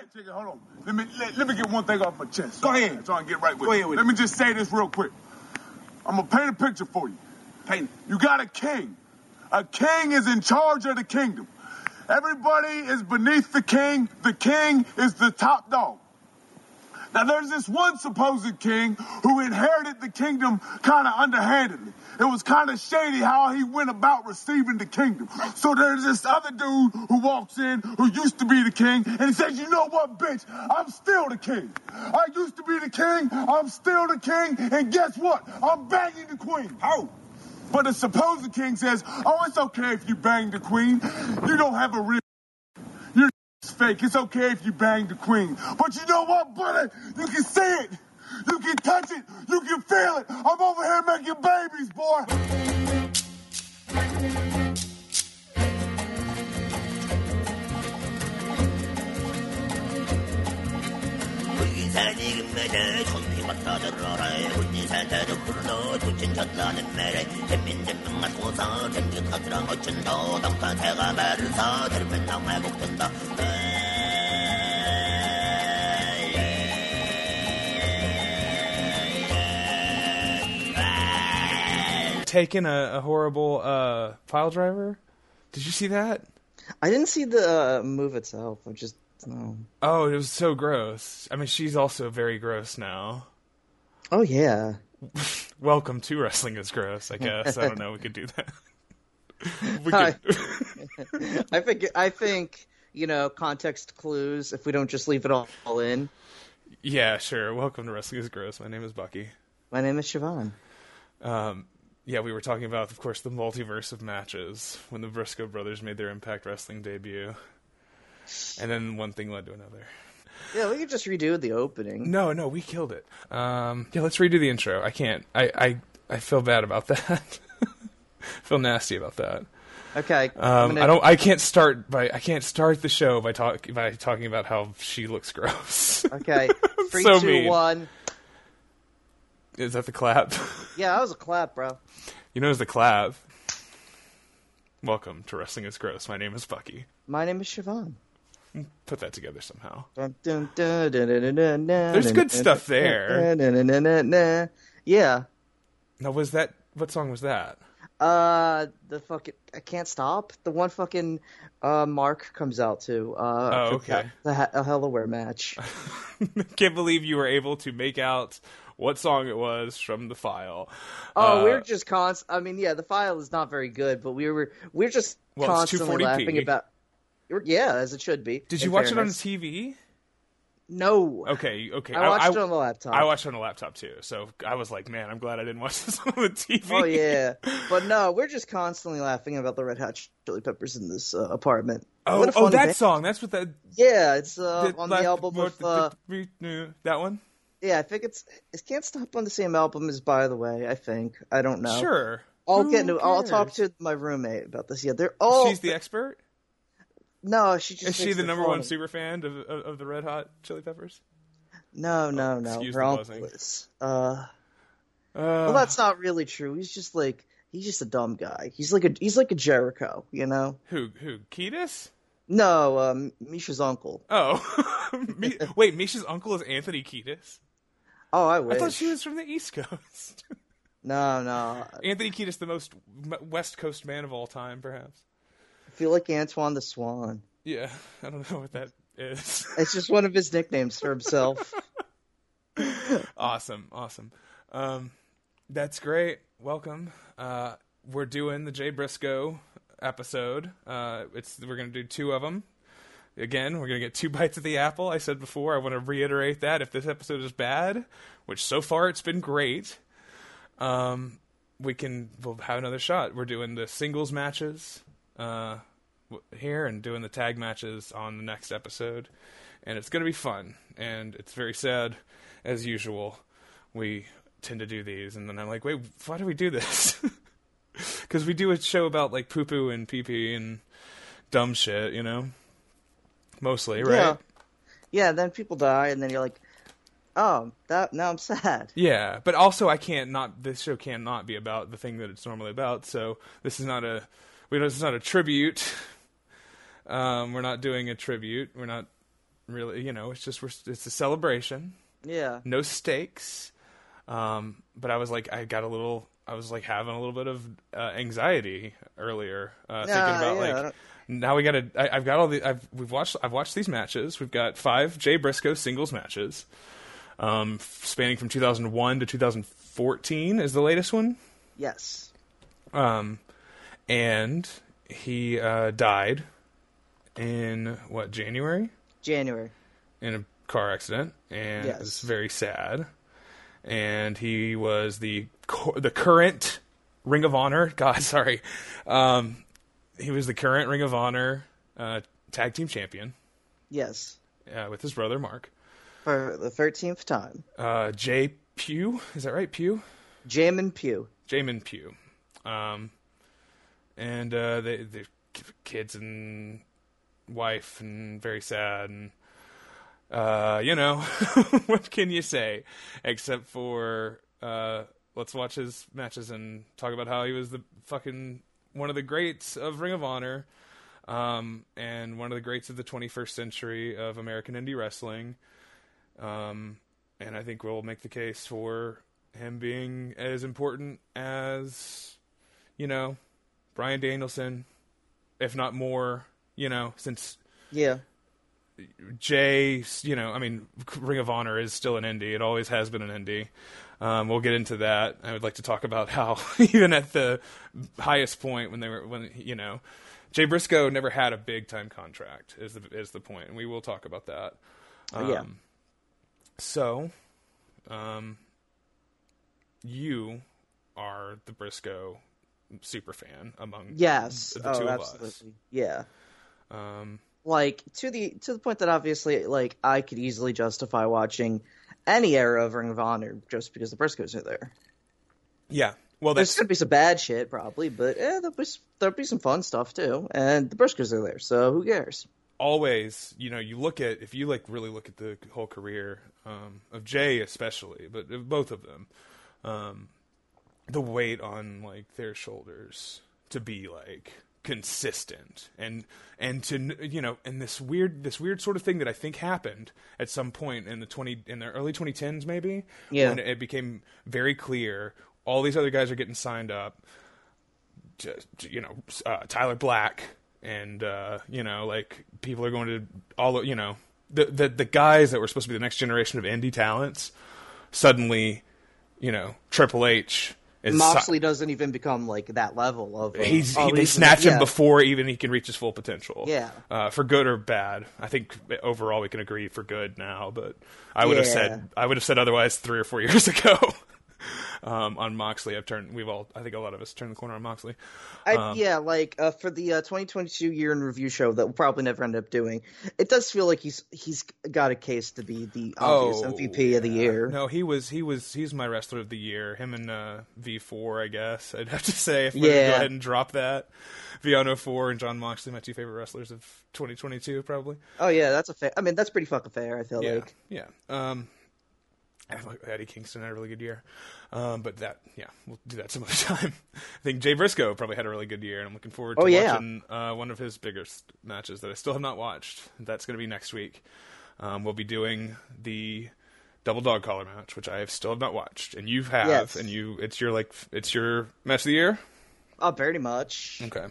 Hey, chicken, hold on. Let me let, let me get one thing off my chest. Go ahead. Try and get right with Go it. ahead with Let it. me just say this real quick. I'm gonna paint a picture for you. Paint. You got a king. A king is in charge of the kingdom. Everybody is beneath the king. The king is the top dog. Now there's this one supposed king who inherited the kingdom kind of underhandedly. It was kind of shady how he went about receiving the kingdom. So there's this other dude who walks in who used to be the king and he says, you know what, bitch? I'm still the king. I used to be the king. I'm still the king. And guess what? I'm banging the queen. Oh. But the supposed king says, oh, it's okay if you bang the queen. You don't have a real You're fake. It's okay if you bang the queen. But you know what, buddy? You can see it. You can touch it. You can feel it. I'm over here making babies, boy. Taking 조친 젖나는 매래 고사 새가 말을 사 Taken a, a horrible uh, pile driver. Did you see that? I didn't see the uh, move itself. I just no. Oh, it was so gross. I mean, she's also very gross now. Oh yeah. Welcome to wrestling is gross. I guess I don't know. We could do that. could. I think I think you know context clues. If we don't just leave it all, all in. yeah, sure. Welcome to wrestling is gross. My name is Bucky. My name is Siobhan. Um, yeah, we were talking about, of course, the multiverse of matches when the Briscoe brothers made their Impact Wrestling debut, and then one thing led to another. Yeah, we could just redo the opening. No, no, we killed it. Um, yeah, let's redo the intro. I can't. I I, I feel bad about that. feel nasty about that. Okay. Um, gonna- I don't. I can't start by. I can't start the show by talk by talking about how she looks gross. Okay. Three, So two, mean. one. Is that the clap? Yeah, that was a clap, bro. you know, it's the clap. Welcome to Wrestling is Gross. My name is Bucky. My name is Siobhan. Put that together somehow. There's good stuff there. Yeah. Now, was that what song was that? Uh, the fucking I can't stop. The one fucking uh Mark comes out to. Uh, Oh, okay. The, the Hellaware match. Can't believe you were able to make out what song it was from the file. Oh, Uh, we're just const. I mean, yeah, the file is not very good, but we were we're just Well, constantly laughing about. Yeah, as it should be. Did you watch fairness. it on TV? No. Okay, okay. I watched it on the laptop. I watched it on the laptop too, so I was like, man, I'm glad I didn't watch this on the TV. Oh yeah, but no, we're just constantly laughing about the Red Hot Chili Peppers in this uh, apartment. Oh, oh, that band. song. That's what that. Yeah, it's uh, that on the album of. the- Uh, the- the- that one. yeah, I think it's it can't stop on the same album as By the Way. I think I don't know. Sure. I'll Who get into. I'll talk to my roommate about this. Yeah, they're all. She's the expert. No, she just. Is she the number one super fan of, of, of the Red Hot Chili Peppers? No, no, no. excuse Her uncle is. Uh, Uh, well, that's not really true. He's just like he's just a dumb guy. He's like a he's like a Jericho, you know. who who Kiedis? No, um, Misha's uncle. Oh, wait, Misha's uncle is Anthony Kiedis. Oh, I I thought she was from the East Coast. No, no. Anthony Kiedis, the most West Coast man of all time, perhaps. I feel like Antoine the Swan. Yeah, I don't know what that is. It's just one of his nicknames for himself. awesome, awesome. Um, that's great. Welcome. Uh, we're doing the Jay Briscoe episode. Uh, it's we're gonna do two of them. Again, we're gonna get two bites of the apple. I said before. I want to reiterate that if this episode is bad, which so far it's been great, um, we can we'll have another shot. We're doing the singles matches uh, here and doing the tag matches on the next episode, and it's gonna be fun. And it's very sad, as usual. We tend to do these, and then I'm like, wait, why do we do this? Because we do a show about like poo poo and pee pee and dumb shit, you know. Mostly, right? Yeah. Yeah, then people die, and then you're like, oh, that now I'm sad. Yeah, but also I can't not. This show cannot be about the thing that it's normally about. So this is not a. We don't, this not a tribute. Um, we're not doing a tribute. We're not really, you know, it's just we're, it's a celebration. Yeah. no stakes. Um, but I was like, I got a little, I was like having a little bit of uh, anxiety earlier, uh, thinking about yeah, like now we got to. I've got all the. I've we've watched. I've watched these matches. We've got five Jay Briscoe singles matches, um, spanning from 2001 to 2014 is the latest one. Yes. Um, and he uh, died in what January January. in a car accident, and Yes. it's very sad. And he was the the current Ring of Honor. God, sorry, um, he was the current Ring of Honor uh, tag team champion Yes. uh, with his brother Mark. For the thirteenth time. Uh, Jay Pugh, is that right? Pugh, Jamin Pugh. Jamin Pugh, um, and uh, they they kids and wife and very sad and uh, you know what can you say? Except for uh, let's watch his matches and talk about how he was the fucking one of the greats of Ring of Honor um, and one of the greats of the 21st century of American indie wrestling. Um, and I think we'll make the case for him being as important as you know Bryan Danielson if not more you know since Yeah. Jay, you know, I mean, Ring of Honor is still an indie. It always has been an indie. Um, we'll get into that. I would like to talk about how even at the highest point when they were when you know, Jay Briscoe never had a big time contract. Is the is the point, and we will talk about that. Um, yeah. So, um, you are the Briscoe super fan among Yes. the oh, two of us. Yeah. Um, Like to the to the point that obviously like I could easily justify watching any era of Ring of Honor just because the Briscoes are there. yeah. Well, There's gonna be some bad shit probably, but eh, there'll be there'll be some fun stuff too. And the Briscoes are there, so who cares? always, you know, you look at if you like really look at the whole career um, of Jay, especially, but of both of them, um, the weight on like their shoulders to be like consistent and and to you know and this weird this weird sort of thing that I think happened at some point in the twenty in the early 2010s maybe Yeah. when it became very clear all these other guys are getting signed up just you know uh, Tyler Black and uh, you know like people are going to all you know the, the the guys that were supposed to be the next generation of indie talents suddenly you know Triple H Moxley doesn't even become like that level of. Uh, He's, oh, he, they snatch him yeah. before even he can reach his full potential. Yeah. uh, for good or bad. I think overall we can agree for good now, but I would have said I would have said otherwise three or four years ago. um, on Moxley, I've turned. We've all. I think a lot of us turned the corner on Moxley. I, Um, yeah, like uh, for the uh, 2022 year in review show that we'll probably never end up doing, it does feel like he's he's got a case to be the obvious MVP of the Oh, year. No, he was he was he's my wrestler of the year. Him and uh, V4, I guess. I'd have to say if we Yeah. go ahead and drop that. V104 and Jon Moxley, my two favorite wrestlers of 2022, probably. Oh yeah, that's a fair. I mean, that's pretty fucking fair. I feel Yeah, like. yeah. Um, I Eddie Kingston had a really good year, um, but that yeah, we'll do that some other time. I think Jay Briscoe probably had a really good year, and I'm looking forward to Oh, yeah. watching uh, one of his biggest matches that I still have not watched. That's going to be next week. Um, we'll be doing the double dog collar match, which I have still have not watched, and you have, Yes. and you it's your like it's your match of the year. Oh, very much. Okay.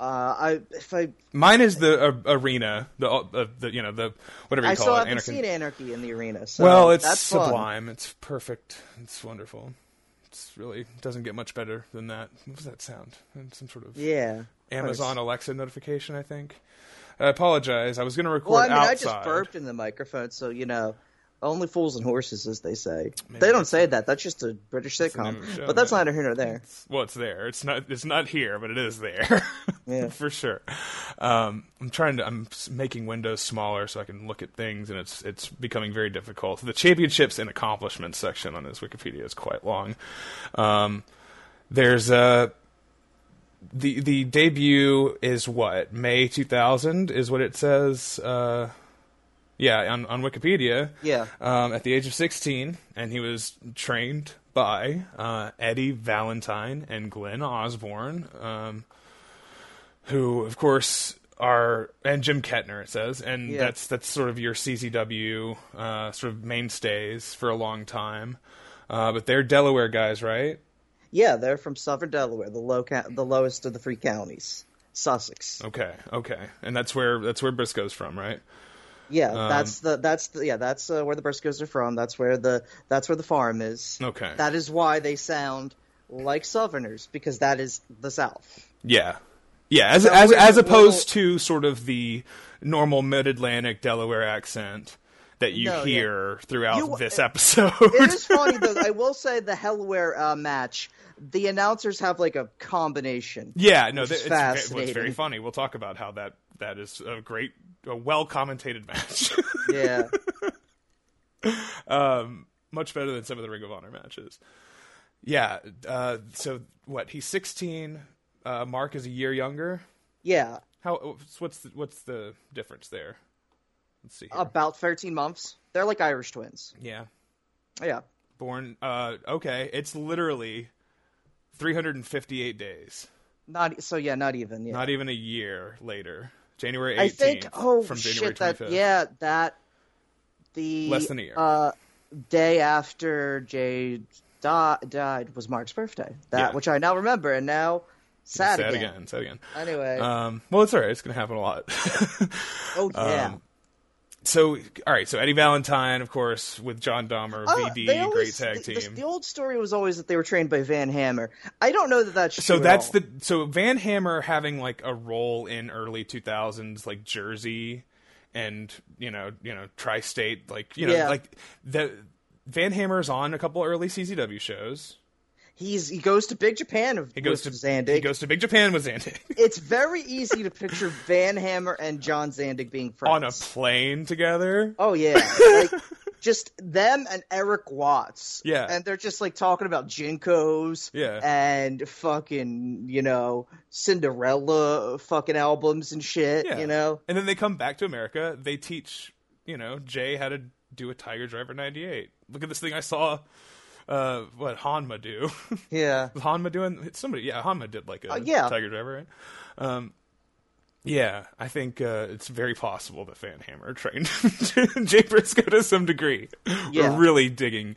Uh, I if I Mine is the uh, arena, the, uh, the you know the whatever you I call still it. haven't Anarchy. seen Anarchy in the arena. So well, it's that's fun. sublime. It's perfect. It's wonderful. It's really doesn't get much better than that. What was that sound? Some sort of Yeah. Amazon Alexa notification, I think. I apologize. I was going to record Well, I mean, I just burped in the microphone, so you know, only fools and horses, as they say. Maybe they don't say that. That's just a British sitcom. name of the show, but that's neither here nor there. Well, it's there. It's not. It's not here, but it is there. Yeah. for sure. Um, I'm trying to. I'm making windows smaller so I can look at things, and it's it's becoming very difficult. The championships and accomplishments section on this Wikipedia is quite long. Um, there's a. The the debut is what May 2000 is what it says. Uh, yeah, on on Wikipedia Yeah. um, at the age of 16, and he was trained by uh, Eddie Valentine and Glenn Osborne, um, who, of course, are and Jim Kettner it says, and Yeah. that's that's sort of your CZW uh, sort of mainstays for a long time. Uh, but they're Delaware guys, right? Yeah, they're from Southern Delaware, the low ca- the lowest of the three counties, Sussex. Okay, okay, and that's where that's where Briscoe's from, right? Yeah, Um, that's the that's the yeah that's uh, where the Briscoes are from. That's where the that's where the farm is. Okay, That is why they sound like Southerners because that is the South. yeah, yeah. As That as as little- opposed to sort of the normal Mid Atlantic Delaware accent that you No, yeah. hear throughout You- this episode. It is funny though. I will say the Hellaware uh, match. The announcers have like a combination. Yeah, no, th- it's, it's very funny. We'll talk about how that that is a great, a well commentated match. Yeah, um, much better than some of the Ring of Honor matches. Yeah. Uh, so what? He's 16. Uh, Mark is a year younger. yeah. How? What's the, what's the difference there? Let's see. Here. About thirteen months. They're like Irish twins. yeah. Yeah. Born. Uh, okay. It's literally 358 days. Not so. Yeah. Not even. Yeah. Not even a year later. January 18th. I think. Oh from January shit! That 25th. yeah. That the Less than a year. Uh, day after Jay di- died was Mark's birthday. That Yeah. which I now remember, and now sad, Sad again. again. Sad again. Anyway. Um, well, it's all right. It's going to happen a lot. oh yeah. um, so, all right. So Eddie Valentine, of course, with Jon Dahmer, uh, Oh, VD, always- great tag the, team. The, the old story was always that they were trained by Van Hammer. I don't know that that's true. so at that's the so Van Hammer having like a role in early 2000s like Jersey and you know you know tri-state like you know Yeah. like the Van Hammer's on a couple early CZW shows. He's he goes to Big Japan of He goes with to Zandig. He goes to Big Japan with Zandig it's very easy to picture Van Hammer and John Zandig being friends. on a plane together. Oh yeah, like just them and Erik Watts. Yeah. and they're just like talking about Jinkos. Yeah. and fucking you know Cinderella fucking albums and shit. Yeah. You know. And then they come back to America. They teach, you know, Jay how to do a Tiger Driver 98. Look at this thing I saw. Uh, what Hanma do? Yeah. Was Hanma doing somebody? Yeah, Hanma did like a Uh, yeah. Tiger Driver, right? Um, yeah, I think uh, it's very possible that Van Hammer trained Jay Briscoe to some degree. Yeah. We're really digging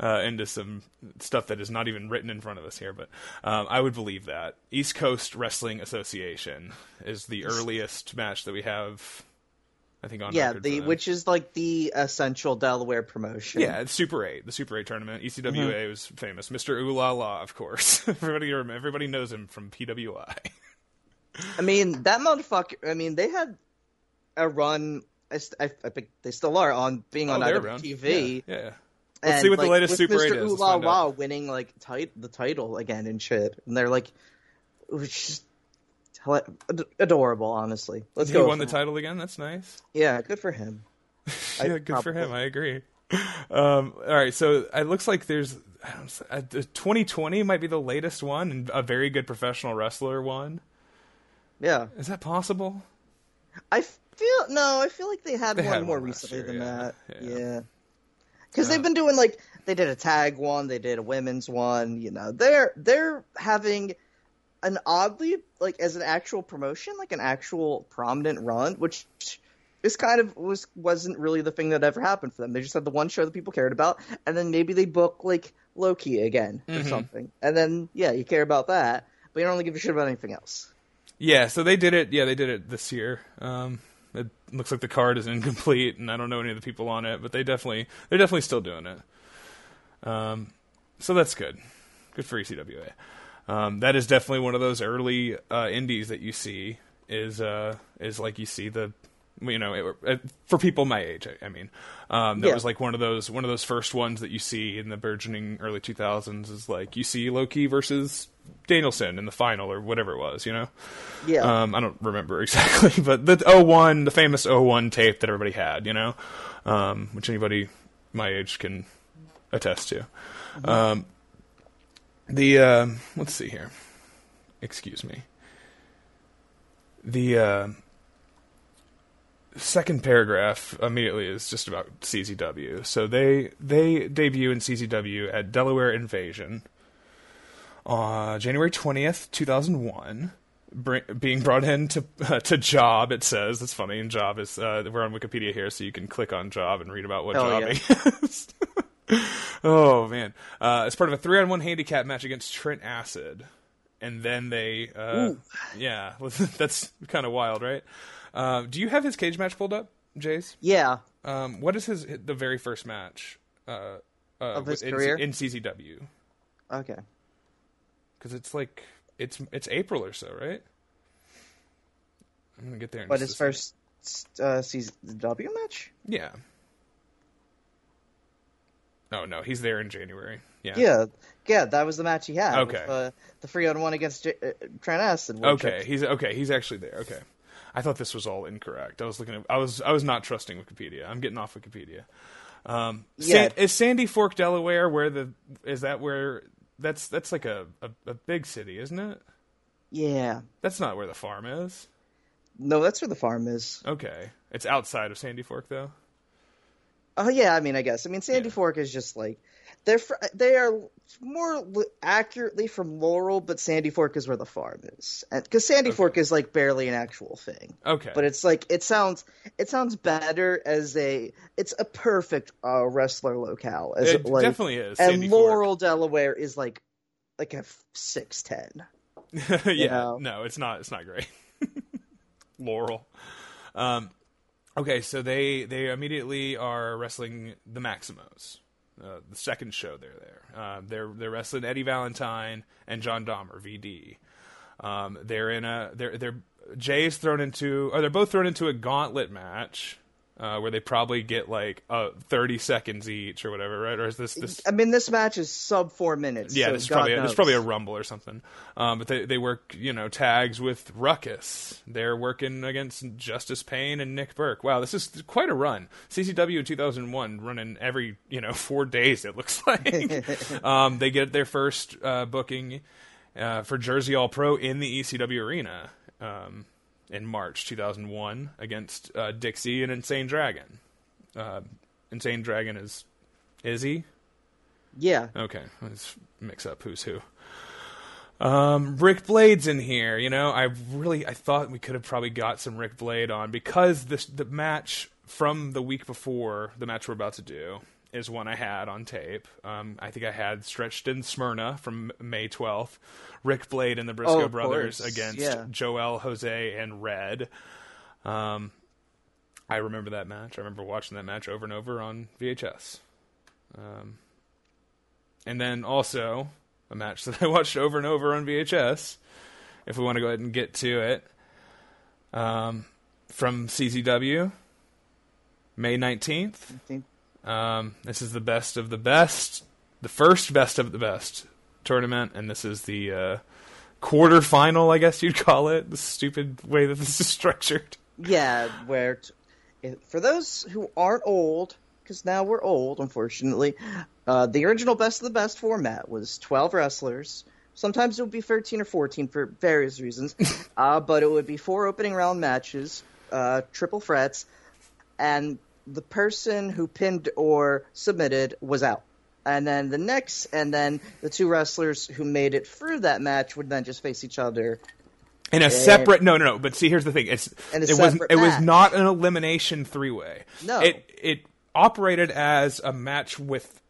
uh, into some stuff that is not even written in front of us here, but um, I would believe that. East Coast Wrestling Association is the earliest match that we have. I think on Yeah, the which is like the essential Delaware promotion. Yeah, it's Super Eight, the Super Eight tournament. ECWA Mm-hmm. was famous. Mr. Ooh La La, of course. everybody, everybody knows him from PWI. I mean that motherfucker. I mean they had a run. I, st- I, I think they still are on being on Oh, they're. IWTV. Yeah, yeah. Let's and, see what the latest Super Mr. 8 is. Ooh La La winning like tit- the title again and shit, and they're like, it was just adorable. Honestly, let's He go. won the him. title again. That's nice. Yeah, good for him. I- yeah, good for him. I agree. Um, all right, so it looks like there's I don't know, uh, 2020 might be the latest one, and a very good professional wrestler one. Yeah, Is that possible? I feel no. I feel like they had They one had more one recently year, than yeah. that. Yeah. Yeah, because Uh, they've been doing like they did a tag one, they did a women's one. You know, they're they're having an oddly like as an actual promotion, like an actual prominent run, which is kind of was wasn't really the thing that ever happened for them. They just had the one show that people cared about, and then maybe they book like Low Ki again or Mm-hmm. something, and then yeah, you care about that, but you don't really give a shit about anything else. Yeah, so they did it. Yeah, they did it this year. Um, it looks like the card is incomplete, and I don't know any of the people on it, but they definitely they're definitely still doing it. Um, so that's good. Good for ECWA. Um, that is definitely one of those early uh, indies that you see is uh, is like you see the you know it, it, for people my age. I, I mean, um, that Yeah. was like one of those one of those first ones that you see in the burgeoning early two thousands is like you see Low Ki versus Danielson in the final or whatever it was. You know. Yeah, Um, I don't remember exactly, but the 01, the famous 01 tape that everybody had, you know, um, which anybody my age can attest to. Um, the um let's see here. Excuse me. The uh, second paragraph immediately is just about CZW. So they they debut in CZW at Delaware Invasion, uh, January twentieth, two thousand one. bring, being brought in to uh, to job. It says it's funny. And job is uh, we're on Wikipedia here, so you can click on job and read about what Hell jobbing is. oh man, uh, it's part of a three on one handicap match against Trent Acid, and then they, uh, yeah, that's kind of wild, right? Uh, do you have his cage match pulled up, Jays? Yeah. Um, what is his the very first match uh, uh, Of his in, career? in CZW? Okay. Because it's like it's it's April or so, right? I'm gonna get there. In But his first uh, season W match? yeah. Oh no, he's there in January. Yeah. Yeah. Yeah, that was the match he had. Okay. With, uh, the free on one against J- uh, Trent Acid. Okay, he's okay. He's actually there. Okay, I thought this was all incorrect. I was looking at. I was I was not trusting Wikipedia. I'm getting off Wikipedia. Um, San, Yeah. is Sandy Fork, Delaware, where the is that where that's that's like a, a a big city, isn't it? Yeah. That's not where the farm is. No, that's where the farm is. Okay, it's outside of Sandy Fork though. Oh yeah, I mean, I guess. I mean, Sandy Yeah. Fork is just like they're fr- they are more l- accurately from Laurel, but Sandy Fork is where the farm is, because Sandy Fork is like barely an actual thing. Okay, But it's like it sounds it sounds better as a it's a perfect uh, wrestler locale. As it like, definitely is. and Sandy Fork. Laurel, Delaware is like like a six ten. yeah, know? no, it's not. It's not great. Laurel. Um, okay, so they they immediately are wrestling the Maximos. Uh, the second show they're there. Uh, they're they're wrestling Eddie Valentine and Jon Dahmer VD. Um, they're in a they're they're Jay's thrown into or they're both thrown into a gauntlet match. Uh, where they probably get like uh, thirty seconds each or whatever, right? Or is this this I mean, this match is sub four minutes. yeah, so this is probably this knows. is probably a rumble or something. Um, but they they work you know tags with Ruckus. They're working against Justice Pain and Nick Berk. Wow, this is quite a run. CZW in 2001 running every you know four days. It looks like. um, they get their first uh, booking uh, for Jersey All Pro in the ECW arena. Um, in March 2001 against uh, Dixie and Insane Dragon. Uh, Insane Dragon is is he? yeah. Okay, let's mix up who's who. Um, Rick Blade's in here. You know, I really I thought we could have probably got some Rick Blade on because this the match from the week before the match we're about to do is one I had on tape. Um, I think I had stretched in Smyrna from May twelfth. Rick Blade and the Briscoe Oh, brothers course, against yeah. Joel, Jose, and Red. Um, I remember that match. I remember watching that match over and over on VHS. Um, and then also a match that I watched over and over on VHS. If we want to go ahead and get to it, um, from CZW, May nineteenth. I think- Um, this is the best of the best, the first best of the best tournament, and this is the uh, quarterfinal, I guess you'd call it. The stupid way that this is structured. Yeah, where t- for those who aren't old, because now we're old, unfortunately, uh, the original best of the best format was 12 wrestlers. Sometimes it would be 13 or 14 for various reasons, uh, but it would be four opening round matches, uh, triple threats, and the person who pinned or submitted was out. And then the next, and then the two wrestlers who made it through that match would then just face each other. In a separate, no, no, no. But see, here's the thing: it's it was separate it was not an elimination three way. No. it it operated as a match with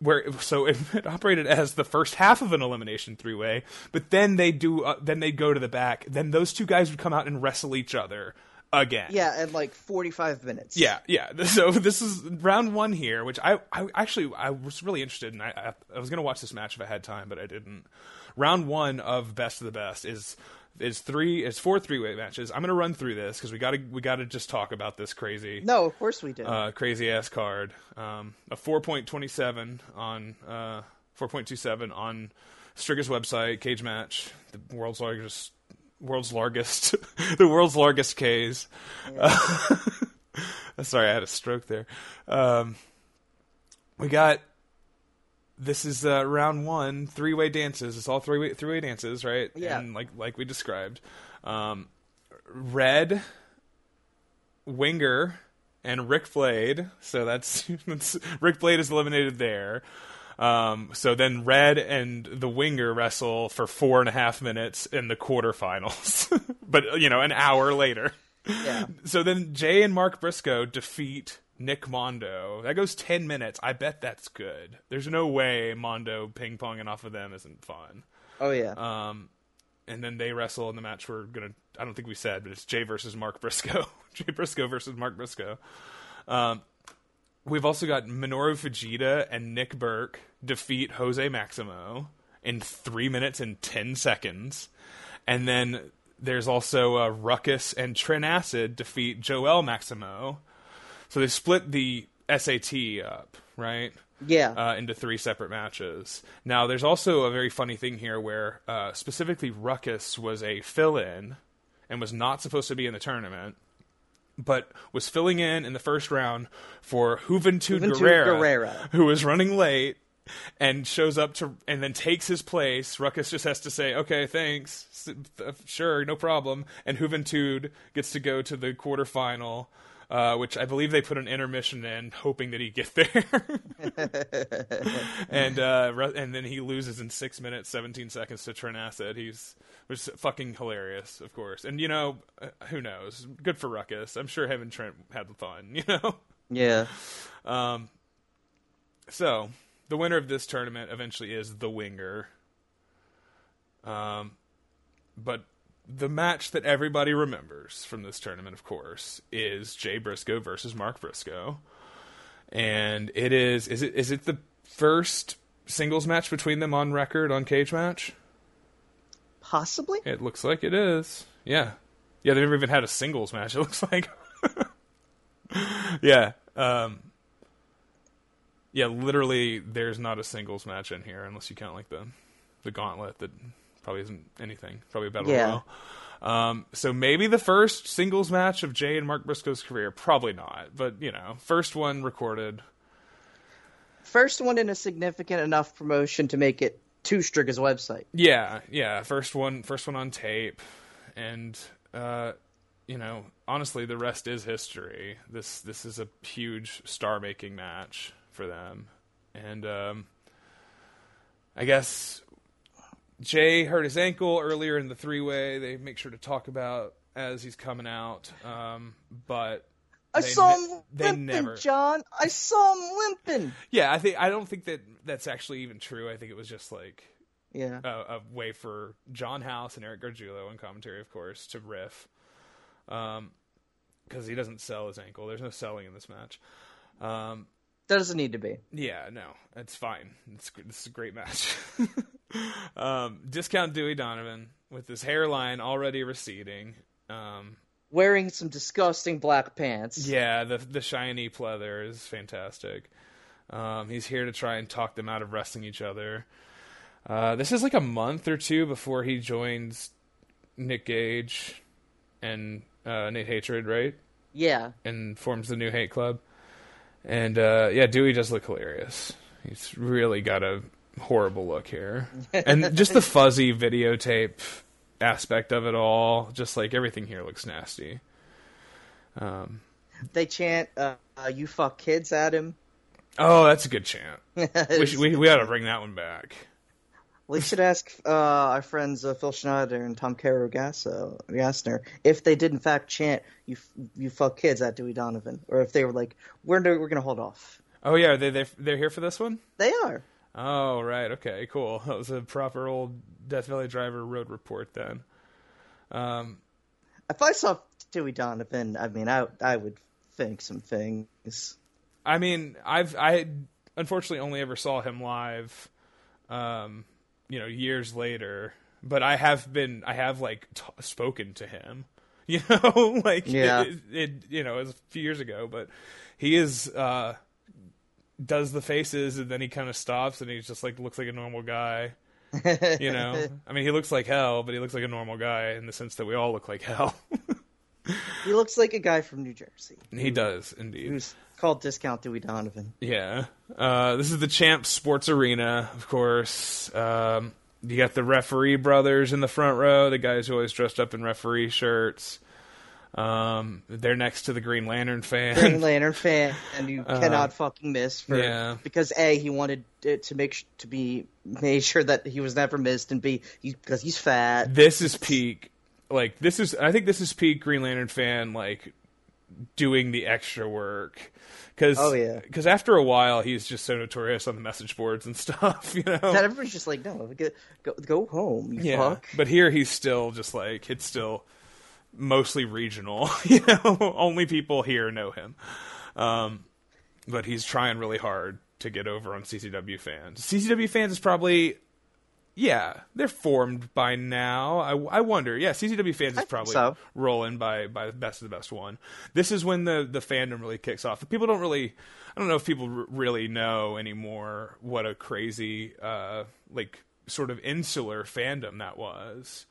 where so it, it operated as the first half of an elimination three way, but then they do uh, then they go to the back. Then those two guys would come out and wrestle each other again. Yeah, in like 45 minutes. Yeah, yeah. So this is round one here, which I, I actually I was really interested in. I, I, I was going to watch this match if I had time, but I didn't. Round one of best of the best is is three is four three way matches. I'm going to run through this because we got to we got to just talk about this crazy No, of course we did. uh, crazy ass card. Um, a 4.27 on uh, 4.27 on Striga's website. Cage match, the world's largest, world's largest, the world's largest K's. sorry, I had a stroke there. Um, we got. This is uh, round one, three way dances. It's all three way three way dances, right? Yeah. And like like we described, um, red, Winger and Rick Blade. So that's, that's Rick Blade is eliminated there. Um, so then Red and the Winger wrestle for four and a half minutes in the quarterfinals, but you know, an hour later. Yeah. So then Jay and Mark Briscoe defeat Nick Mondo. That goes 10 minutes. I bet that's good. There's no way Mondo ping ponging off of them isn't fun. Oh yeah. Um, and then they wrestle in the match we're going to, I don't think we said, but it's Jay versus Mark Briscoe. Jay Briscoe versus Mark Briscoe. Um, we've also got Minoru Fujita and Nick Berk defeat Jose Maximo in three minutes and 10 seconds. And then there's also uh, Ruckus and Trent Acid defeat Joel Maximo. So they split the SAT up, right? yeah. uh, into three separate matches. Now, there's also a very funny thing here where uh, specifically Ruckus was a fill in and was not supposed to be in the tournament, but was filling in in the first round for Juventud, Juventud Guerrera, Guerrera. who was running late and shows up to and then takes his place. Ruckus just has to say, "Okay, thanks, sure, no problem," and Juventud gets to go to the quarterfinal. Uh, which I believe they put an intermission in, hoping that he'd get there, and uh, and then he loses in six minutes, seventeen seconds to Trent Acid. He's which is fucking hilarious, of course. And you know, uh, who knows? Good for Ruckus. I'm sure him and Trent had the fun. You know. yeah. Um. So, the winner of this tournament eventually is the Winger. Um, but the match that everybody remembers from this tournament, of course, is Jay Briscoe versus Mark Briscoe, and it is is it is it the first singles match between them on record on Cage Match? Possibly. It looks like it is. Yeah, yeah. They've never even had a singles match. It looks like. yeah. Um, yeah. Literally, there's not a singles match in here unless you count like the the gauntlet that probably isn't anything. Probably a battle Yeah. Um, so maybe the first singles match of Jay and Mark Briscoe's career. Probably not, but you know, first one recorded. First one in a significant enough promotion to make it to Striga's website. Yeah, yeah. First one, first one on tape, and uh, you know, honestly, the rest is history. This this is a huge star-making match for them, and um, I guess Jay hurt his ankle earlier in the three-way. They make sure to talk about as he's coming out, um, but. I saw ne- him they limping, never- John. I saw him limping. Yeah, I think I don't think that that's actually even true. I think it was just like Yeah. a, a way for John House and Eric Gargiulo in commentary, of course, to riff. Um, because he doesn't sell his ankle. There's no selling in this match. Um, Doesn't need to be. yeah, no, it's fine. It's this is a great match. um, discount Dewey Donovan with his hairline already receding. Um, Wearing some disgusting black pants. yeah, the the shiny pleather is fantastic. Um, he's here to try and talk them out of wrestling each other. Uh, this is like a month or two before he joins Nick Gage and uh, Nate Hatred, right? Yeah. And forms the new Hate Club. And uh, yeah, Dewey does look hilarious. He's really got a horrible look here, and just the fuzzy videotape aspect of it all. Just like everything here looks nasty. Um, They chant, uh, uh, "You fuck kids" at him. oh, that's a good chant. We should, we, we ought to bring that one back. We should ask uh, our friends uh, Phil Schneider and Tom Caro Gasso, Gassner if they did in fact chant "You you fuck kids" at Dewey Donovan, or if they were like, "We're we're gonna hold off." Oh yeah, they they they're here for this one. They are. Oh right, okay, cool. That was a proper old Death Valley Driver road report then. Um, If I saw Dewey Donovan, I mean, I I would think some things. I mean, I've I unfortunately only ever saw him live, um, you know, years later. But I have been, I have like t- spoken to him, you know, like Yeah. it, it, you know, it was a few years ago. But he is uh, does the faces and then he kind of stops and he's just like looks like a normal guy. You know, I mean, he looks like hell, but he looks like a normal guy in the sense that we all look like hell. He looks like a guy from New Jersey he does indeed. who's called Discount Dewey Donovan. Yeah. Uh, this is the Champs Sports Arena, of course. Um, you got the referee brothers in the front row, the guys who always dressed up in referee shirts. Um, they're next to the Green Lantern fan. Green Lantern fan, and you cannot fucking miss for Uh, yeah. because a he wanted it to make sh- to be made sure that he was never missed, and b he, because he's fat. this is peak. Like this is, I think this is peak Green Lantern fan. Like doing the extra work. Cause, Oh, yeah. Because after a while, he's just so notorious on the message boards and stuff. You know. That everybody's just like, no, go go, go home, you yeah. fuck. But here he's still just like it's still mostly regional. You know, only people here know him. Um, but he's trying really hard to get over on CZW fans. CZW fans is probably. Yeah, they're formed by now. I, I wonder. Yeah, CZW fans is probably so. rolling by by the best of the best one. This is when the the fandom really kicks off. The people don't really. I don't know if people r- really know anymore what a crazy uh, like sort of insular fandom that was.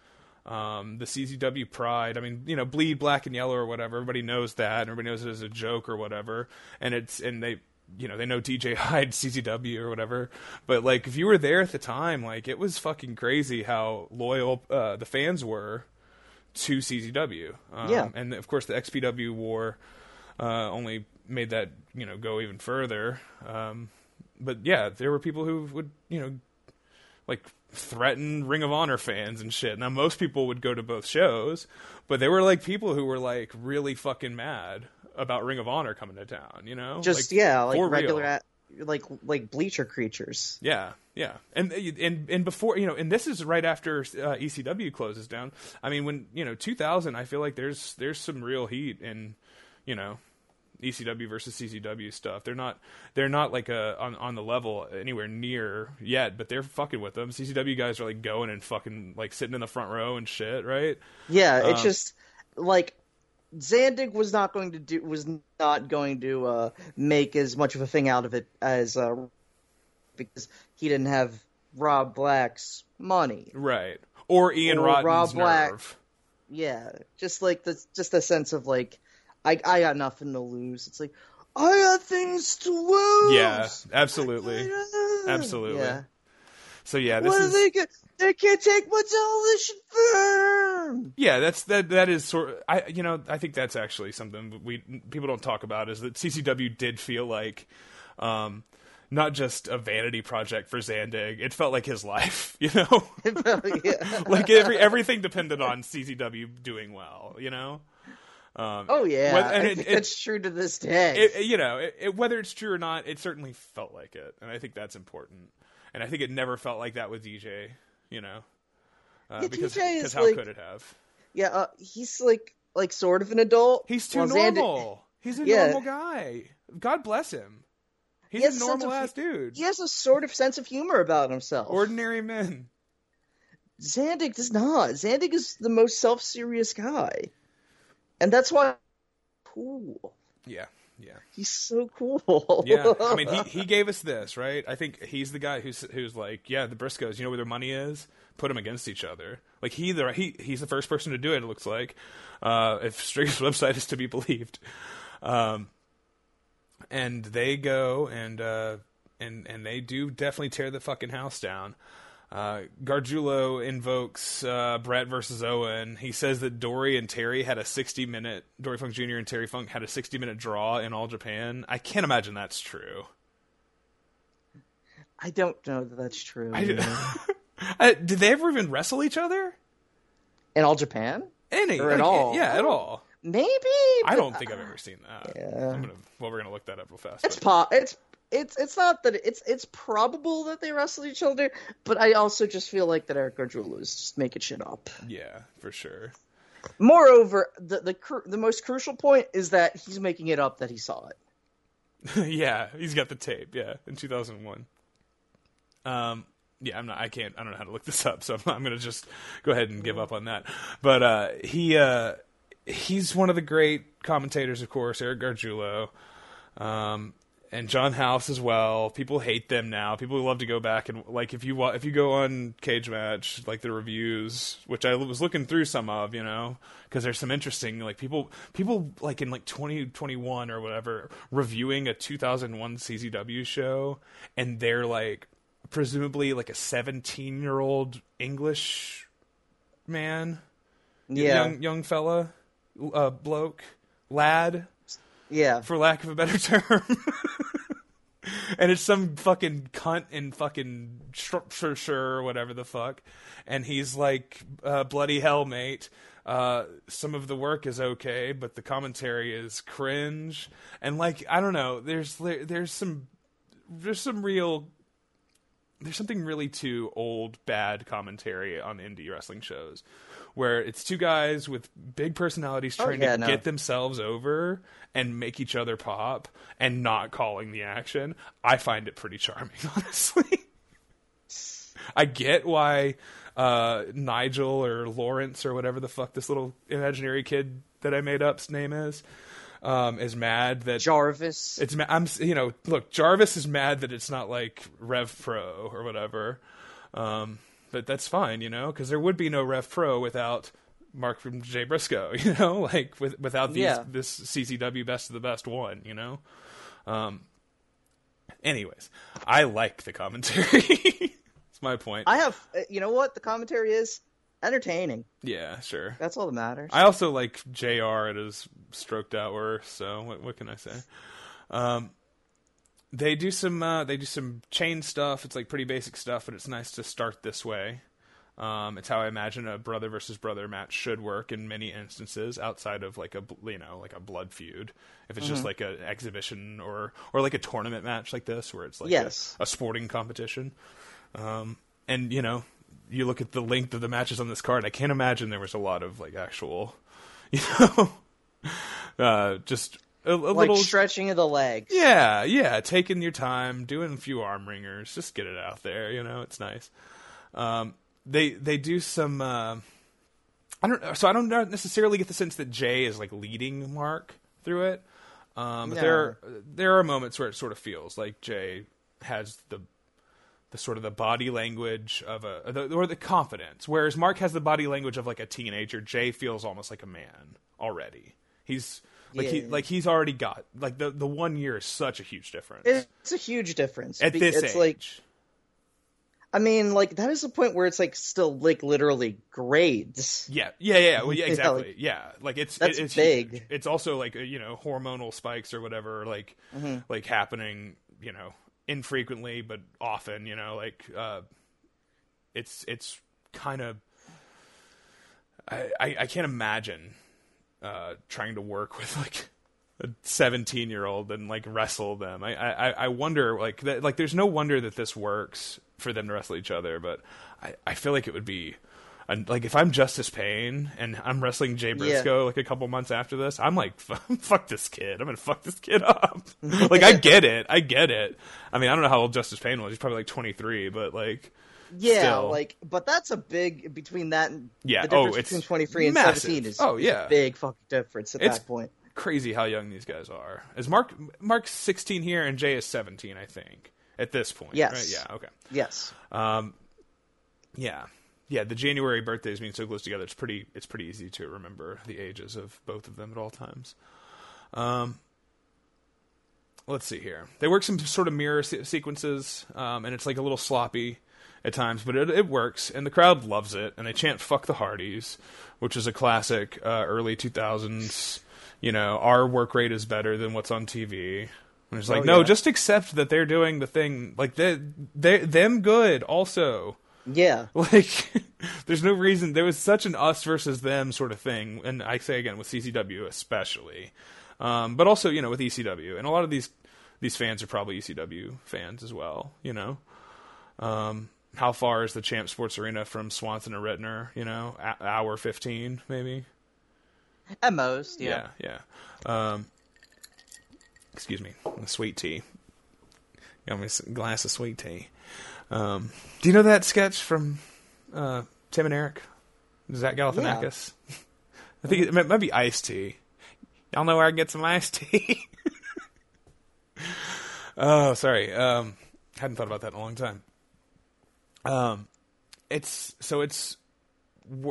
Um, the CZW pride. I mean, you know, bleed black and yellow or whatever. Everybody knows that. and Everybody knows it as a joke or whatever. And it's and they, you know, they know DJ Hyde CZW or whatever. But like, if you were there at the time, like it was fucking crazy how loyal uh, the fans were to CZW. Um, Yeah. And of course, the XPW war uh, only made that you know go even further. Um, but yeah, there were people who would you know like threaten Ring of Honor fans and shit. Now most people would go to both shows, but there were like people who were like really fucking mad about Ring of Honor coming to town. You know, Just Like, yeah, like regular, at, like like bleacher creatures. Yeah, yeah, and and and before you know, and this is right after uh, ECW closes down. I mean, when you know 2000, I feel like there's there's some real heat in you know ECW versus CZW stuff. They're not they're not like a on on the level anywhere near yet, but they're fucking with them. CZW guys are like going and fucking like sitting in the front row and shit, right? Yeah, it's Uh, just like Zandig was not going to do was not going to uh, make as much of a thing out of it as uh, because he didn't have Rob Black's money. Right. Or Ian Or Rotten's Rob Black. nerve. Yeah, just like the just a sense of like I I got nothing to lose. It's like I got things to lose. Yeah, absolutely. Absolutely. Yeah. So yeah, this What is they? Get? They can't take my demolition firm. Yeah, that's that. That is sort. I you know I think that's actually something we people don't talk about is that CZW did feel like, um, not just a vanity project for Zandig. It felt like his life. You know, yeah. like every everything depended on CZW doing well. You know. Um, Oh yeah, Well, and it- it- that's true to this day. it, you know, whether it's true or not, it certainly felt like it, and I think that's important. And I think it never felt like that with DJ. You know, uh, Yeah, because DJ is because how like- could it have? yeah, uh, he's like like sort of an adult. He's too while Xander- normal. He's a Yeah. normal guy. God bless him. He's He a a normal of- ass dude. He has a sort of sense of humor about himself. Ordinary men. Zandig does not. Zandig is the most self-serious guy, and that's why cool. Yeah, yeah, He's so cool. yeah. I mean, he he gave us this, right? I think he's the guy who's who's like, yeah, the Briscoes. You know where their money is? Put them against each other. Like he the he he's the first person to do it. It looks like, uh, if Strigger's website is to be believed. Um, and they go and uh, and and they do definitely tear the fucking house down. Uh, Gargiulo invokes uh, Brett versus Owen. He says that Dory and Terry had a 60 minute, Dory Funk Jr. and Terry Funk had a 60 minute draw in All Japan. I can't imagine that's true. I don't know that that's true. I, did they ever even wrestle each other? In all Japan, Any? Or at like, all. Yeah, at all. maybe. I don't think I've ever seen that. Yeah. I'm gonna, well, we're gonna look that up real fast. It's po- It's it's it's not that it's it's probable that they wrestled each other, but I also just feel like that Eric Gargiulo is just making shit up. yeah, for sure. Moreover, the the the most crucial point is that he's making it up that he saw it. yeah, he's got the tape. Yeah, in 2001. Um, yeah, I'm not. I can't. I don't know how to look this up, so I'm, I'm gonna just go ahead and give up on that. But uh, he uh, he's one of the great commentators, of course, Eric Gargiulo, um, and John House as well. People hate them now. People love to go back and like if you wa- if you go on Cage Match, like the reviews, which I was looking through some of, you know, because there's some interesting like people people like in like 2021 or whatever reviewing a 2001 CZW show, and they're like presumably like a 17 year old English man Yeah, young young fella. uh, bloke, lad, Yeah. for lack of a better term. and it's some fucking cunt in fucking Shropshire or whatever the fuck. And he's like, uh, bloody hell, mate. Uh, some of the work is okay, but the commentary is cringe. And like, I don't know, there's, there's some, there's some real, there's something really to old bad commentary on indie wrestling shows where it's two guys with big personalities Oh, trying yeah, to no. get themselves over and make each other pop and not calling the action. I find it pretty charming, honestly. I get why uh, Nigel or Lawrence or whatever the fuck this little imaginary kid that I made up's name is um, is mad that Jarvis. it's I'm you know look Jarvis is mad that it's not like Rev Pro or whatever, um, but that's fine you know because there would be no Rev Pro without Mark from Jay Briscoe you know like with, without these Yeah. this CZW best of the best one you know. Um. Anyways, I like the commentary. That's my point. I have, uh, you know what? The commentary is entertaining. yeah, sure. That's all that matters. I also like Jr. It is stroked out worse. So what, what can I say? Um, they do some uh, they do some chain stuff. It's like pretty basic stuff, but it's nice to start this way. Um, it's how I imagine a brother versus brother match should work in many instances, outside of like a you know like a blood feud. If it's just like an exhibition or or like a tournament match like this, where it's like a- Yes. a, sporting competition. Um, and you know, you look at the length of the matches on this card. I can't imagine there was a lot of like actual, you know, uh, just a, a like little stretching of the legs. yeah, yeah, taking your time, doing a few arm wringers, just get it out there. You know, it's nice. Um, they they do some. Uh, I don't. So I don't necessarily get the sense that Jay is like leading Mark through it. Um, but No. there there are moments where it sort of feels like Jay has the the sort of the body language of a the, or the confidence, whereas Mark has the body language of like a teenager. Jay feels almost like a man already. He's like he like he's already got like the the one year is such a huge difference It's a huge difference. at this it's age. like I mean, like that is the point where it's like still like literally grades. Yeah, yeah, yeah. Well, yeah, Yeah, exactly. like- yeah, like it's That's it, it's big. huge. It's also like uh, you know hormonal spikes or whatever, like Mm-hmm. like happening, you know, infrequently but often. You know, like uh, it's it's kind of I, I I can't imagine uh, trying to work with like a 17 year old and like wrestle them. I, I, I wonder like that, like there's no wonder that this works for them to wrestle each other, but I, I feel like it would be and like if I'm Justice Pain and I'm wrestling Jay Briscoe like a couple months after this, I'm like fuck this kid. I'm gonna fuck this kid up. like I get it, I get it. I mean I don't know how old Justice Pain was. He's probably like 23, but like Yeah, Still. like, but that's a big between that and Yeah, the difference oh, it's between twenty three and massive. seventeen is Oh, yeah. a big fucking difference at It's- that point. crazy how young these guys are. Is Mark Mark's 16 here and Jay is 17, I think, at this point. Yes. Right? Yeah. Okay. Yes, Um. Yeah. Yeah. The January birthdays being so close together, it's pretty. It's pretty easy to remember the ages of both of them at all times. Um. Let's see here. They work some sort of mirror se- sequences, um, and it's like a little sloppy at times, but it, it works, and the crowd loves it, and they chant "fuck the Hardys," which is a classic uh, early 2000s. You know, our work rate is better than what's on TV. And it's like, Oh, no, yeah. just accept that they're doing the thing. Like they, they, them good also. Yeah, Like, there's no reason. There was such an us versus them sort of thing, and I say again with CZW especially, um, but also you know with ECW, and a lot of these these fans are probably ECW fans as well. You know, um, how far is the Champ Sports Arena from Swanson to Ritner? You know, a- hour fifteen maybe. at most. Yeah, Yeah, yeah. Um, excuse me, sweet tea. Got me a glass of sweet tea. Um, do you know that sketch from uh, Tim and Eric? Zach Galifianakis? I think it might, might be iced tea. Y'all know where I can get some iced tea? oh, sorry. Um, hadn't thought about that in a long time. Um, it's so it's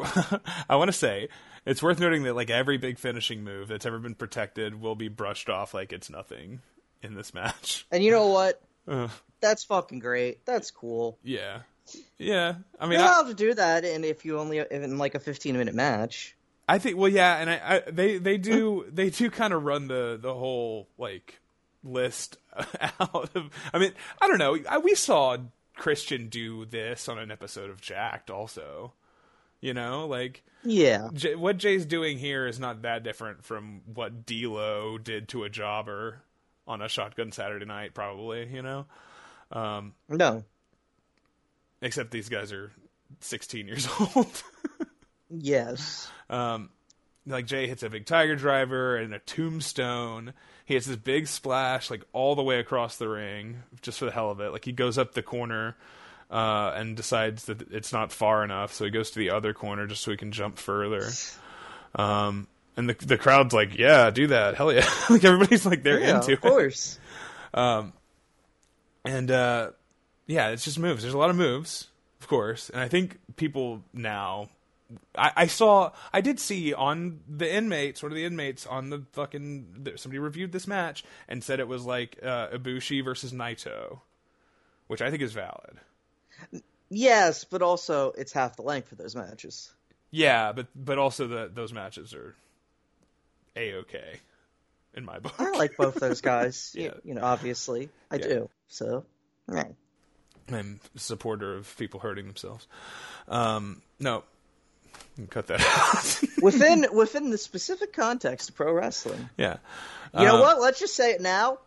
I want to say it's worth noting that like every big finishing move that's ever been protected will be brushed off like it's nothing in this match. And you know what? Uh, That's fucking great. That's cool. yeah, yeah. I mean, You're I, allowed to do that, and if you only in like a fifteen minute match. I think well yeah, and I, I they they do they do kind of run the the whole like list out of. I mean, I don't know. I, we saw Christian do this on an episode of Jakked also. You know, like Yeah. J- what Jay's doing here is not that different from what D'Lo did to a jobber on a Shotgun Saturday Night, probably. You know, No. except these guys are 16 years old. Yes. Um, like Jay hits a big tiger driver and a tombstone. He hits this big splash like all the way across the ring just for the hell of it. Like he goes up the corner uh, and decides that it's not far enough, so he goes to the other corner just so he can jump further. Um, and the the crowd's like, "Yeah, do that, hell yeah!" like everybody's like they're Yeah, into of it. course. And uh, yeah, it's just moves. There's a lot of moves, of course, and I think people now. I, I saw, I did see on the inmates, one of the inmates on the fucking. Somebody reviewed this match and said it was like uh, Ibushi versus Naito, which I think is valid. Yes, but also it's half the length for those matches. Yeah, but but also the those matches are a okay in my book. I like both those guys. Yeah. you, you know, obviously I Yeah. do. So, yeah. I'm a supporter of people hurting themselves. Um, no, cut that out. within within the specific context of pro wrestling. yeah. You know Um, what? Let's just say it now.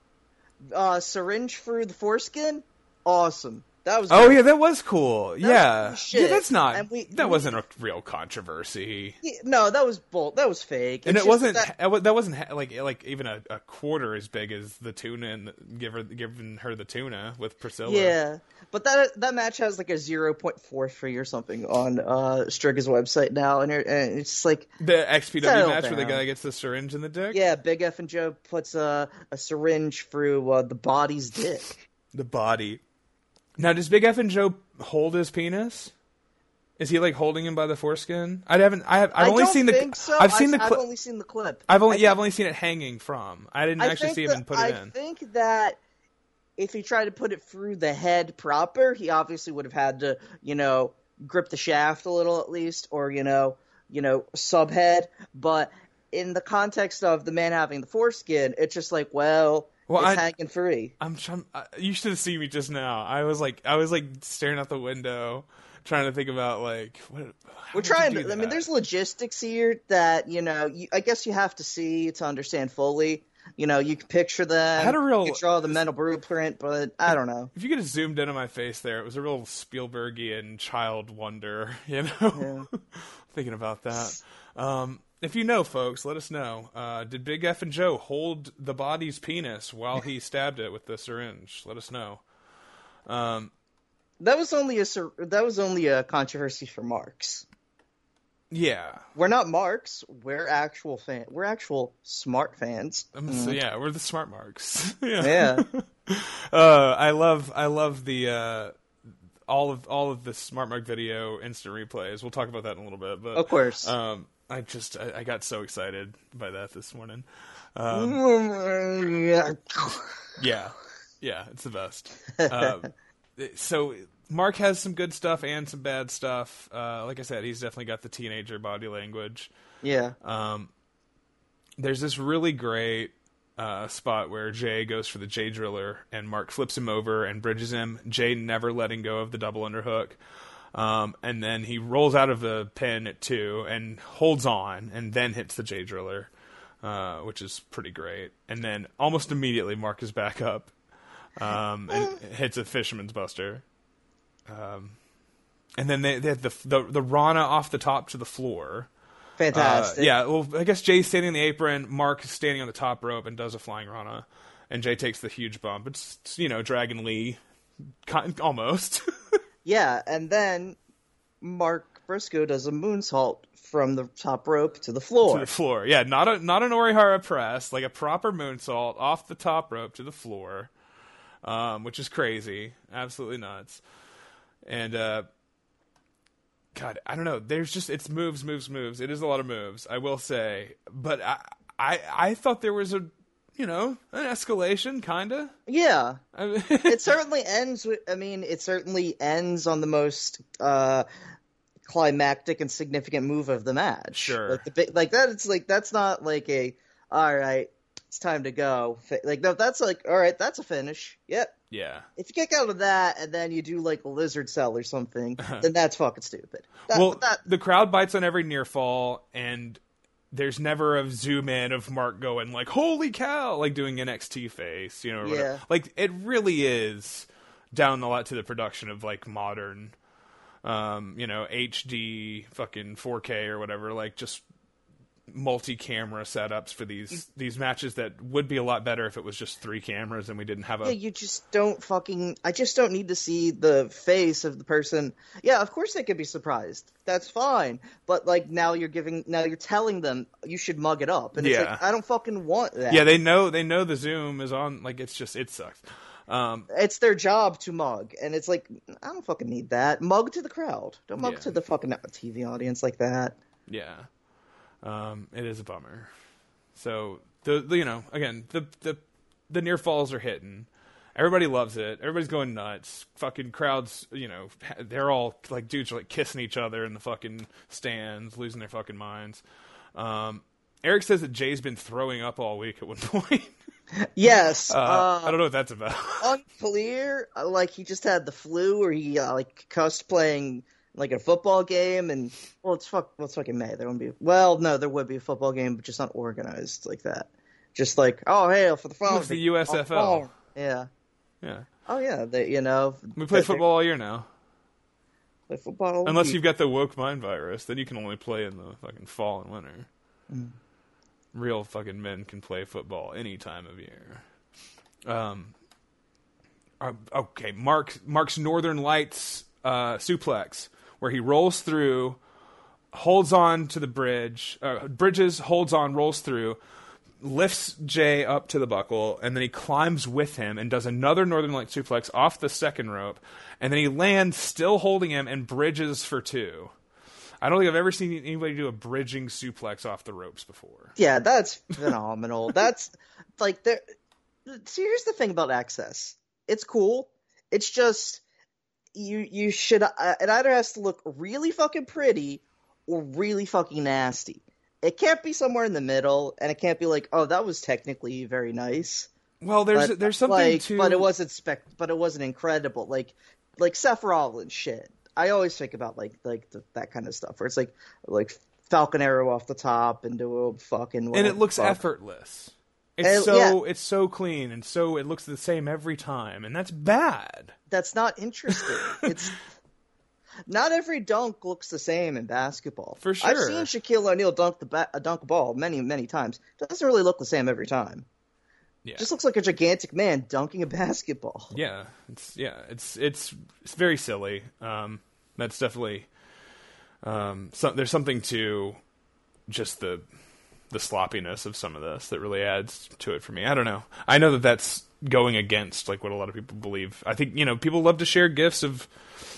Uh, syringe through the foreskin, awesome. That was Oh great. yeah, that was cool. yeah, was yeah, that's not. And we- that we- wasn't a real controversy, Yeah, No, that was bull. That was fake. and It's it wasn't. that- That, that wasn't like like even a, a quarter as big as the tuna and give her giving her the tuna with Priscilla. Yeah, but that that match has like a zero point four three or something on uh Striga's website now, and, it- and it's like the XPW match where the guy gets the syringe in the dick. yeah, Big F and Joe puts a a syringe through uh, the body's dick. the body. Now, does Big F and Joe hold his penis? Is he like holding him by the foreskin? I haven't. I have. I've I only seen the. think so. I've seen I, the. I've only seen the clip. I've only. I yeah, think- I've only seen it hanging from. I didn't I actually see him put I it in. I think that if he tried to put it through the head proper, he obviously would have had to, you know, grip the shaft a little at least, or you know, you know, subhead. But in the context of the man having the foreskin, it's just like, well, Well, it's I- hanging free. I'm trying. You should have seen me just now. I was like, I was like staring out the window, trying to think about like what. We're trying to. I mean, there's logistics here that you know. You, I guess you have to see to understand fully. You know, you can picture them. I had a real- draw the mental blueprint, but I don't know. If you could have zoomed in on my face there, it was a real Spielbergian child wonder, you know. Thinking about that. Um, if you know, folks, let us know. Uh, did Big F and Joe hold the body's penis while he stabbed it with the syringe? Let us know. Um, That was only a that was only a controversy for Marks. Yeah. We're not Marks. We're actual fan. We're actual smart fans. Um, so yeah, we're the smart marks. Yeah. Uh, I love I love the uh, all of all of the smart mark video instant replays. We'll talk about that in a little bit, but Of course. Um, I just I, I got so excited by that this morning. yeah. Yeah, yeah, it's the best. um, so Mark has some good stuff and some bad stuff. Uh, like I said, he's definitely got the teenager body language. Yeah. There's this really great uh, spot where Jay goes for the J driller and Mark flips him over and bridges him. Jay never letting go of the double underhook. Um, and then he rolls out of the pin at two and holds on and then hits the J driller, uh, which is pretty great. And then almost immediately Mark is back up um, and hits a fisherman's buster. Um, and then they, they had the, the the Rana off the top to the floor. Uh, Fantastic. yeah, well, I guess Jay's standing on the apron, Mark is standing on the top rope and does a flying Rana, and Jay takes the huge bump. It's, it's, you know Dragon Lee, almost. Yeah. And then Mark Briscoe does a moonsault from the top rope to the floor. to the floor. Yeah, not a not an Orihara press, like a proper moonsault off the top rope to the floor, um, which is crazy, absolutely nuts. And uh, God, I don't know. There's just it's moves, moves, moves. It is a lot of moves, I will say. But I I I thought there was a you know an escalation, kinda. yeah. I mean, it certainly ends with i mean it certainly ends on the most uh climactic and significant move of the match. Sure. like the big, like that. It's like that's not like a all right, it's time to go. Like no, that's like all right, that's a finish. Yep. Yeah. If you kick out of that and then you do like a lizard cell or something, then that's fucking stupid. That, well, that the crowd bites on every near fall, and there's never a zoom in of Mark going like "Holy cow!" like doing an NXT face, you know? Yeah. Like it really is down a lot to the production of like modern, um, you know, HD fucking 4K or whatever. Like just multi-camera setups for these these matches that would be a lot better if it was just three cameras and we didn't have a Yeah, you just don't fucking. I just don't need to see the face of the person. Yeah, of course they could be surprised. That's fine. But like now you're giving, now you're telling them you should mug it up, and it's Yeah. like I don't fucking want that. yeah they know they know the zoom is on like it's just it sucks um it's their job to mug, and it's like I don't fucking need that. Mug to the crowd. Don't mug Yeah. to the fucking TV audience like that. Yeah, um, it is a bummer. So the, the you know again the the the near falls are hitting. Everybody loves it. Everybody's going nuts. Fucking crowds, you know, they're all like dudes are like kissing each other in the fucking stands, losing their fucking minds. Um, Eric says that Jay's been throwing up all week at one point. Yes. Uh, uh, I don't know what that's about. unclear. uh, Like he just had the flu, or he uh, like cussed playing like a football game, and well, it's fuck, well, it's fucking May. There won't be. Well, no, there would be a football game, but just not organized like that. Just like, oh hey, for the phone. It's the USFL. Oh, yeah. yeah, Oh yeah. They, you know. we play football all year now. Play football. Unless you've got the woke mind virus, then you can only play in the fucking fall and winter. Mm. Real fucking men can play football any time of year. Um. uh, okay, Mark Mark's Northern Lights uh, suplex, where he rolls through, holds on to the bridge, uh, bridges, holds on, rolls through, lifts Jay up to the buckle, and then he climbs with him and does another Northern Light suplex off the second rope, and then he lands still holding him and bridges for two. I don't think I've ever seen anybody do a bridging suplex off the ropes before. Yeah, that's phenomenal. that's like there. See, here's the thing about access. It's cool. It's just you. You should. Uh, it either has to look really fucking pretty or really fucking nasty. It can't be somewhere in the middle, and it can't be like, oh, that was technically very nice. Well, there's But, there's something like, to but it wasn't spec, but it wasn't incredible. Like, like Seth Rollins shit. I always think about like like the, that kind of stuff where it's like like Falcon Arrow off the top and do a fucking and it looks fuck. effortless. It's And- so it's so clean and so it looks the same every time, and that's bad. That's not interesting. it's not every dunk looks the same in basketball. For sure, I've seen Shaquille O'Neal dunk the ba- a dunk ball many many times. Doesn't really look the same every time. Yeah. Just looks like a gigantic man dunking a basketball. Yeah, it's yeah, it's it's it's very silly. Um, that's definitely um, so, there's something to just the the sloppiness of some of this that really adds to it for me. I don't know. I know that that's going against like what a lot of people believe. I think you know people love to share gifts of.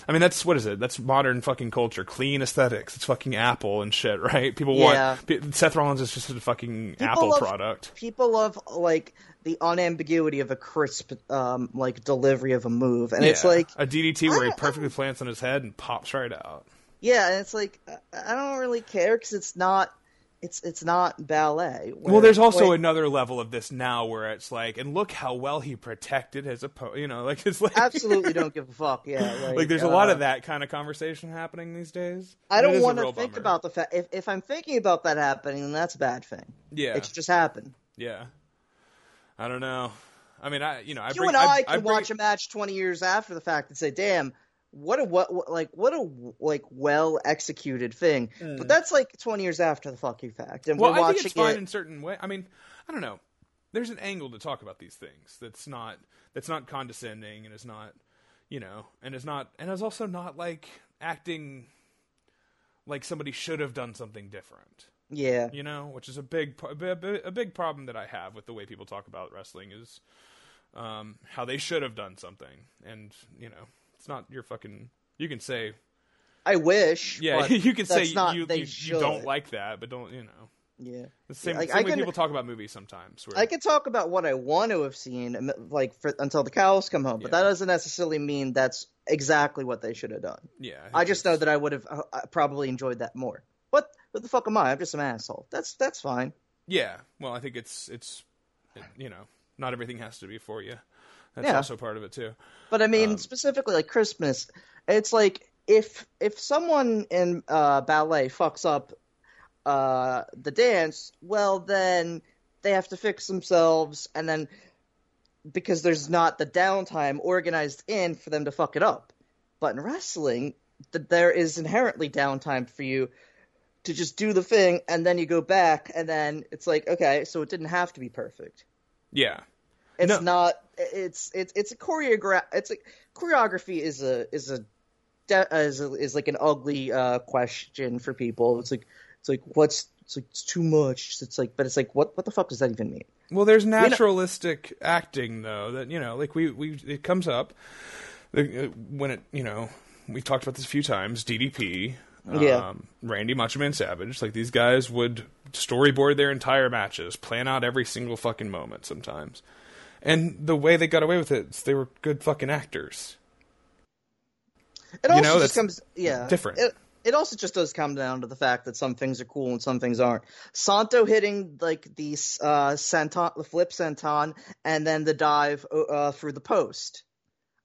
I mean, that's what is it? That's modern fucking culture, clean aesthetics. It's fucking Apple and shit, right? People Yeah. want Seth Rollins is just a fucking Apple love- product. People love like the unambiguity of a crisp um, like delivery of a move, and it's like a DDT where he perfectly plants on his head and pops right out. yeah, and it's like I- I don't really care because it's not it's it's not ballet. Well, there's also another level of this now where it's like, and look how well he protected his opponent. You know, like it's like absolutely don't give a fuck. Yeah, like, like there's a lot uh, of that kind of conversation happening these days. I don't want to think bummer. about the fact if if I'm thinking about that happening, then that's a bad thing. Yeah, It just happened. yeah. I don't know. I mean, I you know, I you bring, and I, I can bring- watch a match 20 years after the fact and say, "Damn, what a what, what like what a like well executed thing." But that's like 20 years after the fucking fact, and. Well, we're I watching think it's fine it. in certain way. I mean, I don't know. There's an angle to talk about these things that's not that's not condescending and is not, you know, and is not and is also not like acting like somebody should have done something different. yeah, you know, which is a big a big- a big problem that I have with the way people talk about wrestling is um, how they should have done something, and you know, it's not your fucking. You can say, I wish. yeah, but you can say not, you you, you don't like that, but don't you know? Yeah. The same, Like, same I way can- people talk about movies sometimes. Where, I can talk about what I want to have seen, like for, until the cows come home, but Yeah. that doesn't necessarily mean that's exactly what they should have done. yeah, I just know that I would have uh, uh, probably enjoyed that more. What? What the fuck am I? I'm just an asshole. That's that's fine. Yeah, well, I think it's it's it, you know not everything has to be for you. That's Yeah. also part of it too. But I mean, Um, specifically like Christmas, it's like if if someone in uh, ballet fucks up uh, the dance, well then they have to fix themselves, and then because there's not the downtime organized in for them to fuck it up. But in wrestling, th- there is inherently downtime for you to just do the thing, and then you go back, and then it's like, okay, so it didn't have to be perfect. Yeah, It's No. not. It's it's it's a choreograph. It's a choreography is a is a de- is, a, is like an ugly uh, question for people. It's like it's like what's it's like it's too much. It's like but it's like what what the fuck does that even mean? Well, there's naturalistic acting though that you know, like we we it comes up uh, when it you know we talked about this a few times. DDP, Yeah. um, Randy Macho Man Savage, like these guys would storyboard their entire matches, plan out every single fucking moment sometimes, and the way they got away with it, they were good fucking actors. It You also know, just comes yeah different. It, it also just does come down to the fact that some things are cool and some things aren't. Santo hitting like the uh, senton, the flip senton, and then the dive uh, through the post,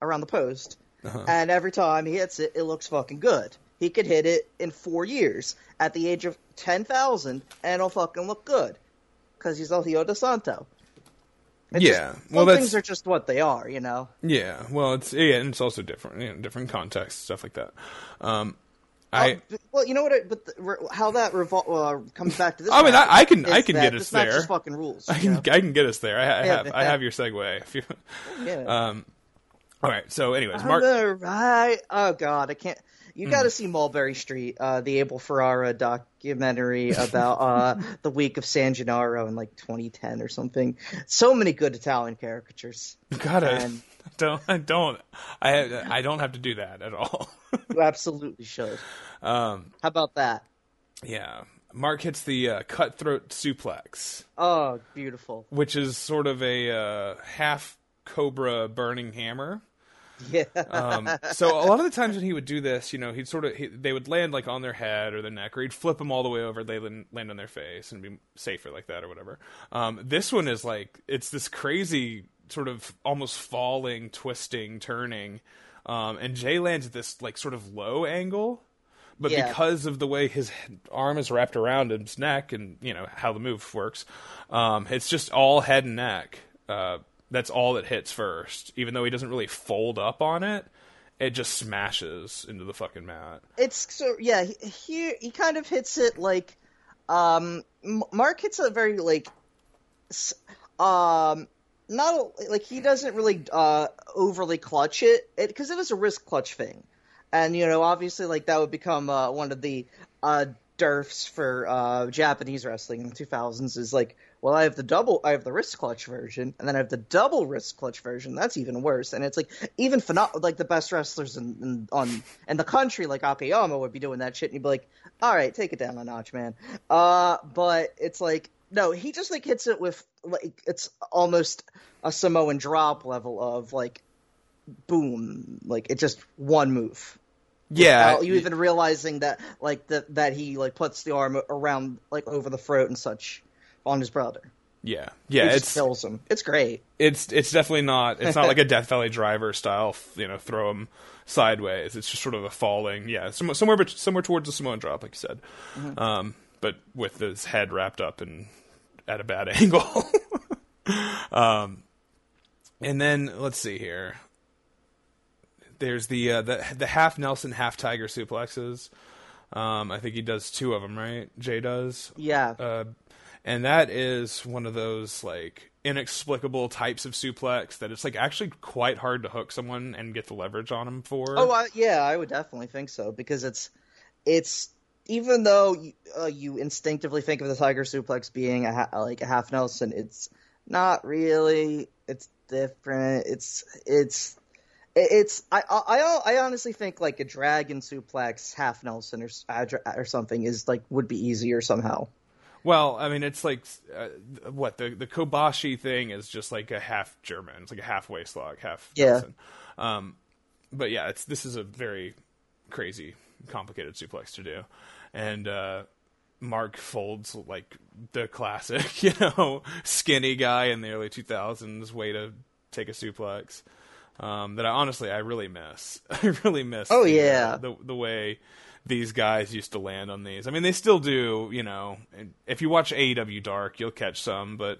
around the post, Uh-huh. and every time he hits it, it looks fucking good. He could hit it in four years at the age of ten thousand, and it'll fucking look good because he's El Hijo de Santo. It's Yeah, just, well, things are just what they are, you know. Yeah, well, it's yeah, and it's also different, you know, different contexts, stuff like that. Um, I. Oh, well, you know what? I, but the, how that revol- uh, comes back to this. I mean, I- I can- I can get us there. fucking rules. I can know? I can get us there. I, I have I have your segue. If you, yeah. um, all right. So, anyways, Mark. the right. Oh God, I can't. You got to see Mulberry Street, uh, the Abel Ferrara documentary about uh, the week of San Gennaro in like 2010 or something. So many good Italian caricatures. God, I and- don't I don't I I don't have to do that at all. You absolutely should. um, How about that? yeah, Mark hits the uh, cutthroat suplex, Oh, beautiful. which is sort of a uh, half cobra burning hammer. Yeah. Um, so a lot of the times when he would do this, you know, he'd sort of he, they would land like on their head or their neck, or he'd flip them all the way over. They land land on their face and be safer like that or whatever. Um, this one is like it's this crazy sort of almost falling, twisting, turning, um, and Jay lands at this like sort of low angle. But Yeah. because of the way his arm is wrapped around his neck and you know how the move works, um, it's just all head and neck. Uh, that's all that hits first, even though he doesn't really fold up on it. It just smashes into the fucking mat. it's so yeah. He he, kind of hits it like um Mark hits a very like um not like he doesn't really uh overly clutch it because it, it is a wrist clutch thing, and you know obviously like that would become uh, one of the uh derfs for uh Japanese wrestling in the 2000s is like well I have the double I have the wrist clutch version and then I have the double wrist clutch version. That's even worse. And it's like even like the best wrestlers in, in on in the country like Akiyama would be doing that shit and you'd be like all right take it down a notch man. Uh but it's like no he just like hits it with like it's almost a Samoan drop level of like boom like it just one move. Yeah, without you even realizing that like that that he like puts the arm around like over the throat and such on his brother. yeah, yeah. It's kills him. It's great. it's it's definitely not. It's not like a Death Valley Driver style. You know, throw him sideways. It's just sort of a falling. Yeah, somewhere somewhere, somewhere towards the Samoan drop, like you said. Um, but with his head wrapped up and at a bad angle. um, and then let's see here. There's the uh, the the half Nelson, half Tiger suplexes. Um, I think he does two of them, right? Jay does. Yeah. Uh, and that is one of those like inexplicable types of suplex that it's like actually quite hard to hook someone and get the leverage on them for. oh, I, yeah, I would definitely think so because it's it's even though you, uh, you instinctively think of the tiger suplex being a ha- like a half Nelson, it's not really. It's different. It's it's it's I I I honestly think like a dragon suplex half Nelson or or something is like would be easier somehow. Well, I mean, it's like uh, what the the Kobashi thing is just like a half German. It's like a half waist lock, half Yeah. Um, but yeah, it's this is a very crazy, complicated suplex to do, and uh, Mark folds like the classic, you know, skinny guy in the early two thousands way to take a suplex. Um, that I honestly I really miss. I really miss. Oh, the, uh, yeah. the the way these guys used to land on these. I mean, they still do. You know, if you watch AEW Dark, you'll catch some, but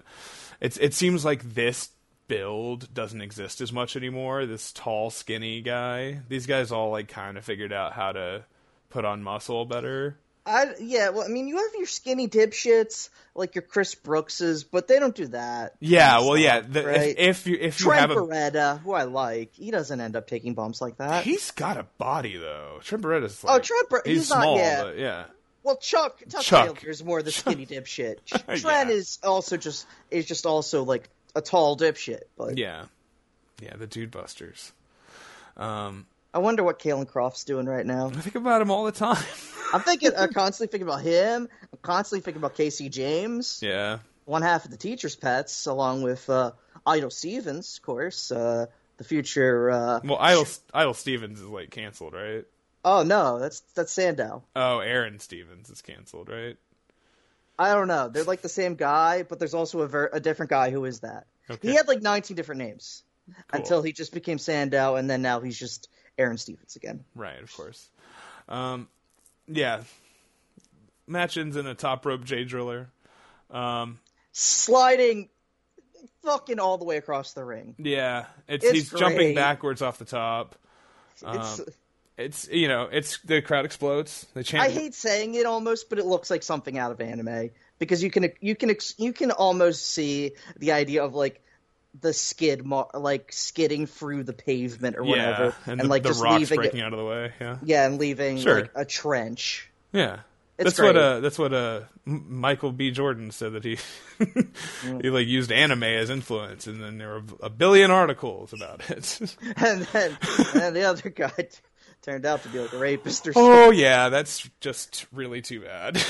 it's it seems like this build doesn't exist as much anymore. This tall, skinny guy. These guys all like kind of figured out how to put on muscle better. I yeah, well, I mean, you have your skinny dipshits like your Chris Brookses, but they don't do that. Yeah, well, yeah. The, right? if, if you if you Trent have a Beretta, who I like, he doesn't end up taking bumps like that. He's got a body though. Trent Beretta's like Oh, Trent Ber- he's, he's not- small, yeah. but yeah. well, Chuck Chuck, Chuck. Is more the skinny dipshit. Yeah. Trent is also just is just also like a tall dipshit. But Yeah. Yeah, the dude busters. Um I wonder what Kalen Croft's doing right now. I think about him all the time. I'm thinking, I'm constantly thinking about him. I'm constantly thinking about KC James, yeah. one half of the Teacher's Pets, along with uh, Idol Stevens, of course, uh, the future. Uh, Well, Idol Idol Stevens is like canceled, right? oh no, that's that's Sandow. Oh, Aaron Stevens is canceled, right? I don't know. They're like the same guy, but there's also a, ver- a different guy who is that. Okay. He had like 19 different names Cool. until he just became Sandow, and then now he's just Aaron Stevens again. Right, of course. Um, yeah. Match ends in a top rope J driller. Um, Sliding fucking all the way across the ring. yeah, it's, It's he's jumping backwards off the top. It's, Um, It's you know, it's the crowd explodes. They chant. I hate saying it almost, but it looks like something out of anime because you can you can you can almost see the idea of like the skid mar- like skidding through the pavement or yeah, whatever, and, and, the, like the just rocks leaving breaking it, out of the way. Yeah, yeah, and leaving Sure. like a trench. yeah. It's that's what uh that's what uh Michael B. Jordan said that he he like used anime as influence, and then there were a billion articles about it. and then and the other guy t- turned out to be like a rapist or something. oh yeah, that's just really too bad.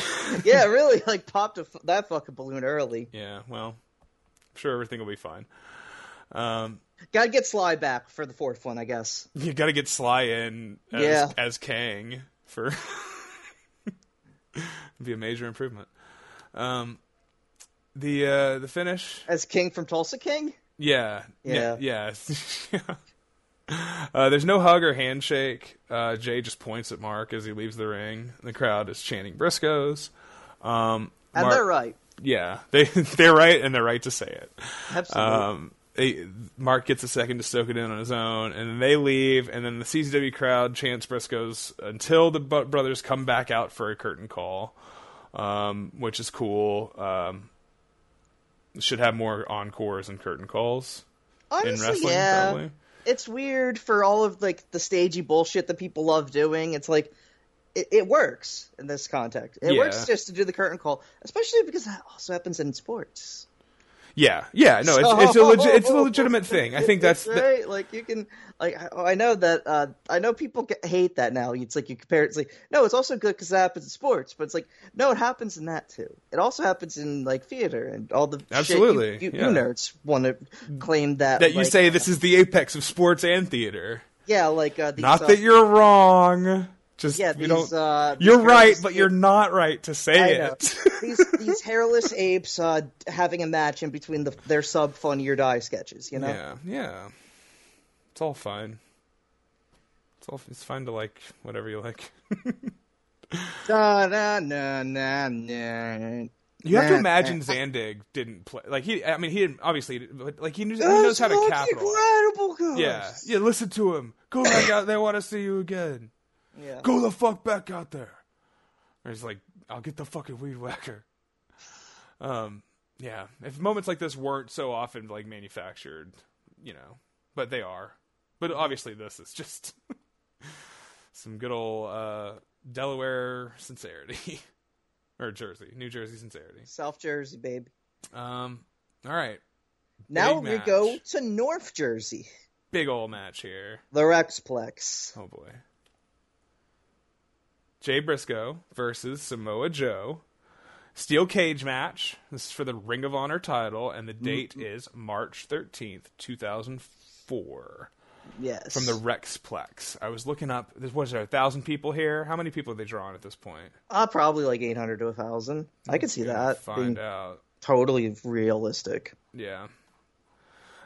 Yeah, really, like popped a f- that fucking balloon early. yeah, well, I'm sure everything will be fine. Um, Gotta get Sly back for the fourth one, I guess. you got to get Sly in as, Yeah. as Kang for be a major improvement. Um, the uh, the finish, As King from Tulsa King. yeah, Yeah. yeah. yeah. Uh, there's no hug or handshake. Uh, Jay just points at Mark as he leaves the ring. The crowd is chanting Briscoes. Um, And Mark- they're right. Yeah, they they're right and they're right to say it. Absolutely. Um, they, Mark gets a second to soak it in on his own, and then they leave, and then the CZW crowd chants Briscoes until the brothers come back out for a curtain call, um, which is cool. Um, should have more encores and curtain calls in wrestling, yeah. probably. it's weird for all of like the stagey bullshit that people love doing. It's like it, it works in this context. It Yeah. works just to do the curtain call, especially because that also happens in sports. Yeah, yeah, no, it's, it's a legit, it's a legitimate thing. I think that's It's the- right. like you can like I know that uh, I know people hate that now. It's like you compare it. It's like no, it's also good because it happens in sports, but it's like no, it happens in that too. It also happens in like theater and all the Absolutely, shit you, you, yeah. you nerds want to claim that that you like, say this is the apex of sports and theater. yeah like uh, Not uh, that you're wrong. Just yeah you these, don't. uh, You're right, hairless but you're not right to say I it. these these hairless apes uh, having a match in between the, their sub funny or die sketches. You know, Yeah, yeah. It's all fine. It's all. It's fine to like whatever you like. Da, da, na, na, na. You have to imagine. Zandig didn't play. Like he, I mean, he didn't obviously, but like he knows, he knows how to capitalize. incredible, guys. Yeah, yeah. Listen to him. Go back out there. Want to see you again. Yeah. Go the fuck back out there. Or he's like, I'll get the fucking weed whacker. Um, yeah. If moments like this weren't so often like manufactured, you know, but they are. But obviously, this is just some good old uh, Delaware sincerity, or Jersey, New Jersey sincerity. South Jersey, babe. Um, all right, Now Big we match. go to North Jersey, big old match here. the Rexplex. Oh boy. Jay Briscoe versus Samoa Joe. steel cage match. This is for the Ring of Honor title, and the date is March thirteenth, two thousand four. Yes. From the Rexplex. I was looking up. There was there a thousand people here? How many people are they drawing at this point? uh, probably like 800 to a 1,000. I could see that Find out. totally realistic. Yeah.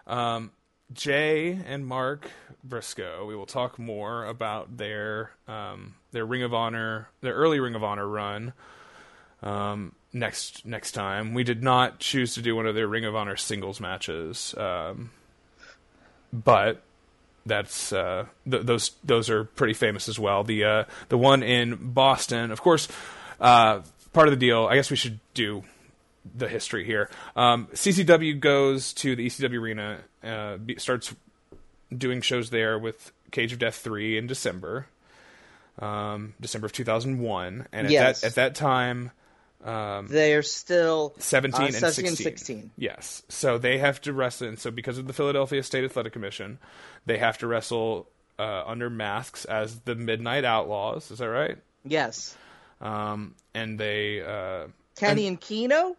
Um, Jay and Mark Briscoe. We will talk more about their um, their Ring of Honor, their early Ring of Honor run. Um, next next time, we did not choose to do one of their Ring of Honor singles matches, um, but that's uh, th- those those are pretty famous as well. The uh, the one in Boston, of course. Uh, part of the deal. I guess we should do the history here. Um, CZW goes to the ECW arena, uh, be, starts doing shows there with Cage of Death three in December, um, December of two thousand one, and at Yes. that at that time, They're still 17 uh, and 17 16. and 16. Yes. So they have to wrestle. And so because of the Philadelphia State Athletic Commission, they have to wrestle uh, under masks as the Midnight Outlaws. Is that right? Yes. Um, and they. Uh, Kenny and Keno?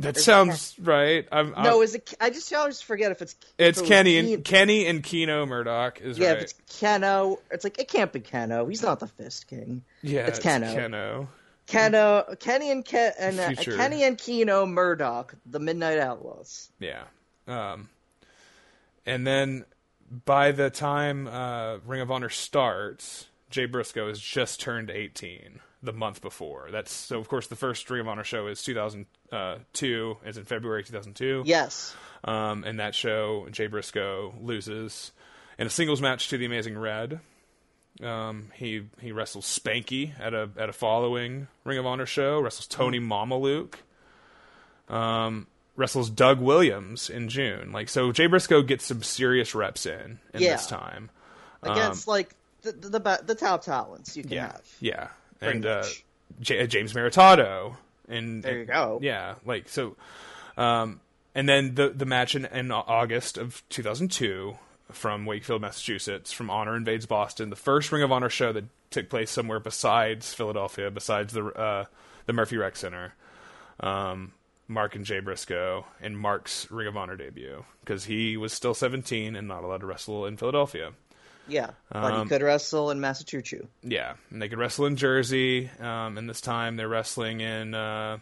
That sounds right. I'm, I'm, No, is it? I just always forget if it's. if it's it Kenny Ken- and Kenny and Keno Murdoch is Yeah, right. if it's Keno, it's like it can't be Keno. He's not the Fist King. yeah, it's Keno. Keno. Keno, Kenny and Ke- and uh, Kenny and Keno Murdoch, the Midnight Outlaws. Yeah. Um, and then by the time uh, Ring of Honor starts, Jay Briscoe has just turned 18 the month before. That's so. Of course, the first Ring of Honor show is 2002, is in February 2002. Yes. Um, and that show, Jay Briscoe loses in a singles match to the Amazing Red. Um, he he wrestles Spanky at a at a following Ring of Honor show. Wrestles Tony Mamaluke. Um, wrestles Doug Williams in June. Like so, Jay Briscoe gets some serious reps in in Yeah. this time. Against like the the, the the top talents you can Um, Yeah, have. yeah, and uh. J- uh, James Maritato. and There you go. Yeah, like so, um, and then the the match in, in August of 2002 from Wakefield, Massachusetts, from Honor Invades Boston, the first Ring of Honor show that took place somewhere besides Philadelphia, besides the uh, the Murphy Rec Center. Um, Mark and Jay Briscoe and Mark's Ring of Honor debut because he was still 17 and not allowed to wrestle in Philadelphia. Yeah, but Um, he could wrestle in Massachusetts. Yeah, and they could wrestle in Jersey. Um, and this time they're wrestling in. Uh,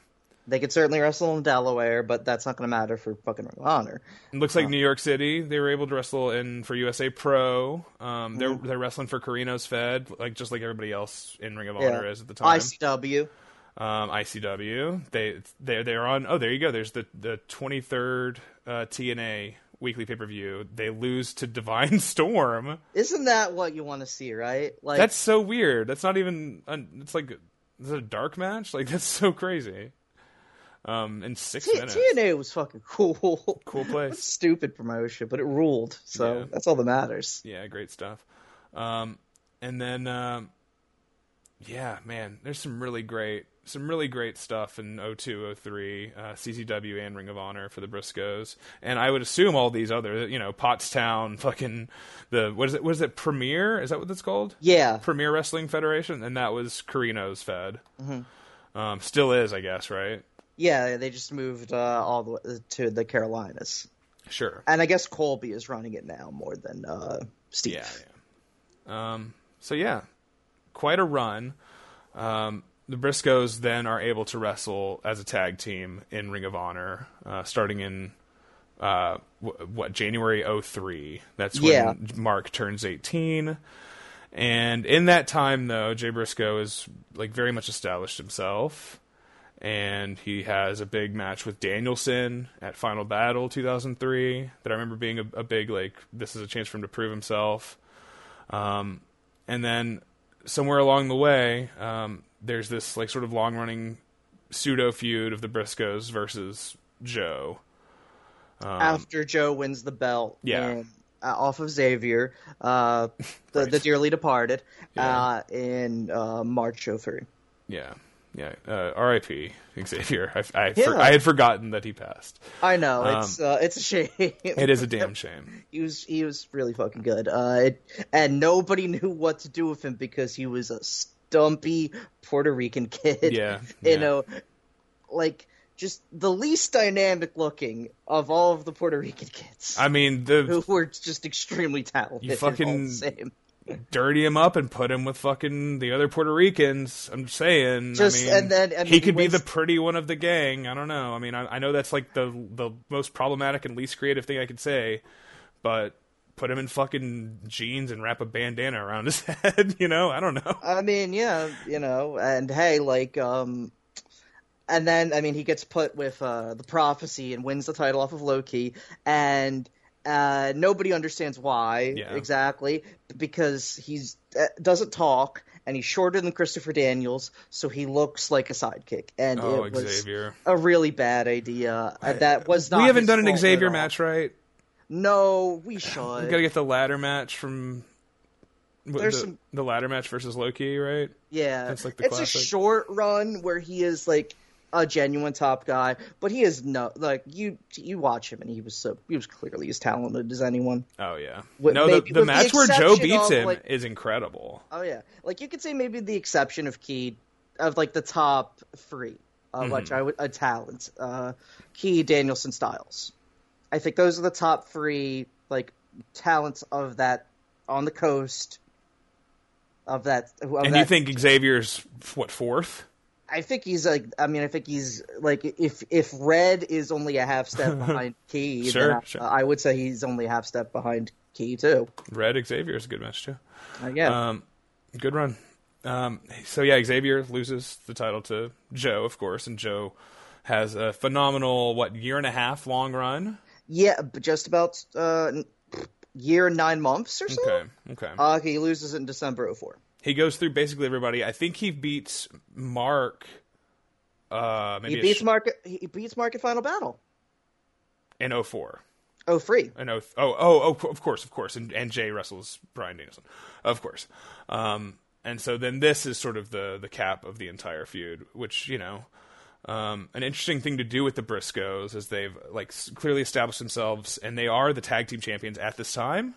They could certainly wrestle in Delaware, but that's not going to matter for fucking Ring of Honor. it looks like New York City. They were able to wrestle in for USA Pro. Um, they're they're wrestling for Carino's Fed, like just like everybody else in Ring of Honor is at the time. ICW. um, ICW. They they they're on. Oh, there you go. There's the the 23rd uh, TNA weekly pay per view. They lose to Divine Storm. Isn't that what you want to see, right? Like That's so weird. That's not even. It's like is it a dark match? Like that's so crazy. Um, in six T- minutes. TNA was fucking cool. Cool place. Stupid promotion, but it ruled. So Yeah. that's all that matters. Yeah, great stuff. Um, and then, um, yeah, man, there's some really great, some really great stuff in 02, 03, uh, CZW and Ring of Honor for the Briscoes. And I would assume all these other, you know, Pottstown, fucking the what is it? What is it? Premier? Is that what it's called? Yeah. Premier Wrestling Federation, and that was Carino's Fed. Um, still is, I guess, right? Yeah, they just moved uh, all the way to the Carolinas. Sure. And I guess Colby is running it now more than uh, Steve. Yeah, yeah. Um, so yeah, quite a run. Um, the Briscoes then are able to wrestle as a tag team in Ring of Honor, uh, starting in uh, w- what January 03. That's when Yeah. Mark turns 18. And in that time, though, Jay Briscoe is like very much established himself, and he has a big match with Danielson at Final Battle 2003 that I remember being a, a big like this is a chance for him to prove himself. Um, and then somewhere along the way, um, there's this like sort of long running pseudo feud of the Briscoes versus Joe. After Joe wins the belt. Um, Yeah. uh, off of Xavier, uh, the, Right. the dearly departed, Yeah. uh, in uh, March 03. Yeah, yeah. Uh, R.I.P. Xavier. I, I, Yeah. for, I had forgotten that he passed. I know Um, it's uh, it's a shame. It is a damn shame. he was he was really fucking good. Uh, it, and nobody knew what to do with him because he was a stumpy Puerto Rican kid. Yeah, you yeah. know, like just the least dynamic looking of all of the Puerto Rican kids. I mean, the who were just extremely talented. You fucking- the same. dirty him up and put him with fucking the other Puerto Ricans. I'm saying. Just- I mean, and then- I he mean, could be the pretty one of the gang. I don't know. I mean, I, I know that's like the the most problematic and least creative thing I could say, but put him in fucking jeans and wrap a bandana around his head. You know, I don't know. I mean, yeah, you know, and hey, like, um, and then I mean, he gets put with uh, the prophecy and wins the title off of Low Ki, and uh, nobody understands why Yeah. exactly because he's uh, doesn't talk and he's shorter than Christopher Daniels, so he looks like a sidekick, and Oh, it was Xavier. a really bad idea. Uh, that was not. we haven't done an Xavier match, right? No, we We should. gotta get the ladder match from. There's the, some- the ladder match versus Low Ki, right? Yeah, That's like the it's classic. a short run where he is like a genuine top guy, but he is no like you. You watch him and he was so he was clearly as talented as anyone. Oh yeah. With- no, the, maybe the the match where Joe beats of, him like- is incredible. Oh yeah, like you could say maybe the exception of Ki, of like the top three, uh, Mm-hmm. which I would a talent, uh, Ki, Danielson, Styles. I think those are the top three like talents of that on the coast. Of that, of And that you think Xavier's what fourth? I think he's like. I mean, I think he's like. If if Red is only a half step behind Ki, Sure, then I, sure. I would say he's only a half step behind Ki too. Red Xavier is a good match too. Uh, yeah, Um, good run. Um, so yeah, Xavier loses the title to Joe, of course, and Joe has a phenomenal what year and a half long run. Yeah, just about uh, year and nine months or so. Okay, okay. Uh, he loses it in December 04. he goes through basically everybody. I think he beats Mark. Uh, maybe He beats sh- Mark. He beats Mark at Final Battle. in 04. Oh, free. I know. Oh, oh, oh, of course, of course, and and Jay wrestles Bryan Danielson, of course. Um, and so then this is sort of the the cap of the entire feud, which you know, um, an interesting thing to do with the Briscoes is they've like s- clearly established themselves, and they are the tag team champions at this time.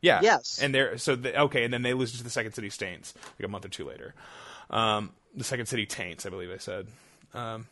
Yeah. Yes. And they're so they, okay, and then they lose to the Second City Saints like a month or two later. Um, the Second City Taints, I believe they said. Um,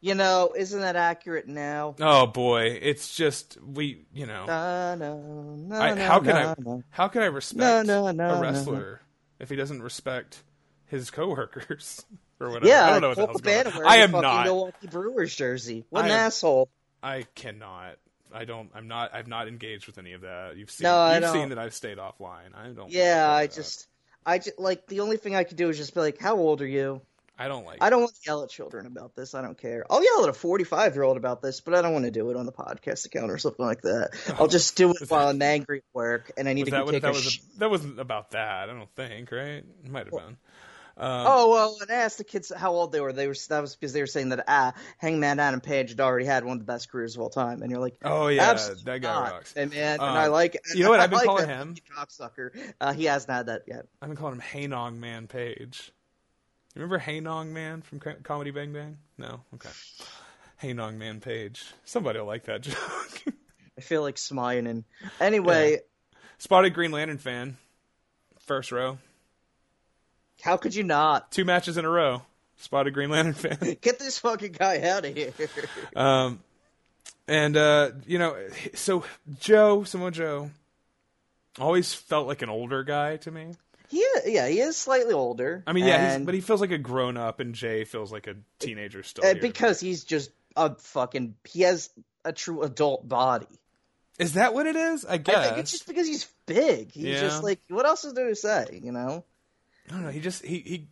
You know, isn't that accurate now? oh boy, it's just we, you know. No, no, no, I, how can I how can I respect a wrestler if he doesn't respect his coworkers or whatever? Yeah, I don't know what the hell's going on. I am fucking not. Milwaukee Brewers jersey. What an I am- asshole! I cannot. I don't. I'm not. I've not engaged with any of that. You've seen. No, I you've seen that I've stayed offline. I don't. Yeah, I that. just, I just like the only thing I could do is just be like, "How old are you?" I don't like. I don't want to yell at children about this. I don't care. I'll yell at a 45 year old about this, but I don't want to do it on the podcast account or something like that. I'll just do it while I'm angry at work and I need to that take that a was? sh- that wasn't about that. I don't think. Right? It might have been. Oh well, and I asked the kids how old they were. They were that was because they were saying that ah, Hangman Adam Page had already had one of the best careers of all time, and you're like, Oh yeah, that guy not. rocks. And man, Um, and I like. you know what I I've been like calling him? Cocksucker. Uh, he hasn't had that yet. I've been calling him Hey Nong Man Page. You remember Hey Nong Man from Comedy Bang Bang? No? Okay. Hey Nong Man Page. Somebody will like that joke. I feel like smiling. Anyway, Spotted Green Lantern fan. First row. How could you not Two matches in a row. Spotted Green Lantern fan. get this fucking guy out of here? Um, and, uh, you know, so Joe, Samoa Joe, always felt like an older guy to me. He yeah, he is slightly older. I mean, yeah, he's, but he feels like a grown up, and Jay feels like a teenager still. uh, because he's just a fucking. He has a true adult body. is that what it is? I guess. I think it's just because he's big. He's Yeah. just like, what else is there to say? You know? I don't know. He just he he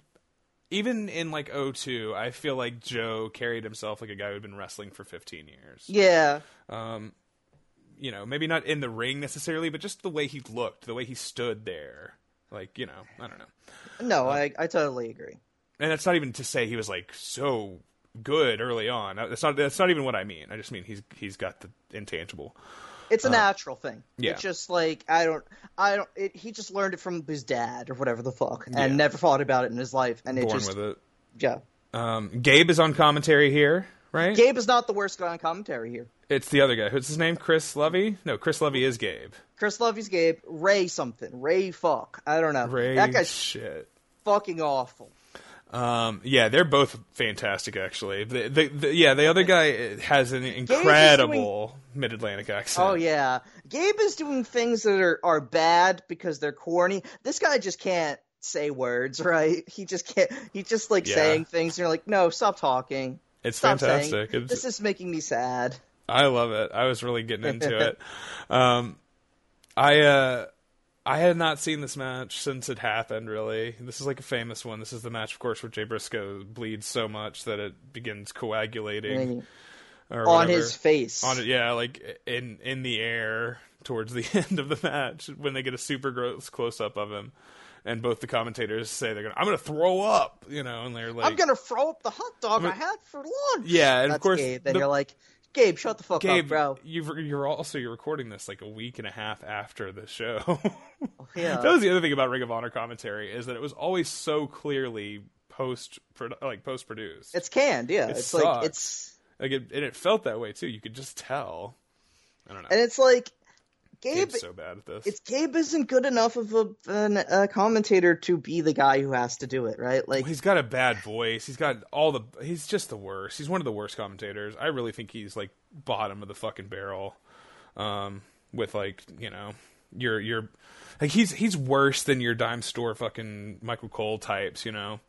even in like 02, I feel like Joe carried himself like a guy who had been wrestling for 15 years. Yeah. Um, you know, maybe not in the ring necessarily, but just the way he looked, the way he stood there. Like, you know, I don't know. No, I I totally agree. And that's not even to say he was like so good early on. That's not that's not even what I mean. I just mean he's he's got the intangible. It's a natural thing. Uh, yeah. It's just like I don't, I don't. It, he just learned it from his dad or whatever the fuck, and Yeah. never thought about it in his life. And it Born just, with it. yeah. Um, Gabe is on commentary here, right? Gabe is not the worst guy on commentary here. It's the other guy. Who's his name? Chris Lovey? No, Chris Lovey is Gabe. Chris Lovey's Gabe. Ray something. Ray fuck. I don't know. Ray that guy's shit. fucking awful. Um, yeah, they're both fantastic, actually. The, the, the, yeah, the other guy has an incredible Mid Atlantic accent. Oh yeah, Gabe is doing things that are are bad because they're corny. This guy just can't say words, right? He just can't. He's just like Yeah. saying things. And you're like, no, stop talking. it's Stop fantastic. saying. It's- This is making me sad. I love it. I was really getting into it. Um, I uh, I had not seen this match since it happened. Really, this is like a famous one. This is the match, of course, where Jay Briscoe bleeds so much that it begins coagulating or on whatever. his face. on it. Yeah, like in in the air towards the end of the match when they get a super gross close up of him. And both the commentators say they're gonna, I'm gonna throw up, you know, and they're like, I'm gonna throw up the hot dog I mean- had for lunch. Yeah, and of That's course Gabe. Then the- you're like, Gabe, shut the fuck Gabe, up, bro. you've, you're also you're recording this like a week and a half after the show. Oh, yeah. that was the other thing about Ring of Honor commentary is that it was always so clearly post like post produced. It's canned, yeah. It it's sucks. like it's Like it, and it felt that way too. You could just tell. I don't know. and it's like Gabe. Gabe's so bad at this. It's Gabe isn't good enough of a, an, a commentator to be the guy who has to do it, right? Like, He's got a bad voice. He's got all the. He's just the worst. He's one of the worst commentators. I really think he's like bottom of the fucking barrel. Um, with like you know your your like he's he's worse than your dime store fucking Michael Cole types. You know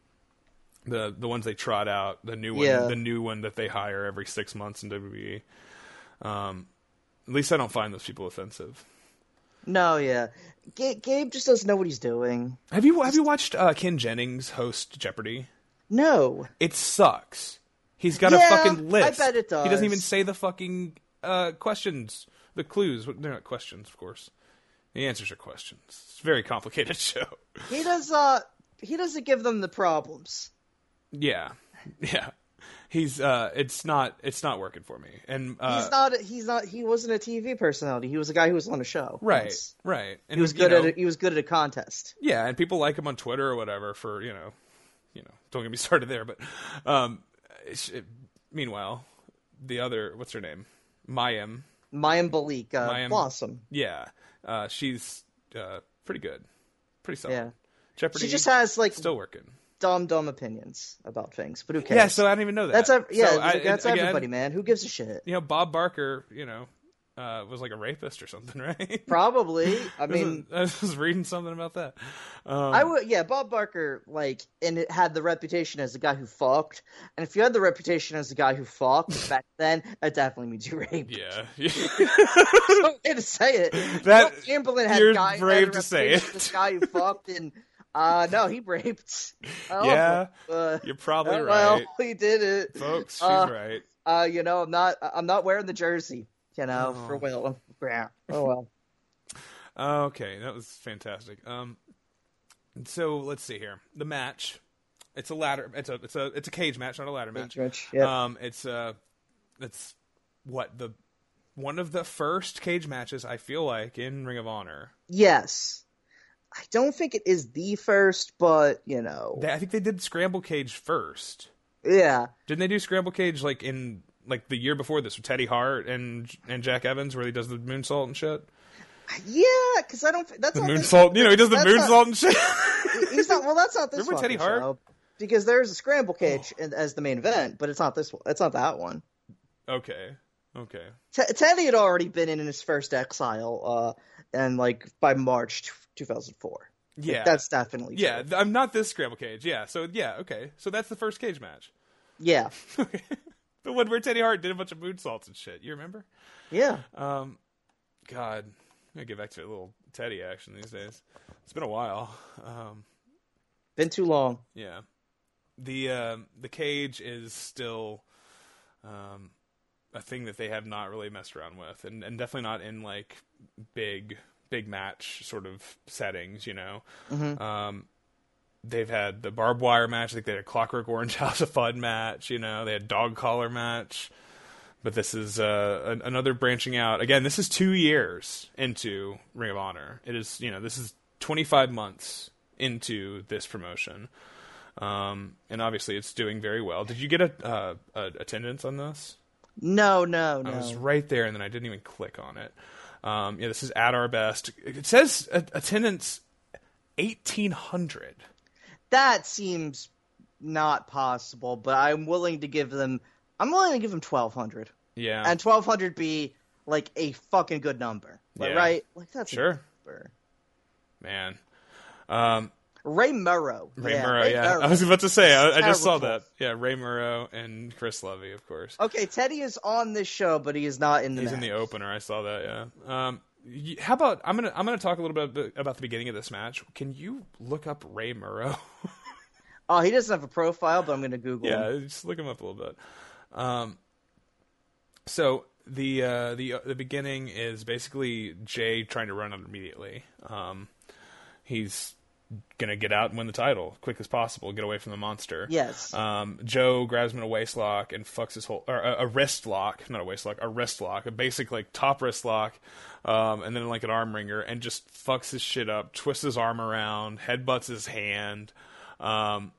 the the ones they trot out the new one Yeah. the new one that they hire every six months in WWE. Um, at least I don't find those people offensive. no, yeah. Gabe, Gabe just doesn't know what he's doing. Have you have you watched uh, Ken Jennings host Jeopardy? No. It sucks. He's got Yeah, a fucking list. I bet it does. He doesn't even say the fucking uh, questions, the clues. They're not questions, of course. The answers are questions. It's a very complicated show. He does, uh, he doesn't give them the problems. Yeah, yeah. He's uh, it's not it's not working for me. And uh, He's not, he's not, he wasn't a TV personality. He was a guy who was on a show. right, once. right. And He was good know, at it. He was good at a contest. Yeah, and people like him on Twitter or whatever for you know, you know. Don't get me started there, but um, it, meanwhile, the other what's her name, Mayim. Mayim Bialik, uh, Mayim- Blossom. Yeah, uh, she's uh, pretty good, pretty solid. Yeah. Jeopardy. She just has like still working. Dumb, dumb opinions about things, but who cares? Yeah, so I don't even know that. that's ev- yeah, So I- that's again, everybody, man. Who gives a shit? You know, Bob Barker, you know, uh, was like a rapist or something, right? Probably. I mean, I was reading something about that. Um, I would. Yeah, Bob Barker, like, and it had the reputation as a guy who fucked. And if you had the reputation as a guy who fucked back then, that definitely means you raped. yeah, So, to say it. That- Chamberlain had you're guy, brave to say it. This guy who fucked, and uh, no, he raped. Oh, Yeah, uh, you're probably oh, right, Well, he did it. folks. She's uh, right. Uh, you know, I'm not. I'm not wearing the jersey. You know, Oh. for Will. Yeah. Oh well. Okay, that was fantastic. Um, so let's see here. The match. It's a ladder. It's a it's a it's a cage match, not a ladder match. Match, yeah. Um, it's uh, it's what the one of the first cage matches I feel like in Ring of Honor. Yes. I don't think it is the first, but you know, I think they did Scramble Cage first. yeah, Didn't they do Scramble Cage like in like the year before this with Teddy Hart and and Jack Evans, where he does the moonsault and shit? yeah, because I don't. That's The moonsault, you know, he does the that's not- and shit. He's not. Well, that's not this Remember Teddy Hart? show, because there's a scramble cage in, as the main event, but it's not this one. It's not that one. okay, okay. T- Teddy had already been in his first exile, uh, and like by March 2004. Like, Yeah, that's definitely Yeah, true. I'm not this scramble cage. Yeah, so yeah, okay. So that's the first cage match. yeah, the one where Teddy Hart did a bunch of moonsaults and shit. You remember? yeah. Um, God, I'm gonna get back to a little Teddy action these days. It's been a while. Um, Been too long. yeah, the um, the cage is still um, a thing that they have not really messed around with, and, and definitely not in like big big match sort of settings. You know, um, they've had the barbed wire match. I think they had a Clockwork Orange House of Fun match. You know, they had dog collar match. But this is uh, an, another branching out. Again, this is two years into Ring of Honor. It is, you know, this is 25 months into this promotion, um, and obviously it's doing very well. Did you get a, uh, a attendance on this? No, no, no. I was right there, and then I didn't even click on it. Um, yeah, this is at our best. It says a- attendance 1,800. That seems not possible, but I'm willing to give them. I'm willing to give them 1200, Yeah. and 1200 be like a fucking good number, Like, Yeah. right? Like that's a Sure. number. Man. Um, Ray Murrow. Ray yeah, Murrow, Ray yeah. Murrow. I was about to say, I, I just saw that. Yeah, Ray Murrow and Chris Levy, of course. Okay, Teddy is on this show, but he is not in the. He's in the opener. I saw that. Yeah. Um, how about I'm gonna I'm gonna talk a little bit about the beginning of this match. Can you look up Ray Murrow? Oh, he doesn't have a profile, but I'm gonna Google. yeah, him. just look him up a little bit. Um, so the uh, the the beginning is basically Jay trying to run out immediately. Um, he's gonna get out and win the title quick as possible, get away from the monster. Yes. Um, Joe grabs him in a waist lock and fucks his whole or a, a wrist lock, not a waist lock, a wrist lock, a basic like top wrist lock, um, and then like an arm wringer, and just fucks his shit up, twists his arm around, headbutts his hand, um,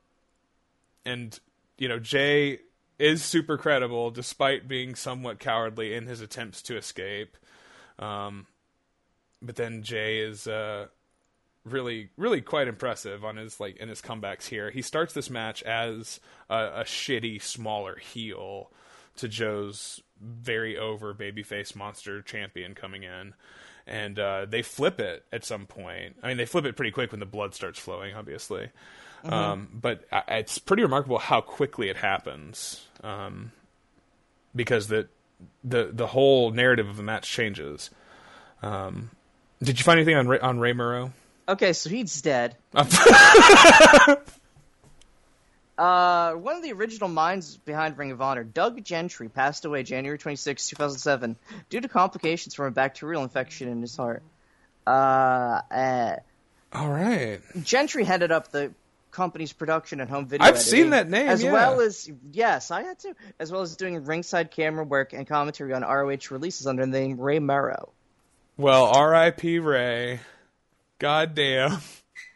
and you know Jay is super credible despite being somewhat cowardly in his attempts to escape. Um, but then Jay is uh, really, really quite impressive on his like in his comebacks here. He starts this match as a, a shitty, smaller heel to Joe's very over babyface monster champion coming in. And uh, they flip it at some point. I mean, they flip it pretty quick when the blood starts flowing, obviously. Um, but uh, it's pretty remarkable how quickly it happens, um, because the the the whole narrative of the match changes. Um, did you find anything on Ray, on Ray Murrow? Okay, so he's dead. Uh, one of the original minds behind Ring of Honor, Doug Gentry, passed away January 26, 2007, due to complications from a bacterial infection in his heart. Uh, uh, All right. Gentry headed up the company's production and home video I've editing, seen that name, as yeah. well as yes, I had to, as well as doing ringside camera work and commentary on ROH releases under the name Ray Murrow. Well, R.I.P. Ray. God damn.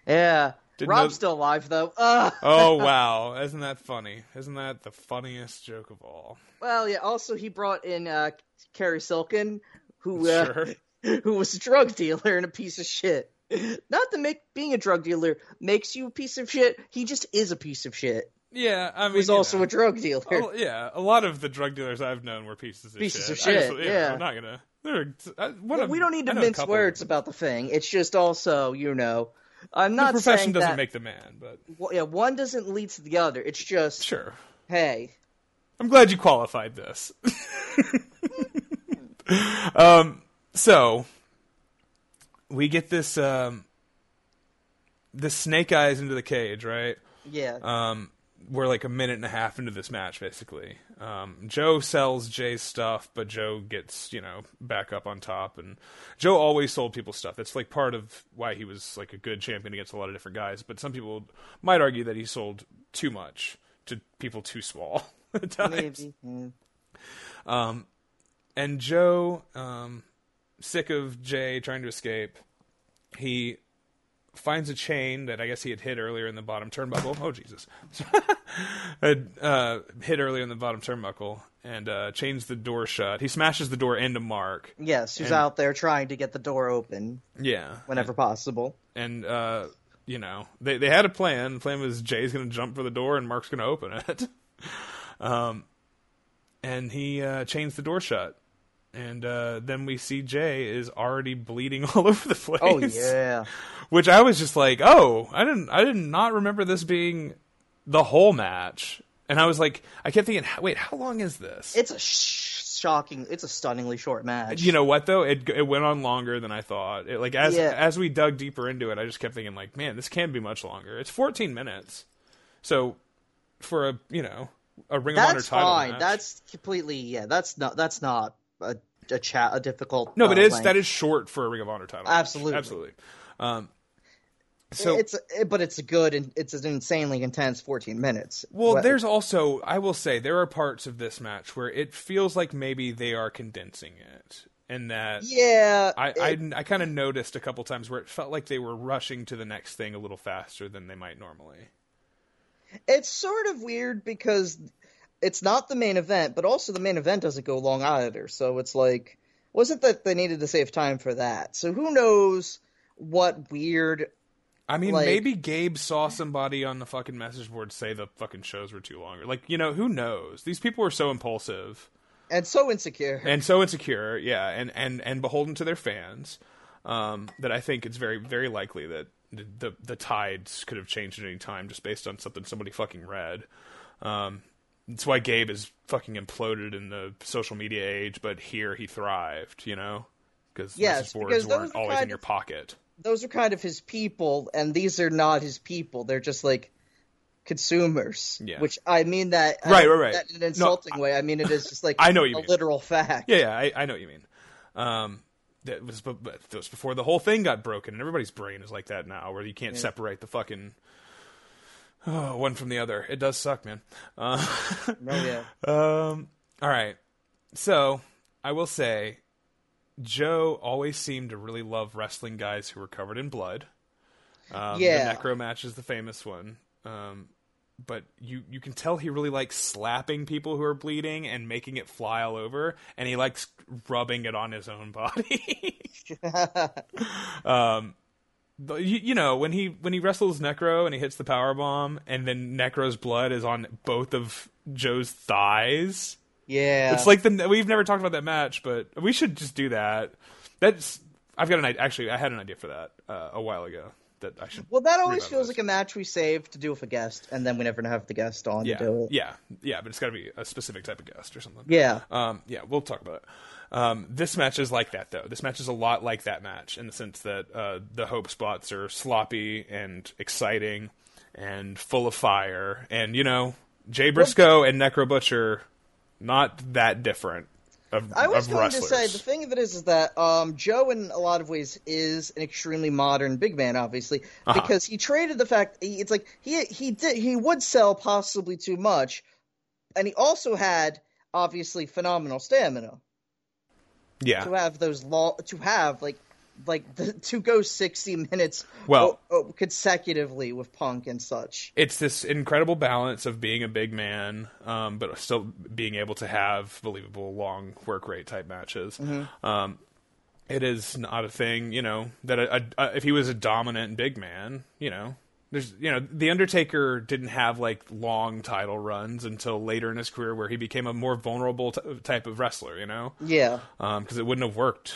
Yeah, Didn't Rob's know- still alive though. Ugh. Oh wow, isn't that funny? Isn't that the funniest joke of all? Well, yeah. Also, he brought in uh, Cary Silkin, who uh, Sure. who was a drug dealer and a piece of shit. Not that make being a drug dealer makes you a piece of shit. He just is a piece of shit. Yeah, I mean, He's also know. a drug dealer. Oh, yeah, a lot of the drug dealers I've known were pieces of Pieces shit. of I shit, just- yeah. I'm not gonna. They're, one But of- we don't need to a mince words about the thing. It's just also, you know, I'm not The profession doesn't that. make the man, but well, yeah, one doesn't lead to the other. It's just, sure. hey, I'm glad you qualified this. um, so we get this um, this snake eyes into the cage, right? yeah, Um, we're like a minute and a half into this match, basically. Um, Joe sells Jay's stuff, but Joe gets you know back up on top, and Joe always sold people stuff. That's like part of why he was like a good champion against a lot of different guys. But some people might argue that he sold too much to people too small at times. maybe. Um, and Joe, um, sick of Jay trying to escape, he finds a chain that I guess he had hit earlier in the bottom turnbuckle. Oh Jesus! had uh, hit earlier in the bottom turnbuckle and uh, chains the door shut. He smashes the door into Mark. Yes, who's And- out there trying to get the door open Yeah, whenever possible. and uh, you know they they had a plan. The plan was Jay's going to jump for the door and Mark's going to open it. um, and he uh, chains the door shut. And uh, then we see Jay is already bleeding all over the place. Oh yeah. which I was just like, oh, I didn't, I did not remember this being the whole match. And I was like, I kept thinking, wait, how long is this? It's a sh- shocking. It's a stunningly short match. you know what though? It it went on longer than I thought. It, like as Yeah. as we dug deeper into it, I just kept thinking like, man, this can be much longer. It's 14 minutes. So for a you know a Ring of Honor that's title fine. match- That's completely yeah. That's not. That's not a a chat a difficult. no, but uh, it is length. that is short for a Ring of Honor title. match. Absolutely. absolutely. Um, so it's but it's a good and it's an insanely intense 14 minutes. Well, What- there's also, I will say, there are parts of this match where it feels like maybe they are condensing it, and that yeah. I it- I, I kind of noticed a couple times where it felt like they were rushing to the next thing a little faster than they might normally. it's sort of weird because it's not the main event, but also the main event doesn't go long either. So it's like wasn't that they needed to save time for that. So who knows what weird I mean, Like- maybe Gabe saw somebody on the fucking message board say the fucking shows were too long. Like, you know, who knows? These people are so impulsive and so insecure. and so insecure, yeah, and and and beholden to their fans um, that I think it's very very likely that the, the the tides could have changed at any time just based on something somebody fucking read. Um, that's why Gabe is fucking imploded in the social media age, but here he thrived, you know, because Yes, because weren't always in kind your pocket. Those are kind of his people, and these are not his people. They're just like consumers. Yeah. Which I mean that Right, right, right. that in an No, insulting way. I mean it is just like I know you a mean. literal fact. Yeah, yeah, I, I know what you mean. Um, that was, that was before the whole thing got broken, and everybody's brain is like that now, where you can't separate the fucking oh, one from the other. It does suck, man. Uh, Oh yeah. um, all right, so I will say, Joe always seemed to really love wrestling guys who were covered in blood. Um, Yeah. the necro match is the famous one. Um, but you you can tell he really likes slapping people who are bleeding and making it fly all over, and he likes rubbing it on his own body. um, you, you know when he when he wrestles Necro and he hits the power bomb, and then Necro's blood is on both of Joe's thighs. Yeah. It's like the we've never talked about that match, but we should just do that. That's I've got an idea. Actually, I had an idea for that uh, a while ago that I should. well, that always feels like a match we saved to do with a guest, and then we never have the guest on yeah, to do it. yeah, yeah. But it's got to be a specific type of guest or something. Yeah. Um, yeah, we'll talk about it. Um, this match is like that, though. This match is a lot like that match in the sense that uh, the hope spots are sloppy and exciting and full of fire. And, you know, Jay Briscoe and Necro Butcher, not that different of, I was going wrestlers. to say the thing of it is, is that um, Joe, in a lot of ways, is an extremely modern big man, obviously, Uh-huh. because he traded the fact he, it's like he he did he would sell possibly too much, and he also had obviously phenomenal stamina yeah. to have those law to have like like the, to go sixty minutes Well- o- o- consecutively with Punk and such. it's this incredible balance of being a big man, um, but still being able to have believable long work rate type matches. Um, it is not a thing, you know, that a, a, if he was a dominant big man, you know, there's, you know, the Undertaker didn't have like long title runs until later in his career, where he became a more vulnerable t- type of wrestler, you know Yeah, because it wouldn't have worked.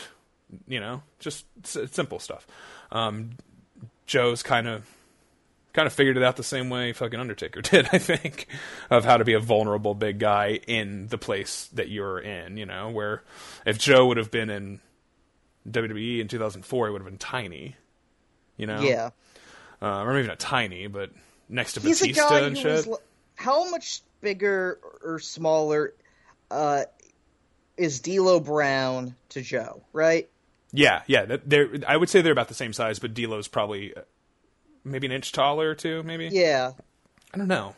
You know, just s- simple stuff. Um, Joe's kind of kind of figured it out the same way fucking Undertaker did, I think, of how to be a vulnerable big guy in the place that you're in. You know, where if Joe would have been in WWE in 2004, he would have been tiny. You know, yeah. Uh, or maybe not tiny, but next to He's a Batista and shit. How much bigger or smaller uh, is D'Lo Brown to Joe? Right? Yeah, yeah. They're I would say they're about the same size, but D'Lo's probably uh, maybe an inch taller or two. Maybe Yeah. I don't know.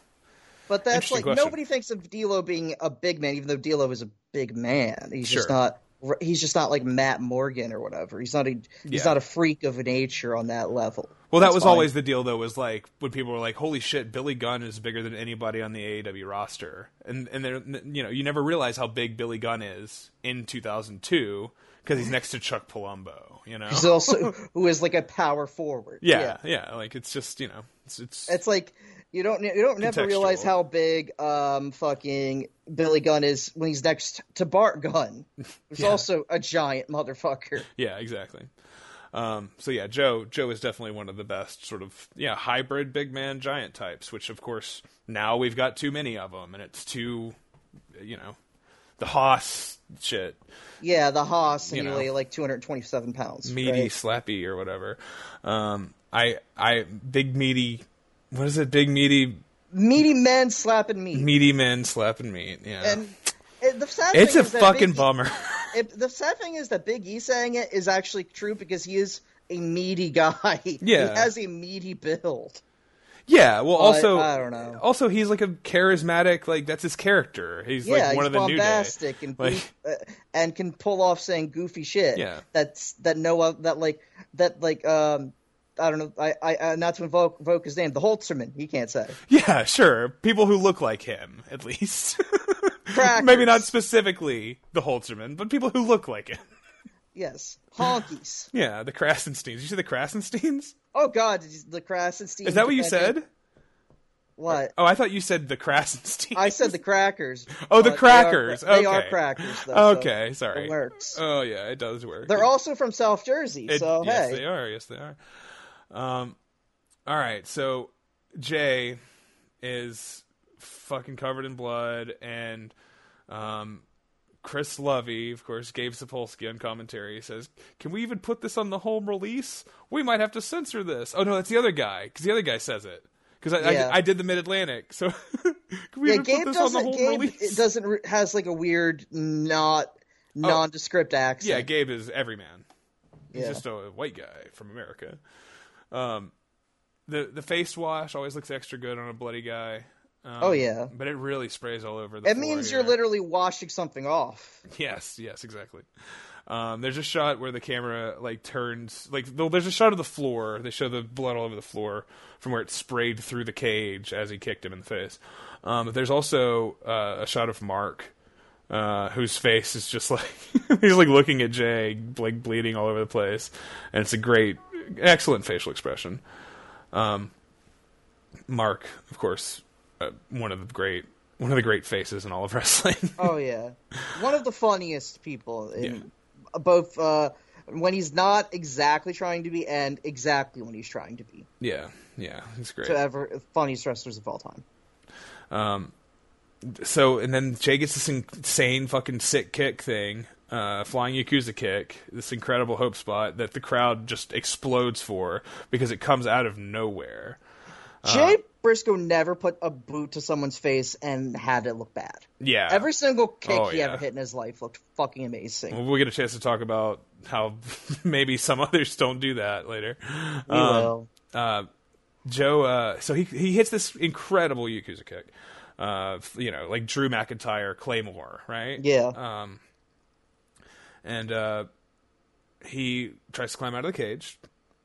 But that's like question. nobody thinks of D'Lo being a big man, even though D'Lo is a big man. He's just not. He's just not like Matt Morgan or whatever. He's not a. He's Yeah. not a freak of nature on that level. Well, that That's was fine. always the deal, though. Was like when people were like, "Holy shit, Billy Gunn is bigger than anybody on the AEW roster," and and they're you know you never realize how big Billy Gunn is in 2002 because he's next to Chuck Palumbo. You know, He's also who is like a power forward. yeah, yeah, Like it's just you know it's it's, It's like you don't you don't never realize how big um fucking Billy Gunn is when he's next to Bart Gunn, who's Yeah. also a giant motherfucker. yeah, exactly. Um, so yeah, Joe Joe is definitely one of the best sort of yeah hybrid big man giant types. Which of course now we've got too many of them, and it's too you know the Haas shit. Yeah, the Haas and You know. weigh like 227 pounds. meaty, right? slappy, or whatever. Um, I, I, big meaty. What is it? Big meaty, meaty men slapping meat. meaty men slapping meat. Yeah, And the sad it's a fucking Big E- bummer. it, the sad thing is that Big E saying it is actually true because he is a meaty guy. Yeah. he has a meaty build. yeah. Well, also, I don't know. Also, he's like a charismatic. Like that's his character. He's yeah, like one he's of the new day. bombastic and Like- goof, uh, and can pull off saying goofy shit. Yeah. that's that no that like that like um I don't know I I uh, not to invoke, invoke his name the Holtzerman he can't say Yeah, sure. People who look like him, at least. Crackers. Maybe not specifically the Holtzerman, but people who look like him. yes honkies. Yeah, the Krassensteins. You see the Krassensteins? Oh God, the Krassenstein. Is that what you said? What? Oh, I thought you said the Krassenstein. I said the crackers. Oh, the crackers. They are, they are crackers. Though, so Okay, sorry. It works. Oh yeah, it does work. They're also from South Jersey, It- so yes, hey. Yes, they are. Yes, they are. Um, all right. So Jay is fucking covered in blood, and um, Chris Lovey, of course, Gabe Sapolsky on commentary says, "Can we even put this on the home release? We might have to censor this." Oh no, that's the other guy because the other guy says it. Because I, Yeah. I, I did the Mid Atlantic, so can we Yeah, even Gabe put this on the home Gabe release? it doesn't has like a weird, not nondescript accent. Yeah, Gabe is everyman. He's Yeah. just a white guy from America. Um, the the face wash always looks extra good on a bloody guy. Um, Oh, yeah. but it really sprays all over the. It means here. you're literally washing something off. Yes, yes, exactly. Um, there's a shot where the camera like turns like there's a shot of the floor. They show the blood all over the floor from where it sprayed through the cage as he kicked him in the face. Um, but there's also uh, a shot of Mark, uh, whose face is just like he's like looking at Jay, like bleeding all over the place, and it's a great, excellent facial expression. Um, Mark, of course, uh, one of the great one of the great faces in all of wrestling. Oh yeah, one of the funniest people in Yeah. both uh, when he's not exactly trying to be and exactly when he's trying to be. yeah, yeah, he's great. To ever funniest wrestlers of all time. Um, so and then Jay gets this insane fucking sick kick thing, uh, flying Yakuza kick, this incredible hope spot that the crowd just explodes for because it comes out of nowhere. Jay Briscoe never put a boot to someone's face and had it look bad. Yeah, Every single kick Oh, he yeah. ever hit in his life looked fucking amazing. Well, we'll get a chance to talk about how maybe some others don't do that later. We Um, will. uh, Joe, uh, so he he hits this incredible Yakuza kick, uh, you know, like Drew McIntyre Claymore, right? Yeah. Um, and uh, he tries to climb out of the cage.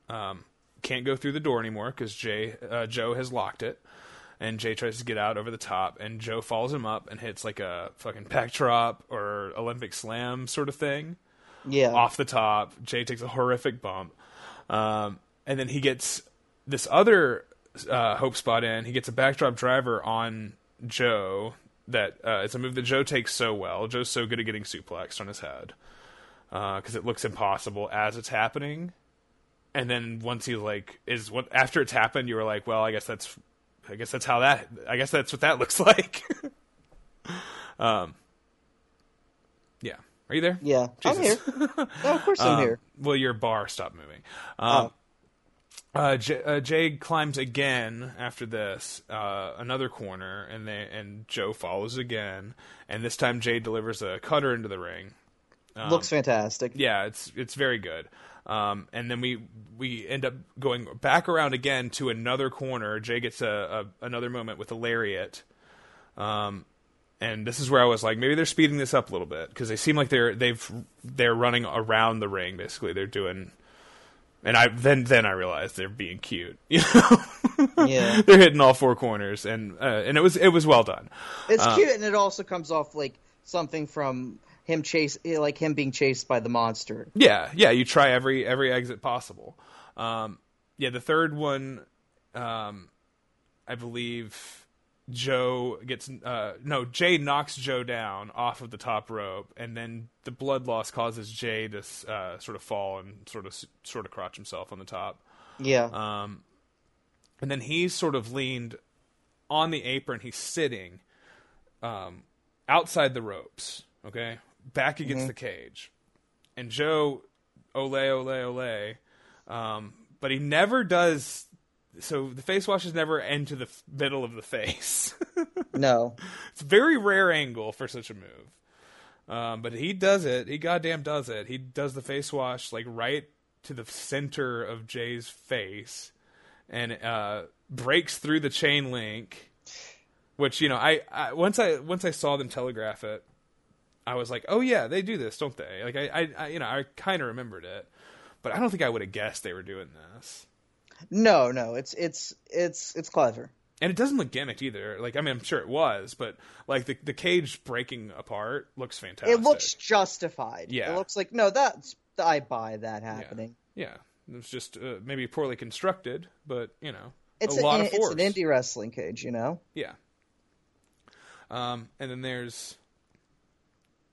Um, can't go through the door anymore because Jay uh, Joe has locked it. And Jay tries to get out over the top, and Joe follows him up and hits like a fucking pack drop or Olympic slam sort of thing yeah. off the top. Jay takes a horrific bump, um, and then he gets this other uh, hope spot in. He gets a backdrop driver on Joe. That uh, it's a move that Joe takes so well. Joe's so good at getting suplexed on his head because it looks impossible as it's happening. And then once he like is what after it's happened, you were like, well, I guess that's I guess that's how that I guess that's what that looks like. um, yeah. Are you there? Yeah. I'm here. Jesus. No, of course I'm Um, here. Well, your bar stopped moving. Um, uh, J- uh, Jay climbs again after this, uh, another corner, and they, and Joe follows again. And this time, Jay delivers a cutter into the ring. Looks fantastic. Yeah, it's it's very good. Um, and then we we end up going back around again to another corner. Jay gets a, a another moment with a lariat. Um, and this is where I was like, maybe they're speeding this up a little bit because they seem like they're they've they're running around the ring. Basically, they're doing. And I then then I realized they're being cute. You know, Yeah. they're hitting all four corners, and uh, and it was it was well done. It's Uh, cute, and it also comes off like something from him chase, like him being chased by the monster. Yeah, yeah. You try every every exit possible. Um, yeah, the third one, um, I believe Joe gets uh, no Jay knocks Joe down off of the top rope, and then the blood loss causes Jay to uh, sort of fall and sort of sort of crotch himself on the top. Yeah. Um, and then he's sort of leaned on the apron. He's sitting um, outside the ropes, okay, back against the cage. And Joe, ole, ole, ole. Um, but he never does. So the face washes never end to the f- middle of the face. no. it's a very rare angle for such a move. Um, but he does it. He goddamn does it. He does the face wash like right to the center of Jay's face, and uh, breaks through the chain link. Which you know, I, I once I once I saw them telegraph it, I was like, oh yeah, they do this, don't they? Like I, I, I you know, I kind of remembered it, but I don't think I would have guessed they were doing this. No, no. It's it's it's it's clever. and it doesn't look gimmicked either. Like I mean, I'm sure it was, but like the the cage breaking apart looks fantastic. It looks justified. Yeah. It looks like no, that's I buy that happening. yeah, It was just uh, maybe poorly constructed, but you know, It's a lot an, of force. it's an indie wrestling cage, you know. Yeah. Um, and then there's,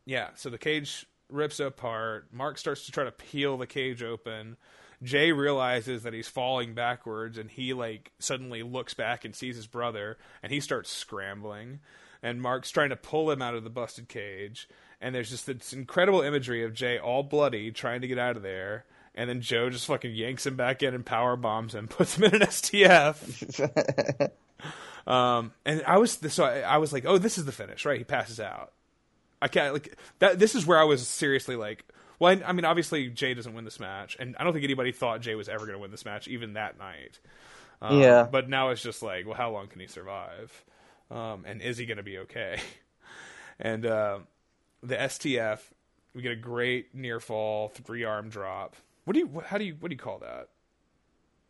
yeah. So the cage rips apart. Mark starts to try to peel the cage open. Jay realizes that he's falling backwards, and he like suddenly looks back and sees his brother, and he starts scrambling. And Mark's trying to pull him out of the busted cage, and there's just this incredible imagery of Jay all bloody trying to get out of there. And then Joe just fucking yanks him back in and power bombs him, puts him in an STF. Um, and I was so I, I was like, oh, this is the finish, right? He passes out. I can't like that. This is where I was seriously like, well, I, I mean, obviously Jay doesn't win this match, and I don't think anybody thought Jay was ever going to win this match, even that night. Um, Yeah. But now it's just like, well, how long can he survive? Um, and is he going to be okay? And uh, the STF, we get a great near fall three arm drop. What do you? What, how do you? What do you call that?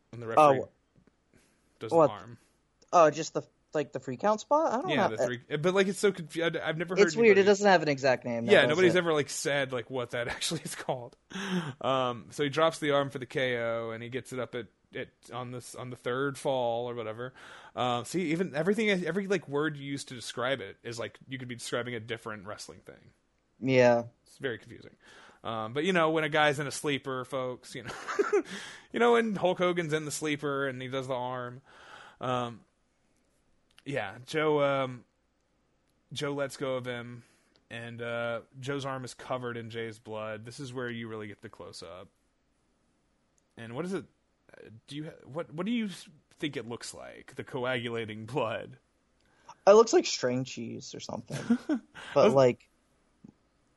When the referee Oh, does what? the arm. Oh, just the like the free count spot. I don't Yeah, know. the three. But like, it's so confused. I've never heard. It's weird. It doesn't have an exact name. Yeah, nobody's it? ever like said like what that actually is called. Um, so he drops the arm for the KO, and he gets it up at, at on this on the third fall or whatever. Um, see, even everything, every like word you use to describe it is like you could be describing a different wrestling thing. Yeah. It's very confusing. Um, but you know, when a guy's in a sleeper, folks, you know, you know, when Hulk Hogan's in the sleeper and he does the arm, um, yeah, Joe, um, Joe lets go of him, and uh, Joe's arm is covered in Jay's blood. This is where you really get the close up. And what is it? Do you what? What do you think it looks like? The coagulating blood. It looks like string cheese or something. but like,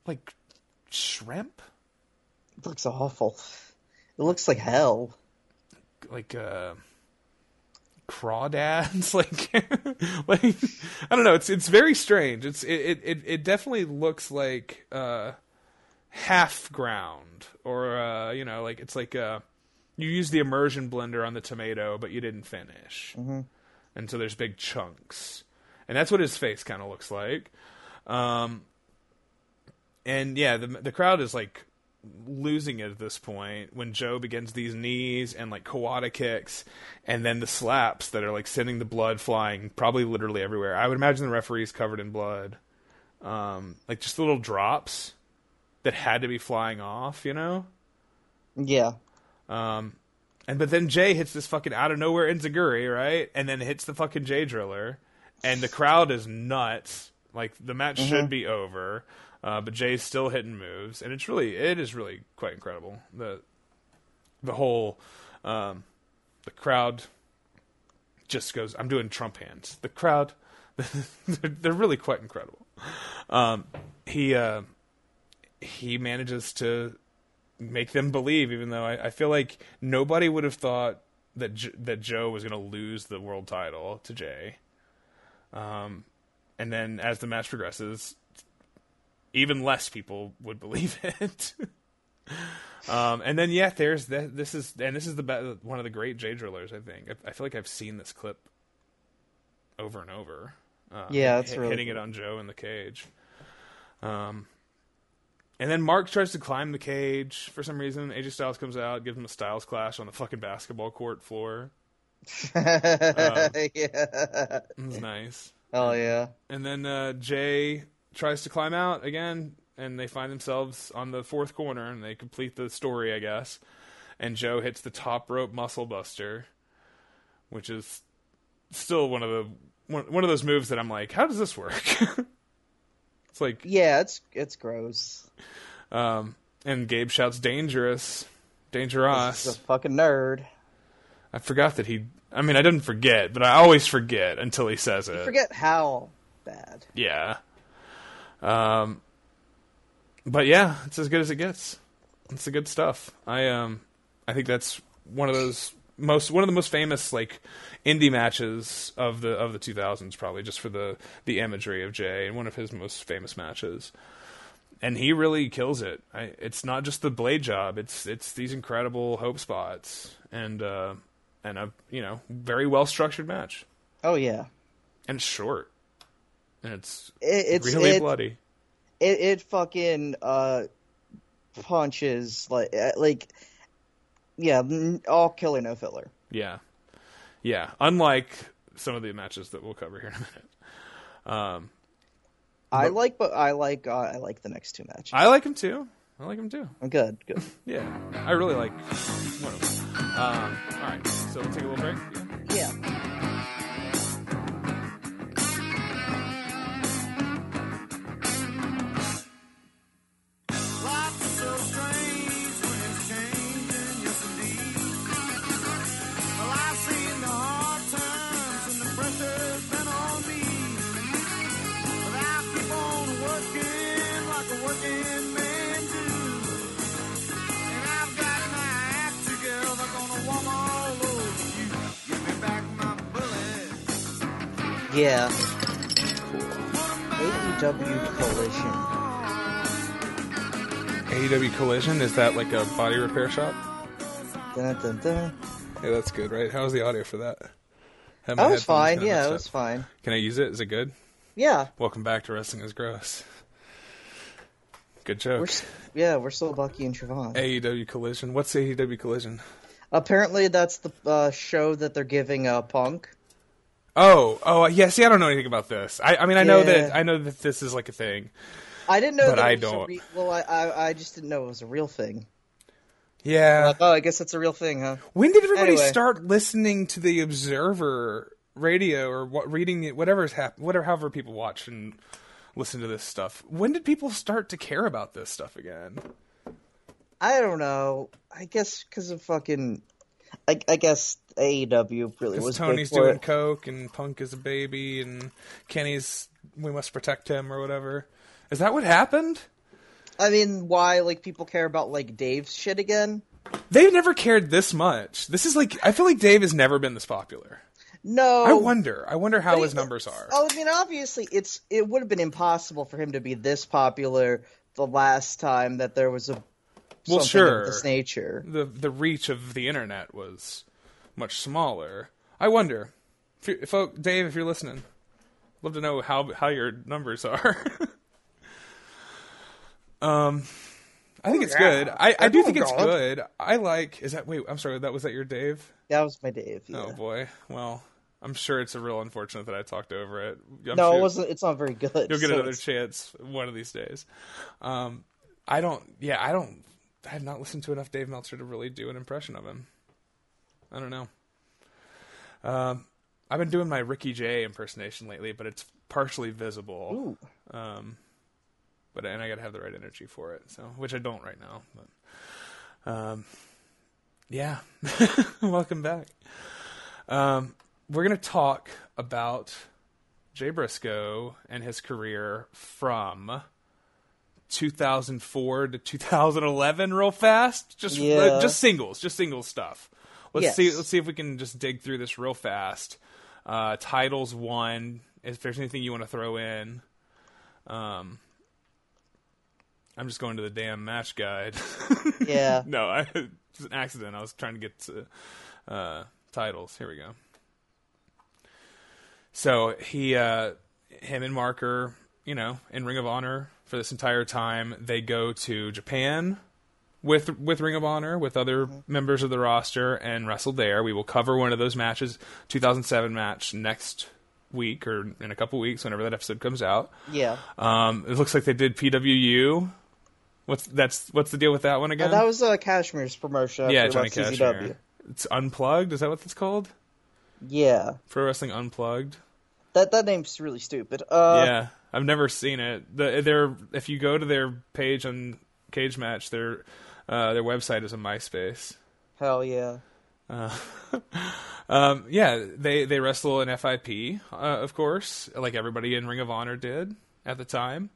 Like shrimp? it looks awful. It looks like hell. like uh crawdads like like i don't know it's it's very strange. It's it it it definitely looks like uh half ground or uh you know like it's like uh you use the immersion blender on the tomato but you didn't finish. And so there's big chunks. And that's what his face kind of looks like. Um and yeah the the crowd is like losing it at this point when Joe begins these knees and like Kawada kicks and then the slaps that are like sending the blood flying probably literally everywhere. I would imagine the referee's covered in blood. Um like just little drops that had to be flying off, you know? Yeah. Um and but then Jay hits this fucking out of nowhere Enzuigiri, right? And then hits the fucking Jay Driller and the crowd is nuts. Like the match should be over. Uh, but Jay's still hitting moves, and it's really, it is really quite incredible. The, the whole, um, the crowd just goes. I'm doing Trump hands. The crowd, they're, really quite incredible. Um, he, uh, he manages to make them believe, even though I, I feel like nobody would have thought that J- that Joe was going to lose the world title to Jay. Um, and then as the match progresses, even less people would believe it. um, and then yeah, there's th- this is and this is the be- one of the great Jay Drillers. I think I, I feel like I've seen this clip over and over. Uh, Yeah, that's hit- really hitting it on Joe in the cage. Um, and then Mark tries to climb the cage for some reason. AJ Styles comes out, gives him a Styles clash on the fucking basketball court floor. yeah. It was nice. Oh yeah. And then uh, Jay tries to climb out again, and they find themselves on the fourth corner, and they complete the story, I guess. And Joe hits the top rope muscle buster, which is still one of the one, one of those moves that I'm like, how does this work? it's like, Yeah, it's it's gross. um, and Gabe shouts, "Dangerous, Dangerous. He's a fucking nerd. I forgot that he. I mean, I didn't forget, but I always forget until he says it. Forget how bad. Yeah. Um, but yeah, it's as good as it gets. It's the good stuff. I um, I think that's one of those most one of the most famous like indie matches of the of the 2000s, probably just for the the imagery of Jay and one of his most famous matches. And he really kills it. I, it's not just the blade job; it's it's these incredible hope spots and uh, and a you know very well structured match. Oh yeah. And short, it's It, it's really it, bloody. it it fucking uh punches like uh, like Yeah, all killer, no filler. Yeah, yeah. Unlike some of the matches that we'll cover here in a minute. Um, I But- like, but I like, uh, I like the next two matches. I like them too. I like them too. I'm good, good. Yeah, I really like one of them. Um, all right, so we'll take a little break. Yeah. Life Yeah. AEW Collision. AEW Collision is that like a body repair shop? Dun, dun, dun. Hey, that's good, right? How's the audio for that? My That was fine. Yeah, it was fine. Can I use it? Is it good? Yeah, Welcome back to Wrestling is Gross. Good joke. we're yeah we're still Bucky and Trevon. AEW Collision. What's AEW Collision? Apparently, that's the uh, show that they're giving uh, Punk. Oh, oh, uh, yeah. See, I don't know anything about this. I, I mean, I know that I know that this is like a thing. I didn't know But that I it was a don't. re- well, I, I I just didn't know it was a real thing. Yeah. Like, oh, I guess it's a real thing, huh? When did everybody Anyway. start listening to the Observer radio or what, reading it, whatever's happened, whatever, however people watch and listen to this stuff? When did people start to care about this stuff again? I don't know. I guess because of fucking. I, I guess AEW really was Tony's doing it. coke and Punk is a baby and Kenny's we must protect him or whatever. Is that what happened? I mean, why like people care about like Dave's shit again? They've never cared this much. This is like I feel like Dave has never been this popular. No, I wonder. I wonder how his numbers are. Oh, I mean, obviously, it's it would have been impossible for him to be this popular the last time that there was a Well, something sure. of this nature. the the reach of the internet was much smaller. I wonder, if, you, if oh, Dave, if you're listening, love to know how how your numbers are. um, I think it's good. I, I do think it's good. I like. Is that wait? I'm sorry. That was that your Dave? That was my Dave. Yeah. Oh boy. Well, I'm sure it's a real unfortunate that I talked over it. I'm no, sure it wasn't. It's not very good. You'll get so another it's- chance one of these days. Um, I don't. Yeah, I don't. I have not listened to enough Dave Meltzer to really do an impression of him. I don't know. Um, I've been doing my Ricky J impersonation lately, but it's partially visible. Ooh. Um, but and I got to have the right energy for it, so which I don't right now. But um, yeah, welcome back. Um, we're gonna talk about Jay Briscoe and his career from 2004 to 2011, real fast. Just uh, just singles, just singles stuff. Let's Yes. see. Let's see if we can just dig through this real fast. Uh, titles one. If there's anything you want to throw in, um, I'm just going to the damn match guide. Yeah. no, I, it was an accident. I was trying to get to uh, titles. Here we go. So he, uh, him and Marker, you know, in Ring of Honor for this entire time. They go to Japan with with Ring of Honor with other members of the roster and wrestle there. We will cover one of those matches, 2007 match next week or in a couple weeks whenever that episode comes out. Yeah. Um, it looks like they did PWU. What's that's what's the deal with that one Uh, again? that was uh, Kashmere's promotion. yeah, Johnny left Cash. CZW. It's unplugged. Is that what it's called? Yeah. Pro Wrestling Unplugged. That that name's really stupid. Uh, yeah, I've never seen it. The, if you go to their page on Cage Match, their uh, their website is a MySpace. Hell yeah. Um, yeah, they they wrestle in FIP, uh, of course, like everybody in Ring of Honor did at the time,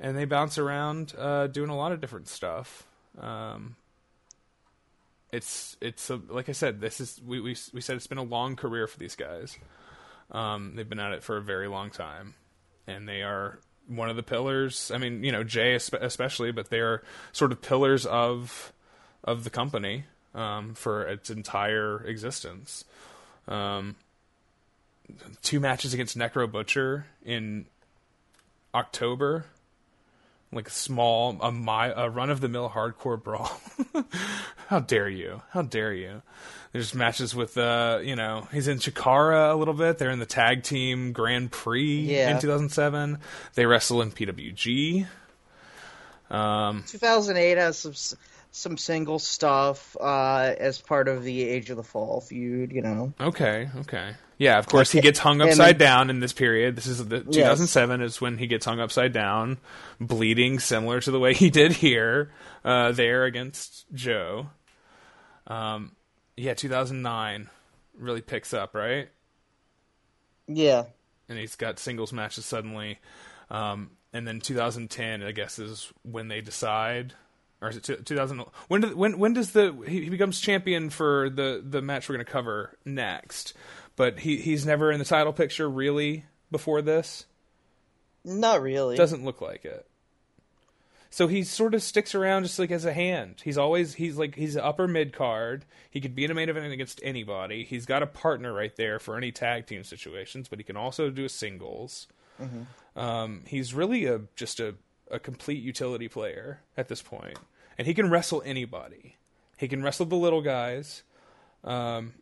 and they bounce around uh, doing a lot of different stuff. Um, it's it's a, like I said, this is we, we we said it's been a long career for these guys. Um, they've been at it for a very long time, and they are one of the pillars. I mean, you know, Jay especially, but they are sort of pillars of of the company um, for its entire existence. Um, two matches against Necro Butcher in October like a small a my a run of the mill hardcore brawl. How dare you? How dare you? There's matches with uh you know he's in Chikara a little bit. They're in the tag team Grand Prix Yeah. in 2007. They wrestle in PWG. Um, 2008 has some some single stuff uh, as part of the Age of the Fall feud. You know, Okay, okay. Yeah, of course he gets hung upside down in this period. This is the 2007 is when he gets hung upside down, bleeding similar to the way he did here uh, there against Joe. Um, yeah, 2009 really picks up, right? yeah, And he's got singles matches suddenly. Um, and then 2010, I guess, is when they decide, or is it 2000? When do, when when does the he, he becomes champion for the the match we're going to cover next? But he he's never in the title picture really before this. not really. Doesn't look like it. So he sort of sticks around just like as a hand. He's always he's like he's an upper mid card. He could be in a main event against anybody. He's got a partner right there for any tag team situations, but he can also do a singles. Um, he's really a just a, a complete utility player at this point. and he can wrestle anybody. He can wrestle the little guys, um,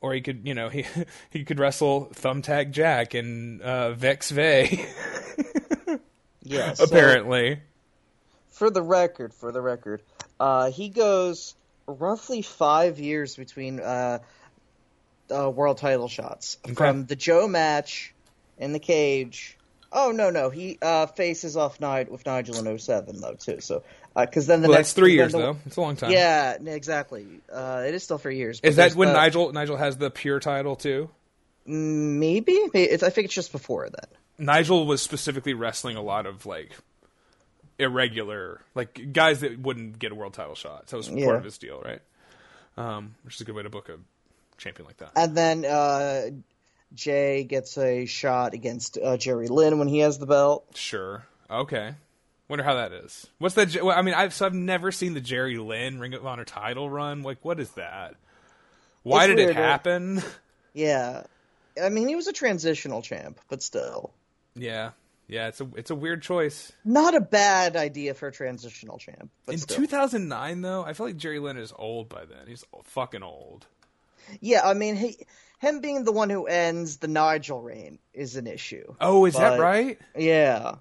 or he could you know he he could wrestle Thumbtack Jack and uh, Vex Vey. yeah, so- apparently. For the record, for the record, uh, he goes roughly five years between uh, uh, world title shots from the Joe match in the cage. Oh no, no, he uh, faces off Nigel with Nigel in 07, though too. So because then the Well, next that's three years the- though. It's a long time. Yeah, exactly. Uh, it is still three years. Is that when the- Nigel Nigel has the pure title too? Maybe it's, I think it's just before that. Nigel was specifically wrestling a lot of like irregular, like guys that wouldn't get a world title shot. So it was Yeah. part of his deal, right? Um, which is a good way to book a champion like that. And then uh, Jay gets a shot against uh, Jerry Lynn when he has the belt. Sure. Okay. Wonder how that is. What's that? Well, I mean, I've so I've never seen the Jerry Lynn Ring of Honor title run. Like, what is that? Why It's did it weird, right? happen? Yeah. I mean, he was a transitional champ, but still. yeah, yeah. It's a it's a weird choice. Not a bad idea for a transitional champ, but In still. 2009, though, I feel like Jerry Lynn is old by then. He's fucking old. yeah, I mean, he, him being the one who ends the Nigel reign is an issue. Oh, is that right? Yeah.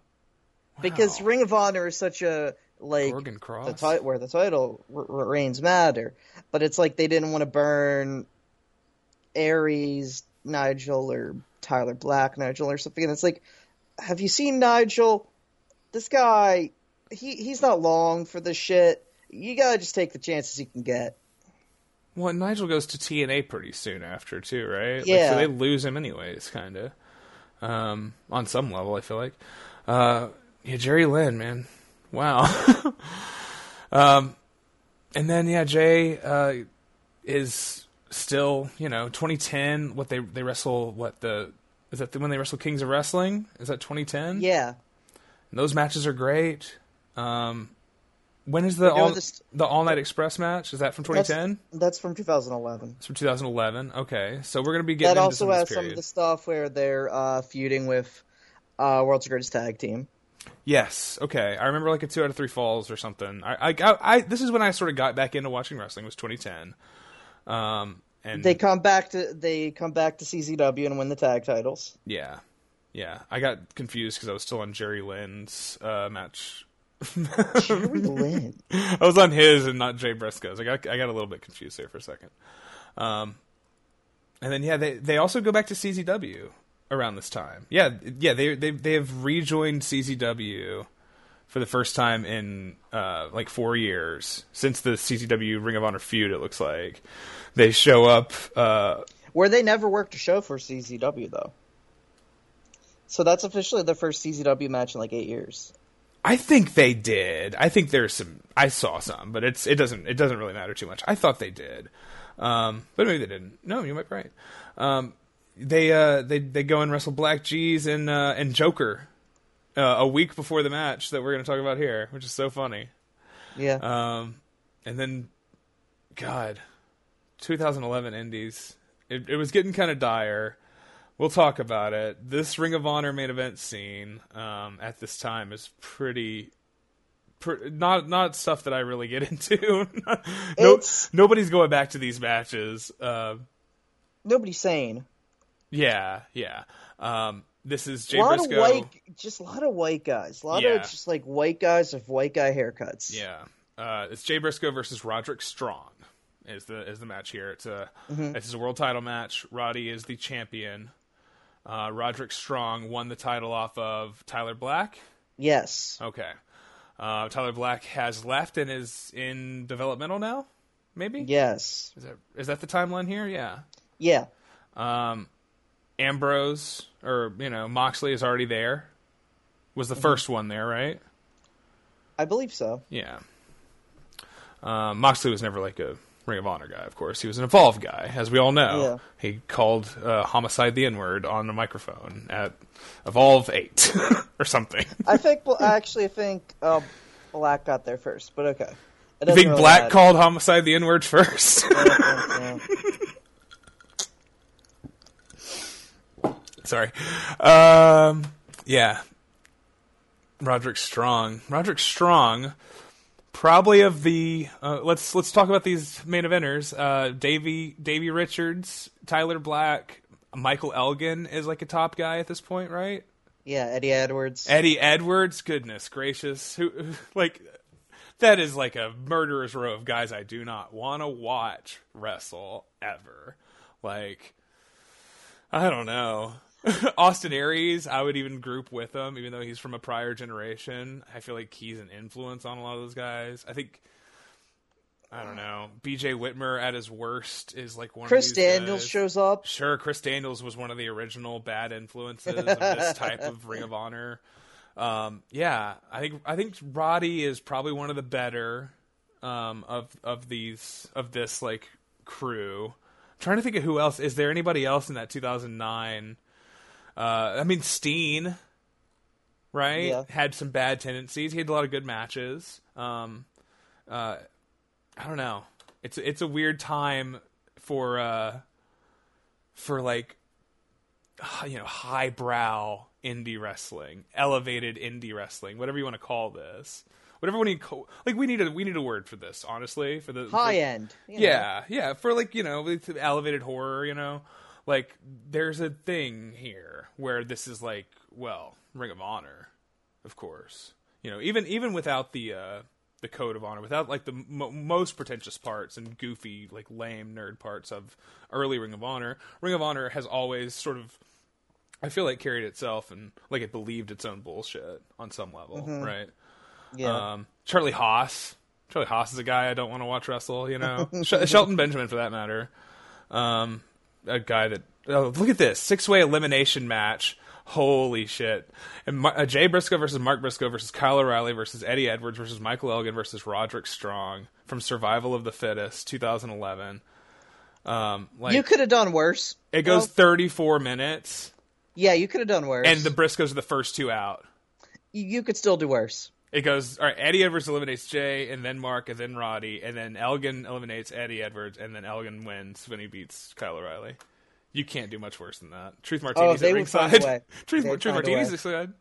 Because Ring of Honor is such a like Gorgon Cross. the ti- where the title reigns matter, but it's like they didn't want to burn Aries Nigel or Tyler Black Nigel or something. And it's like, have you seen Nigel? This guy, he he's not long for this shit. You gotta just take the chances you can get. Well, Nigel goes to TNA pretty soon after too, right? Like, Yeah. so they lose him anyways, kind of. Um, on some level, I feel like. Uh, yeah, Jerry Lynn, man, wow. um, and then yeah, Jay uh, is still, you know, 2010. What they they wrestle? What the is that when they wrestle Kings of Wrestling? Is that 2010? Yeah, And those matches are great. Um, when is the all, this- the All Night Express match? Is that from 2010? that's from 2011. It's from 2011. Okay, so we're gonna be getting That also has some of the stuff where they're uh, feuding with uh, World's Greatest Tag Team. Yes. Okay, I remember like a two out of three falls or something. I, I, I, I this is when I sort of got back into watching wrestling. Was 2010. Um, and They come back to they come back to CZW and win the tag titles. yeah, yeah, I got confused because I was still on Jerry Lynn's uh, match. Jerry Lynn. I was on his and not Jay Briscoe's. I got I got a little bit confused there for a second. Um, and then yeah, they they also go back to CZW around this time. Yeah, yeah, they they they have rejoined CZW for the first time in uh, like four years since the CZW Ring of Honor feud. It looks like they show up. Uh, Where they never worked a show for CZW though. So that's officially the first CZW match in like eight years. I think they did. I think there's some. I saw some, but it's it doesn't it doesn't really matter too much. I thought they did, um, but maybe they didn't. No, you might be right. Um, they uh, they they go and wrestle Blk Jeez and uh, and Joker uh, a week before the match that we're going to talk about here, which is so funny. Yeah. Um, and then, God, 2011 Indies. It, it was getting kind of dire. We'll talk about it. This Ring of Honor main event scene um, at this time is pretty not not stuff that I really get into. no, nobody's going back to these matches. Uh, Nobody's sane. yeah, yeah. Um, this is Jay a lot Briscoe. of white, just a lot of white guys. A lot Yeah. of just like white guys with white guy haircuts. Yeah, uh, it's Jay Briscoe versus Roderick Strong. Is the is the match here? It's a Mm-hmm. this is a world title match. Roddy is the champion. Uh, Roderick Strong won the title off of Tyler Black. Yes. Okay, uh, Tyler Black has left and is in developmental now. Maybe. Yes. Is that is that the timeline here? Yeah. Yeah. Um, Ambrose or you know Moxley is already there. Was Mm-hmm. the first one there, right? I believe so. Yeah. Um, Moxley was never like a Ring of Honor guy, of course. He was an evolved guy, as we all know. Yeah. He called uh, Homicide the N word on the microphone at Evolve 8 or something. I think. Well, I actually, think uh, Black got there first, but okay. I think really Black matter. called Homicide the N word first. Yeah, yeah. Sorry. Um, yeah. Roderick Strong. Roderick Strong, probably of the. Uh, let's let's talk about these main eventers. Uh, Davey Davey Richards, Tyler Black, Michael Elgin is like a top guy at this point, right? yeah, Eddie Edwards. Eddie Edwards, goodness gracious, who like that is like a murderer's row of guys I do not want to watch wrestle ever. Like, I don't know. Austin Aries, I would even group with him, even though he's from a prior generation. I feel like he's an influence on a lot of those guys. I think. I don't know. BJ Whitmer at his worst is like one Chris Daniels guys. shows up. Sure, Chris Daniels was one of the original bad influences of this type of Ring of Honor. Um, yeah, I think I think Roddy is probably one of the better um, of of these of this like crew. I'm trying to think of who else. Is there anybody else in that 2009? Uh, I mean, Steen, right? Yeah. Had some bad tendencies. He had a lot of good matches. Um, uh, I don't know. It's it's a weird time for uh for like you know highbrow indie wrestling, elevated indie wrestling, whatever you want to call this. Whatever we need, like we need a we need a word for this. Honestly, for the High end. you know. yeah, yeah, for like you know, elevated horror, you know, like there's a thing here where this is like, well, Ring of Honor, of course, you know, even even without the uh the code of honor, without like the mo most pretentious parts and goofy, like lame nerd parts of early Ring of Honor, Ring of Honor has always sort of, I feel like carried itself and like it believed its own bullshit on some level, right? Yeah. Um, Charlie Haas. Charlie Haas is a guy I don't want to watch wrestle. You know, Sh- Shelton Benjamin for that matter. Um, a guy that oh, look at this six way elimination match. Holy shit! And Mar- uh, Jay Briscoe versus Mark Briscoe versus Kyle O'Reilly versus Eddie Edwards versus Michael Elgin versus Roderick Strong from Survival of the Fittest, 2011. Um, like you could have done worse. it goes Well, 34 minutes, yeah, you could have done worse. and the Briscoes are the first two out. you, you could still do worse. It goes all right. Eddie Edwards eliminates Jay, and then Mark, and then Roddy, and then Elgin eliminates Eddie Edwards, and then Elgin wins when he beats Kyle O'Reilly. You can't do much worse than that. Truth Oh, they at would ringside. Truth, They'd Truth find a Martinez way. ringside.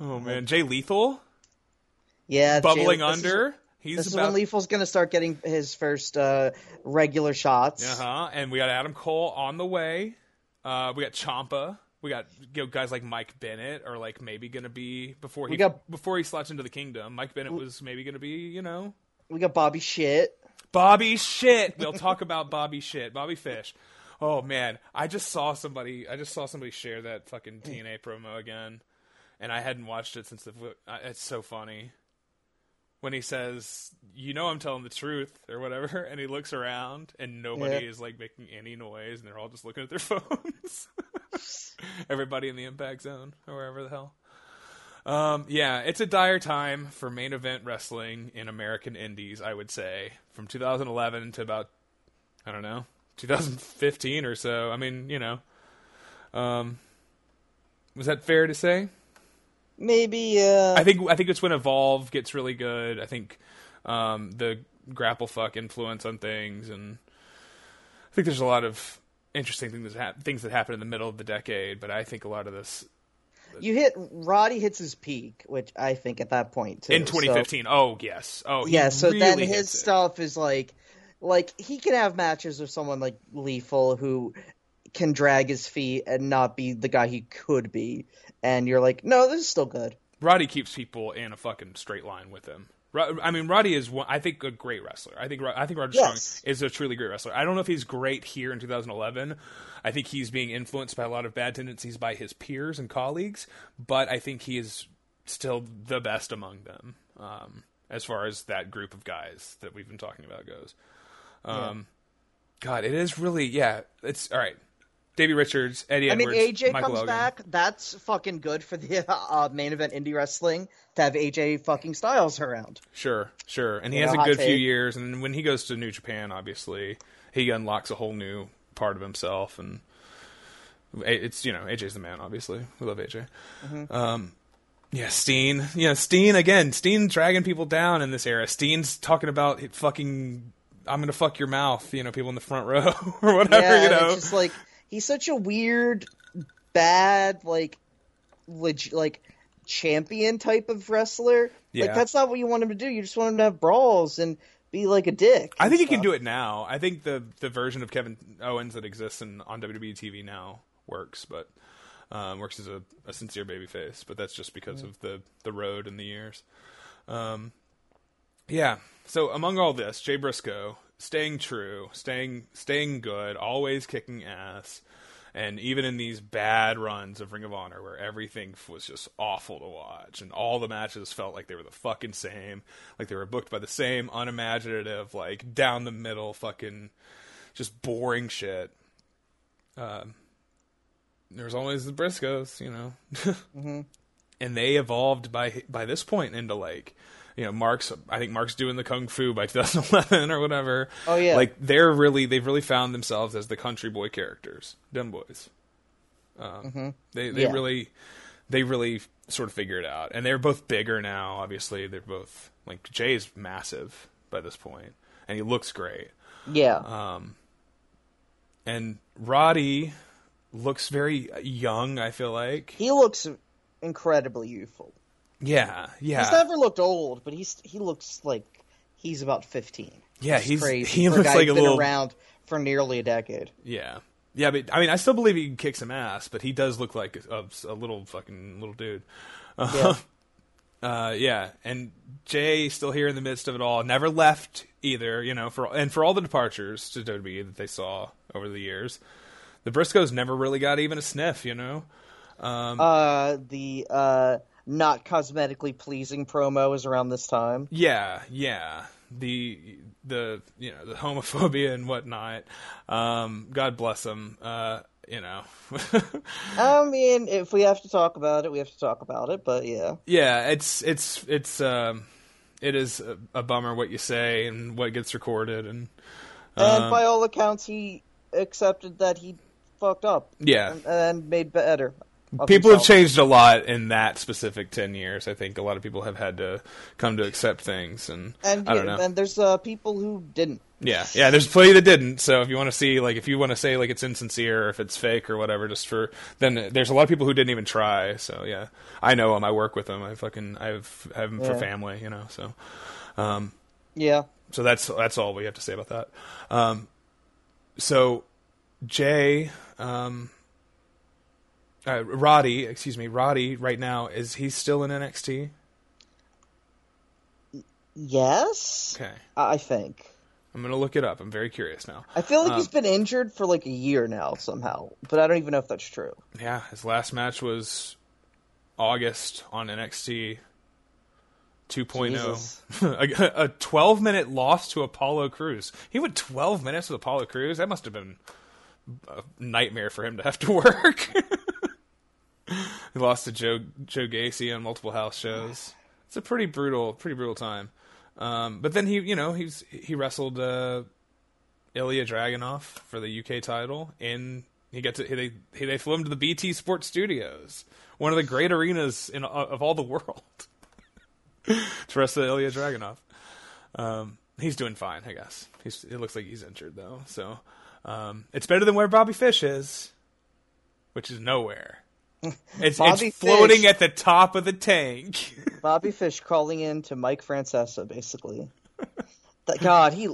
Oh man, Jay Lethal Yeah, bubbling Jay- is- under. He's This is when Lethal's going to start getting his first uh, regular shots. uh huh. And we got Adam Cole on the way. Uh, we got Ciampa. We got you know, guys like Mike Bennett, or like maybe gonna be before he got- before he slots into the kingdom. Mike Bennett was maybe gonna be you know We got Bobby Shit. Bobby shit. We'll talk about Bobby shit. Bobby Fish. Oh man, I just saw somebody. I just saw somebody share that fucking TNA promo again, and I hadn't watched it since the. It's so funny when he says, "You know, I'm telling the truth" or whatever, and he looks around and nobody Yeah. is like making any noise, and they're all just looking at their phones. Everybody in the impact zone or wherever the hell. Um, yeah, it's a dire time for main event wrestling in American indies, I would say. From 2011 to about, I don't know, 2015 or so. I mean, you know. Um, was that fair to say? Maybe. Uh, I think I think it's when Evolve gets really good. I think um, the grapple fuck influence on things, and I think there's a lot of interesting things that hap- things that happen in the middle of the decade. But I think a lot of this you hit Roddy hits his peak, which I think at that point too. in so- 2015. oh yes. Oh yeah, so then his stuff is like, like he can have matches with someone like Lethal who can drag his feet and not be the guy he could be, and you're like, no, this is still good. Roddy keeps people in a fucking straight line with him. I mean, Roddy is one, I think a great wrestler. I think I think Roger Yes. Strong is a truly great wrestler. I don't know if he's great here in 2011. I think he's being influenced by a lot of bad tendencies by his peers and colleagues, but I think he is still the best among them um, as far as that group of guys that we've been talking about goes. Um, God, it is really yeah. It's all right. Davey Richards, Eddie Edwards, I mean, AJ Michael comes Elgin. back. That's fucking good for the uh, main event indie wrestling to have AJ fucking Styles around. Sure, sure. And he You has know, a good few years. And when he goes to New Japan, obviously, he unlocks a whole new part of himself. And it's, you know, AJ's the man, obviously. We love AJ. Mm-hmm. Um, yeah, Steen. Yeah, Steen, again, Steen dragging people down in this era. Steen's talking about fucking, I'm going to fuck your mouth, you know, people in the front row or whatever, yeah, you know. it's just like he's such a weird, bad, like, leg- like champion type of wrestler. Yeah. Like that's not what you want him to do. You just want him to have brawls and be like a dick. I think he can do it now. I think the the version of Kevin Owens that exists in, on WWE TV now works, but um, works as a, a sincere babyface. But that's just because of the the road and the years. Um, yeah. So among all this, Jay Briscoe staying true, staying staying good, always kicking ass. And even in these bad runs of Ring of Honor, where everything was just awful to watch, and all the matches felt like they were the fucking same, like they were booked by the same unimaginative, like down the middle, fucking just boring shit. Um, there's always the Briscoes, you know, and they evolved by by this point into like, you know, Mark's. I think Mark's doing the kung fu by 2011 or whatever. Oh, yeah. like they're really they've really found themselves as the country boy characters, them boys. Um, They they Yeah. really they really sort of figure it out, and they're both bigger now. Obviously, they're both like Jay's massive by this point, and he looks great. Yeah. Uh, And Roddy looks very young. I feel like he looks incredibly youthful. Yeah, yeah. He's never looked old, but he's he looks like he's about fifteen. Yeah, he's- crazy he looks a like a been little- around for nearly a decade. Yeah, yeah, but I mean, I still believe he can kick some ass, but he does look like a, a little fucking little dude. Yeah. Uh, yeah, and Jay still here in the midst of it all, never left either. You know, for and for all the departures to WWE that they saw over the years, the Briscoes never really got even a sniff. You know, Uh, the uh, not cosmetically pleasing promo was around this time. yeah, yeah, the the you know the homophobia and whatnot. Um, God bless them. Uh, you know. I mean, if we have to talk about it, we have to talk about it. But yeah, yeah, it's it's it's um, it is a, a bummer what you say and what gets recorded and and Um, by all accounts, he accepted that he fucked up. Yeah. and, and made better. People have changed a lot in that specific 10 years i think. A lot of people have had to come to accept things and, and i don't know. and there's uh, people who didn't. yeah. Yeah there's plenty that didn't. So if you want to see like if you want to say like it's insincere or if it's fake or whatever just for then there's a lot of people who didn't even try. So yeah. I know them i work with them i fucking i've have them for family you know so Yeah, so that's that's all we have to say about that. Um, so Jay, um, uh, Roddy, excuse me, Roddy, right now is he still in NXT? yes, Okay, I think. I'm gonna look it up. I'm very curious now. I feel like Um, he's been injured for like a year now somehow, but I don't even know if that's true. Yeah, his last match was August on NXT 2.0. Jesus. a, a 12 minute loss to Apollo Crews. He went 12 minutes with Apollo Crews. That must have been a nightmare for him to have to work. He lost to Joe Joe Gacy on multiple house shows. It's a pretty brutal, pretty brutal time. Um, but then he, you know, he's he wrestled uh, Ilya Dragunov for the UK title, and he got to they they flew him to the BT Sports Studios, one of the great arenas in of all the world, to wrestle Ilya Dragunov. Um, he's doing fine, I guess. He's it looks like he's injured though, so um, it's better than where Bobby Fish is, which is nowhere. It's, Bobby it's floating Fish. at the top of the tank. Bobby Fish calling in to Mike Francesa, basically. God, he,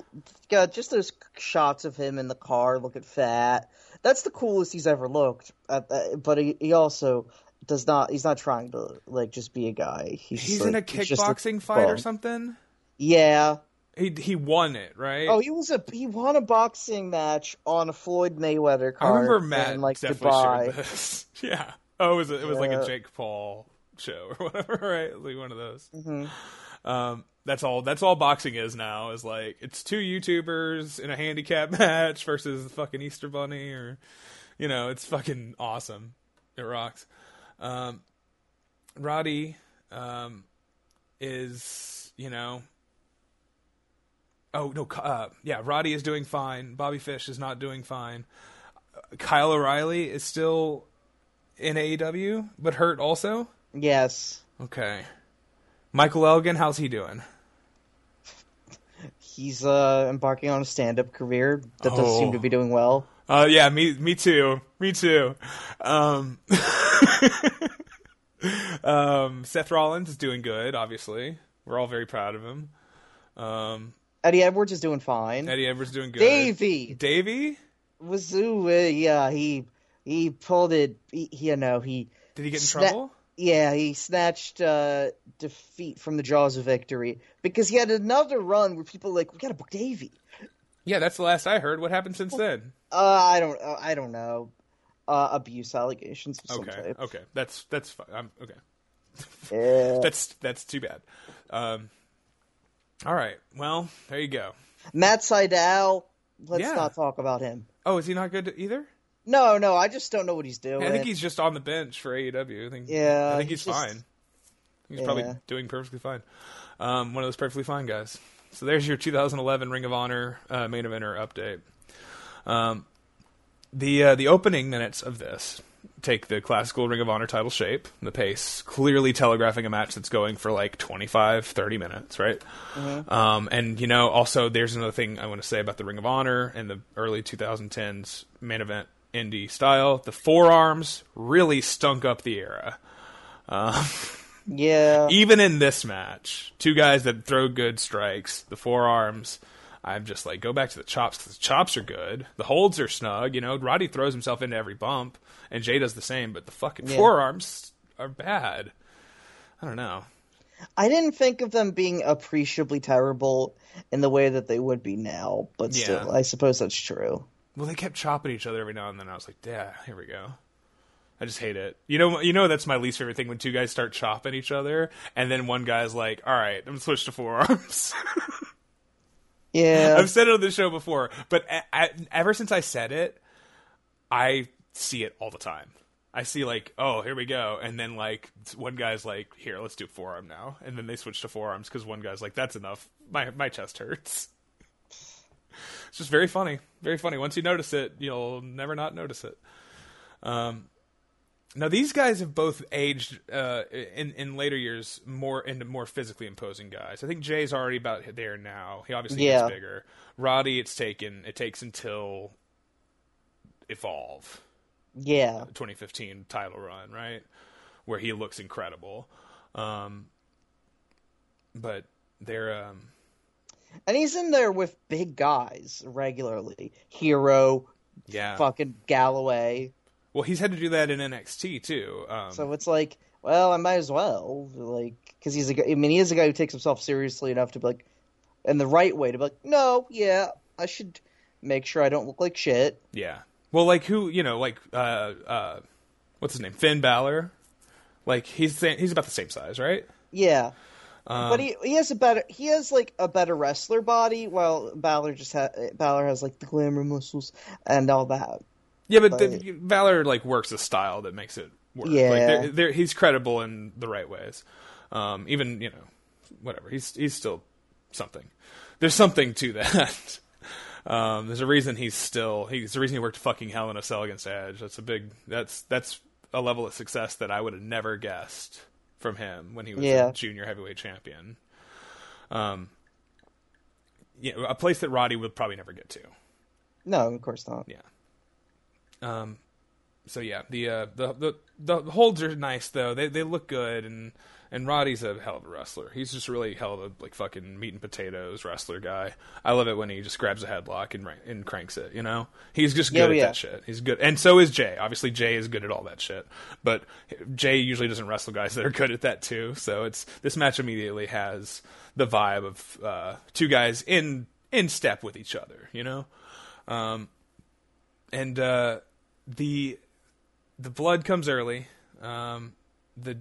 God, just those shots of him in the car looking fat. That's the coolest he's ever looked. Uh, uh, but he, he also does not. He's not trying to like just be a guy. He's, He's like, in a kickboxing fight or something. Yeah. He he won it, right? Oh, he was a he won a boxing match on a Floyd Mayweather I card. remember Matt in, like Dubai. Yeah. Oh, it was a, it was like a Jake Paul show or whatever, right? Like one of those. Mm-hmm. Um, that's all. That's all boxing is now. Is like it's two YouTubers in a handicap match versus the fucking Easter Bunny, or you know, it's fucking awesome. It rocks. Um, Roddy um, is you know. Oh no! Uh, yeah, Roddy is doing fine. Bobby Fish is not doing fine. Kyle O'Reilly is still in AEW, but hurt also. Yes, Okay. Michael Elgin, how's he doing? he's uh, embarking on a stand-up career that doesn't seem Oh. to be doing well. Uh, yeah, me, me too, me too. Um, um, Seth Rollins is doing good. Obviously, we're all very proud of him. Um, Eddie Edwards is doing fine. Eddie Edwards is doing good. Davey Davey, was ooh, uh, yeah, he he pulled it. He, you know, he did he get in Sna- trouble? yeah, he snatched uh, defeat from the jaws of victory because he had another run where people were like we gotta book Davey. Yeah, that's the last I heard. What happened since then? Uh, I don't, uh, I don't know. Uh, abuse allegations of some Okay, type. okay, that's that's fine. I'm, okay. Yeah. That's that's too bad. Um, all right. Well, there you go. Matt Sydal. Let's Yeah. not talk about him. Oh, is he not good either? No, no, I just don't know what he's doing. I think he's just on the bench for AEW. I think. Yeah, I think he's he's just- fine. He's probably doing perfectly fine. Um, one of those perfectly fine guys. So there's your 2011 Ring of Honor uh, main eventer update. Um, the uh, the opening minutes of this take the classical Ring of Honor title shape, the pace, clearly telegraphing a match that's going for like 25, 30 minutes, right? Um, and you know, also there's another thing I want to say about the Ring of Honor and the early 2010s main event indie style. The forearms really stunk up the era. Um, yeah. Even in this match, two guys that throw good strikes, the forearms. I'm just like, go back to the chops because the chops are good. The holds are snug. You know, Roddy throws himself into every bump, and Jay does the same. But the fucking Yeah. forearms are bad. I don't know. I didn't think of them being appreciably terrible in the way that they would be now, but Yeah. still, I suppose that's true. Well, they kept chopping each other every now and then. I was like, yeah, here we go. I just hate it. You know, you know that's my least favorite thing when two guys start chopping each other, and then one guy's like, "All right, I'm gonna switch to forearms." Yeah. I've said it on the show before, but a- a- ever since I said it, I see it all the time. I see like, oh, here we go, and then like one guy's like, here, let's do forearm now, and then they switch to forearms because one guy's like, that's enough, my my chest hurts. It's just very funny, very funny. Once you notice it, you'll never not notice it. Um, now these guys have both aged uh, in in later years more into more physically imposing guys. I think Jay's already about there now. He obviously Yeah. gets bigger. Roddy, it's taken it takes until Evolve yeah. 2015 title run, right, where he looks incredible. Um, but they're um, And he's in there with big guys regularly. Hero, yeah. fucking Galloway. Well, he's had to do that in NXT too. Um, So it's like, well, I might as well, like, because he's a guy. I mean, he is a guy who takes himself seriously enough to be like, in the right way to be like, no, yeah, I should make sure I don't look like shit. Yeah. Well, like who you know, like uh, uh, what's his name, Finn Balor. Like he's he's about the same size, right? Yeah, Um, but he he has a better he has like a better wrestler body, while Balor just ha- Balor has like the glamour muscles and all that. yeah, but but- the, Balor like works a style that makes it work. Yeah. like, they're, they're, he's credible in the right ways. Um, even you know, whatever. He's he's still something. There's something to that. Um, there's a reason he's still. He's the reason he worked fucking Hell in a Cell against Edge. That's a big. That's that's a level of success that I would have never guessed from him when he was Yeah. a junior heavyweight champion. Um, yeah, a place that Roddy would probably never get to. No, of course not. Yeah. Um, so yeah, the uh, the the the holds are nice though. They they look good and and Roddy's a hell of a wrestler. He's just really hell of a like fucking meat and potatoes wrestler guy. I love it when he just grabs a headlock and and cranks it. You know, he's just Yeah, good at yeah. that shit. He's good, and so is Jay. Obviously, Jay is good at all that shit. But Jay usually doesn't wrestle guys that are good at that too. So it's this match immediately has the vibe of uh, two guys in in step with each other. You know, um, and uh, the the blood comes early. Um, the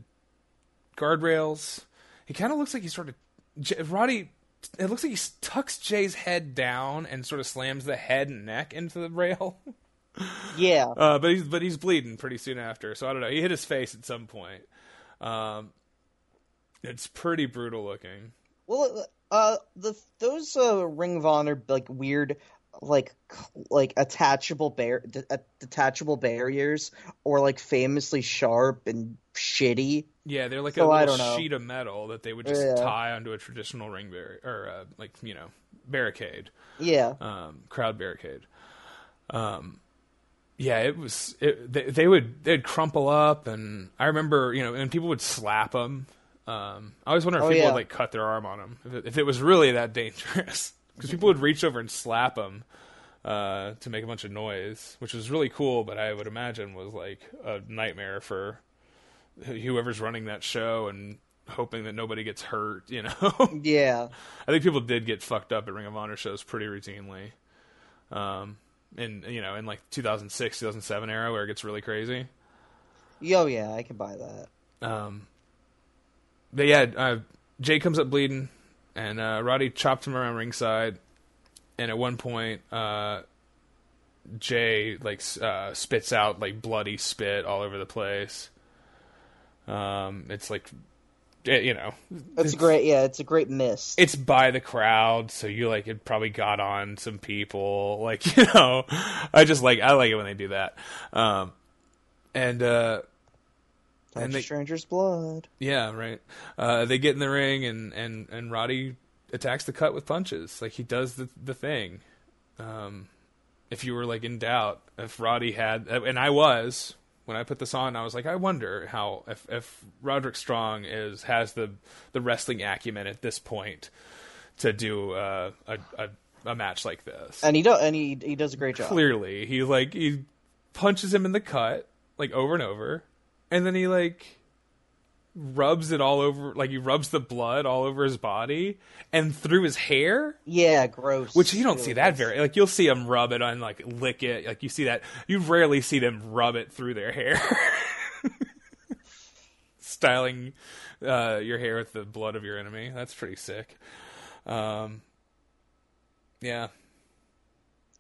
guardrails. He kind of looks like he sort of Roddy. It looks like he tucks Jay's head down and sort of slams the head and neck into the rail. Yeah. Uh, but he's but he's bleeding pretty soon after. So I don't know. He hit his face at some point. Um, it's pretty brutal looking. Well, uh, the those uh, Ring of Honor like weird, like like attachable bar de- uh, detachable barriers, or like famously sharp and shitty. Yeah, they're like So a little sheet of metal that they would just Yeah. tie onto a traditional ring barrier or uh, like you know barricade. Yeah, um, crowd barricade. Um, yeah, it was. It, they, they would they'd crumple up, and I remember you know, and people would slap them. Um, I always wonder if Oh, people yeah. would like cut their arm on them if it, if it was really that dangerous, because people would reach over and slap them uh, to make a bunch of noise, which was really cool. But I would imagine was like a nightmare for whoever's running that show and hoping that nobody gets hurt. You know. yeah, I think people did get fucked up at Ring of Honor shows pretty routinely. Um, in you know, in like 2006, 2007 era where it gets really crazy. yo, yeah, I can buy that. Um, but yeah, uh, Jay comes up bleeding, and uh, Roddy chopped him around ringside. And at one point, uh, Jay like uh, spits out like bloody spit all over the place. Um, it's like, it, you know, It's great. Yeah, it's a great miss. it's by the crowd, so you like it probably got on some people. Like you know, I just like I like it when they do that. Um, and uh, Touch and they- stranger's blood. yeah, right. Uh, they get in the ring, and and and Roddy attacks the cut with punches. Like he does the the thing. Um, if you were like in doubt, if Roddy had, and I was when I put this on, I was like, I wonder how if if Roderick Strong is has the the wrestling acumen at this point to do uh, a a a match like this. And he does. And he he does a great job. Clearly, he like he punches him in the cut like over and over, and then he like rubs it all over like he rubs the blood all over his body and through his hair? Yeah, gross. which you don't Really see that gross. very like you'll see them rub it on like lick it. Like you see that you rarely see them rub it through their hair. Styling uh, your hair with the blood of your enemy. That's pretty sick. Um yeah.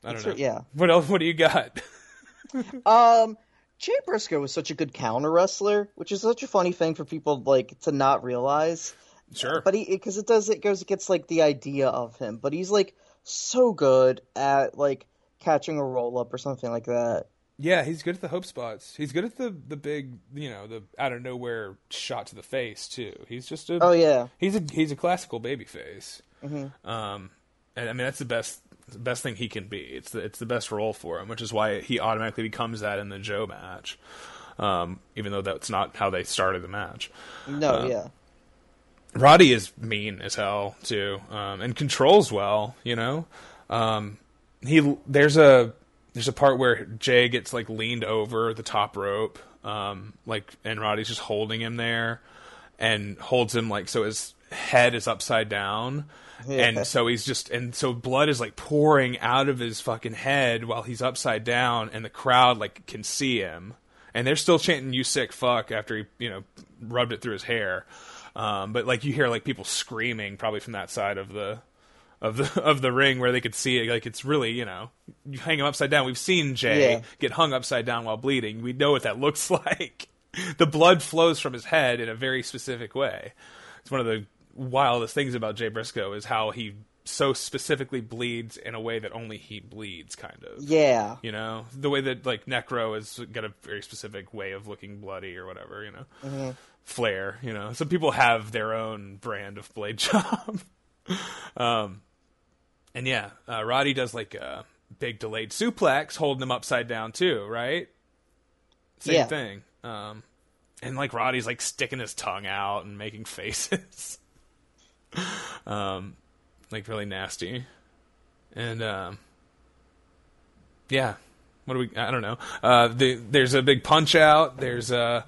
I don't It's know. re- yeah. what else what do you got? Um, Jay Briscoe was such a good counter wrestler, which is such a funny thing for people like to not realize. sure But he because it does it goes against like the idea of him, but he's like so good at like catching a roll up or something like that. Yeah, he's good at the hope spots. He's good at the the big, you know, the out of nowhere shot to the face too. He's just a Oh yeah, he's a he's a classical baby face. Um, and I mean that's the best the best thing he can be. It's the it's the best role for him, which is why he automatically becomes that in the Joe match. Um, even though that's not how they started the match. no, Uh, yeah, Roddy is mean as hell too, um, and controls well. You know, um, he there's a there's a part where Jay gets like leaned over the top rope, um, like and Roddy's just holding him there, and holds him like so his head is upside down. And so he's just, and so blood is like pouring out of his fucking head while he's upside down, and the crowd like can see him, and they're still chanting "You sick fuck" after he, you know, rubbed it through his hair. Um, but like you hear like people screaming probably from that side of the of the of the ring where they could see it. Like it's really you know you hang him upside down. We've seen Jay Yeah. get hung upside down while bleeding. We know what that looks like. the blood flows from his head in a very specific way. It's one of the wildest things about Jay Briscoe is how he so specifically bleeds in a way that only he bleeds, kind of. yeah, You know, the way that like Necro has got a very specific way of looking bloody or whatever. You know, flair. You know, some people have their own brand of blade job. um, and yeah, uh, Roddy does like a big delayed suplex, holding him upside down too, right? same Yeah. thing. Um, and like Roddy's like sticking his tongue out and making faces, um, like really nasty, and um, yeah. What do we? I don't know. Uh, the, there's a big punch out. There's uh,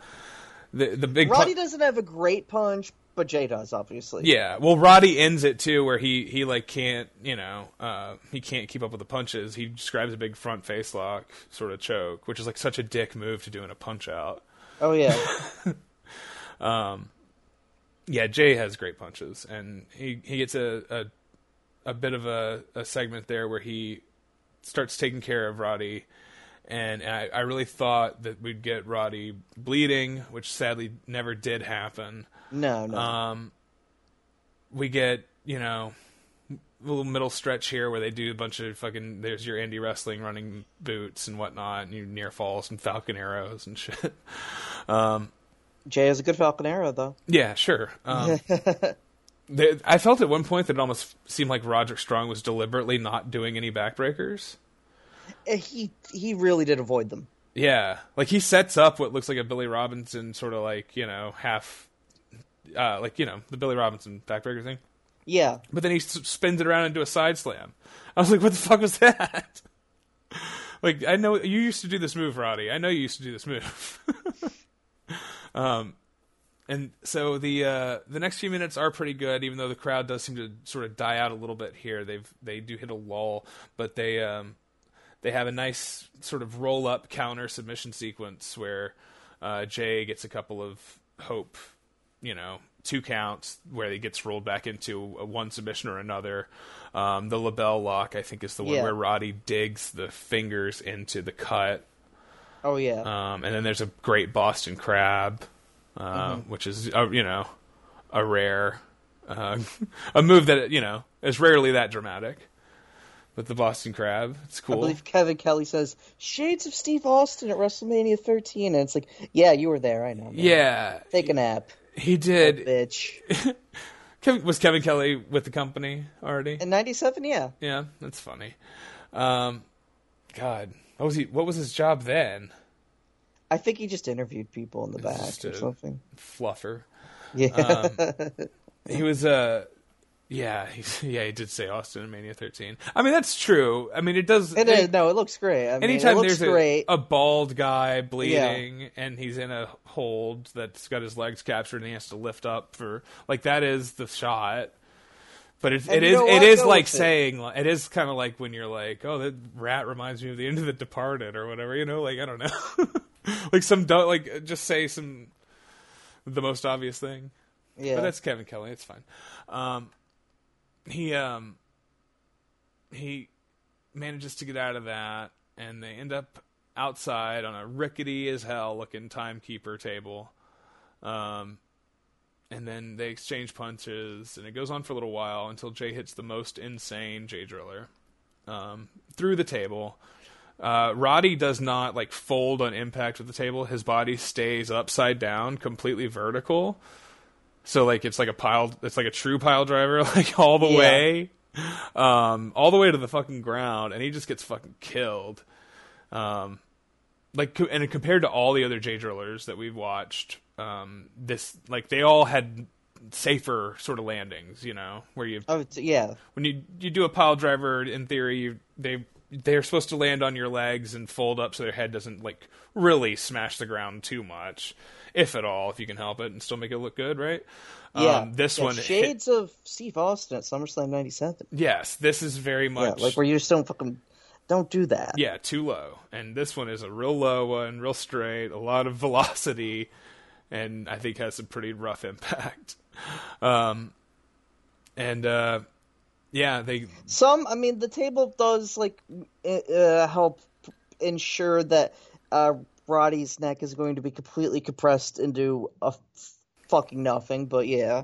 the the big. Roddy pun- doesn't have a great punch, but Jay does, obviously. yeah, well, Roddy ends it too, where he he like can't, you know, uh, he can't keep up with the punches. He describes a big front face lock sort of choke, which is like such a dick move to do in a punch out. Oh yeah. Yeah, Jay has great punches, and he he gets a a, a bit of a, a segment there where he starts taking care of Roddy. And I, I really thought that we'd get Roddy bleeding, which sadly never did happen. No, no. Um, we get you know a little middle stretch here where they do a bunch of fucking there's your indie wrestling running boots and whatnot and you near falls and falcon arrows and shit Jay is a good Falcon Arrow, though. yeah sure um, they, i felt at one point that it almost seemed like Roger strong was deliberately not doing any backbreakers Eh, He he really did avoid them. yeah like he sets up what looks like a billy robinson sort of like you know half uh, like you know the billy robinson backbreaker thing Yeah. but then he s- spins it around into a side slam. I was like, what the fuck was that? like, I know you used to do this move, Roddy. I know you used to do this move. um, and so the uh, the next few minutes are pretty good, even though the crowd does seem to sort of die out a little bit here. They've they do hit a lull, but they um, they have a nice sort of roll up counter submission sequence where uh, Jay gets a couple of hope, you know, two counts where he gets rolled back into a one submission or another. Um, the label lock, I think, is the one Yeah. where Roddy digs the fingers into the cut. Oh yeah. Um, and then there's a great Boston Crab, uh, which is uh, you know a rare uh, a move that you know is rarely that dramatic. But the Boston Crab, it's cool. I believe Kevin Kelly says shades of Steve Austin at WrestleMania 13, and it's like, yeah, you were there. I know. man. yeah, Take a nap, he did. bitch. Kevin, was Kevin Kelly with the company already? In '97, yeah. Yeah, that's funny. Um, God, what was he? What was his job then? I think he just interviewed people in the back or something. Fluffer. Yeah. He was uh yeah, he, yeah, he did say Austin in Mania 13. I mean, that's true. I mean, it does. it is. No, it looks great. I mean, anytime it looks there's a, great. a bald guy bleeding and he's in a hold that's got his legs captured and he has to lift up for like that is the shot. But it, it know it is like with it. saying it is kind of like when you're like oh that rat reminds me of the end of the Departed or whatever you know like I don't know like some like just say some the most obvious thing yeah. but that's Kevin Kelly. It's fine. Um, he um, he manages to get out of that, and they end up outside on a rickety as hell looking timekeeper table. Um, and then they exchange punches, and it goes on for a little while until Jay hits the most insane Jay Driller um, through the table. Uh, Roddy does not like fold on impact with the table. His body stays upside down, completely vertical. So like it's like a pile. It's like a true pile driver, like all the Yeah. way, um, all the way to the fucking ground, and he just gets fucking killed. Um, like and compared to all the other J drillers that we've watched, um, this like they all had safer sort of landings. You know, where you Oh, yeah. when you you do a pile driver, in theory, you, they they're supposed to land on your legs and fold up so their head doesn't like really smash the ground too much, if at all, if you can help it, and still make it look good, right? Yeah. Um, this Yeah, one, hit- Shades of Steve Austin at SummerSlam '97. yes, this is very Yeah, much like where you just don't fucking don't do that. yeah, too low. And this one is a real low one, real straight, a lot of velocity, and I think has some pretty rough impact. Um, and uh, yeah, they Some, I mean, the table does like uh, uh, help ensure that uh, Roddy's neck is going to be completely compressed into a f- fucking nothing. But yeah,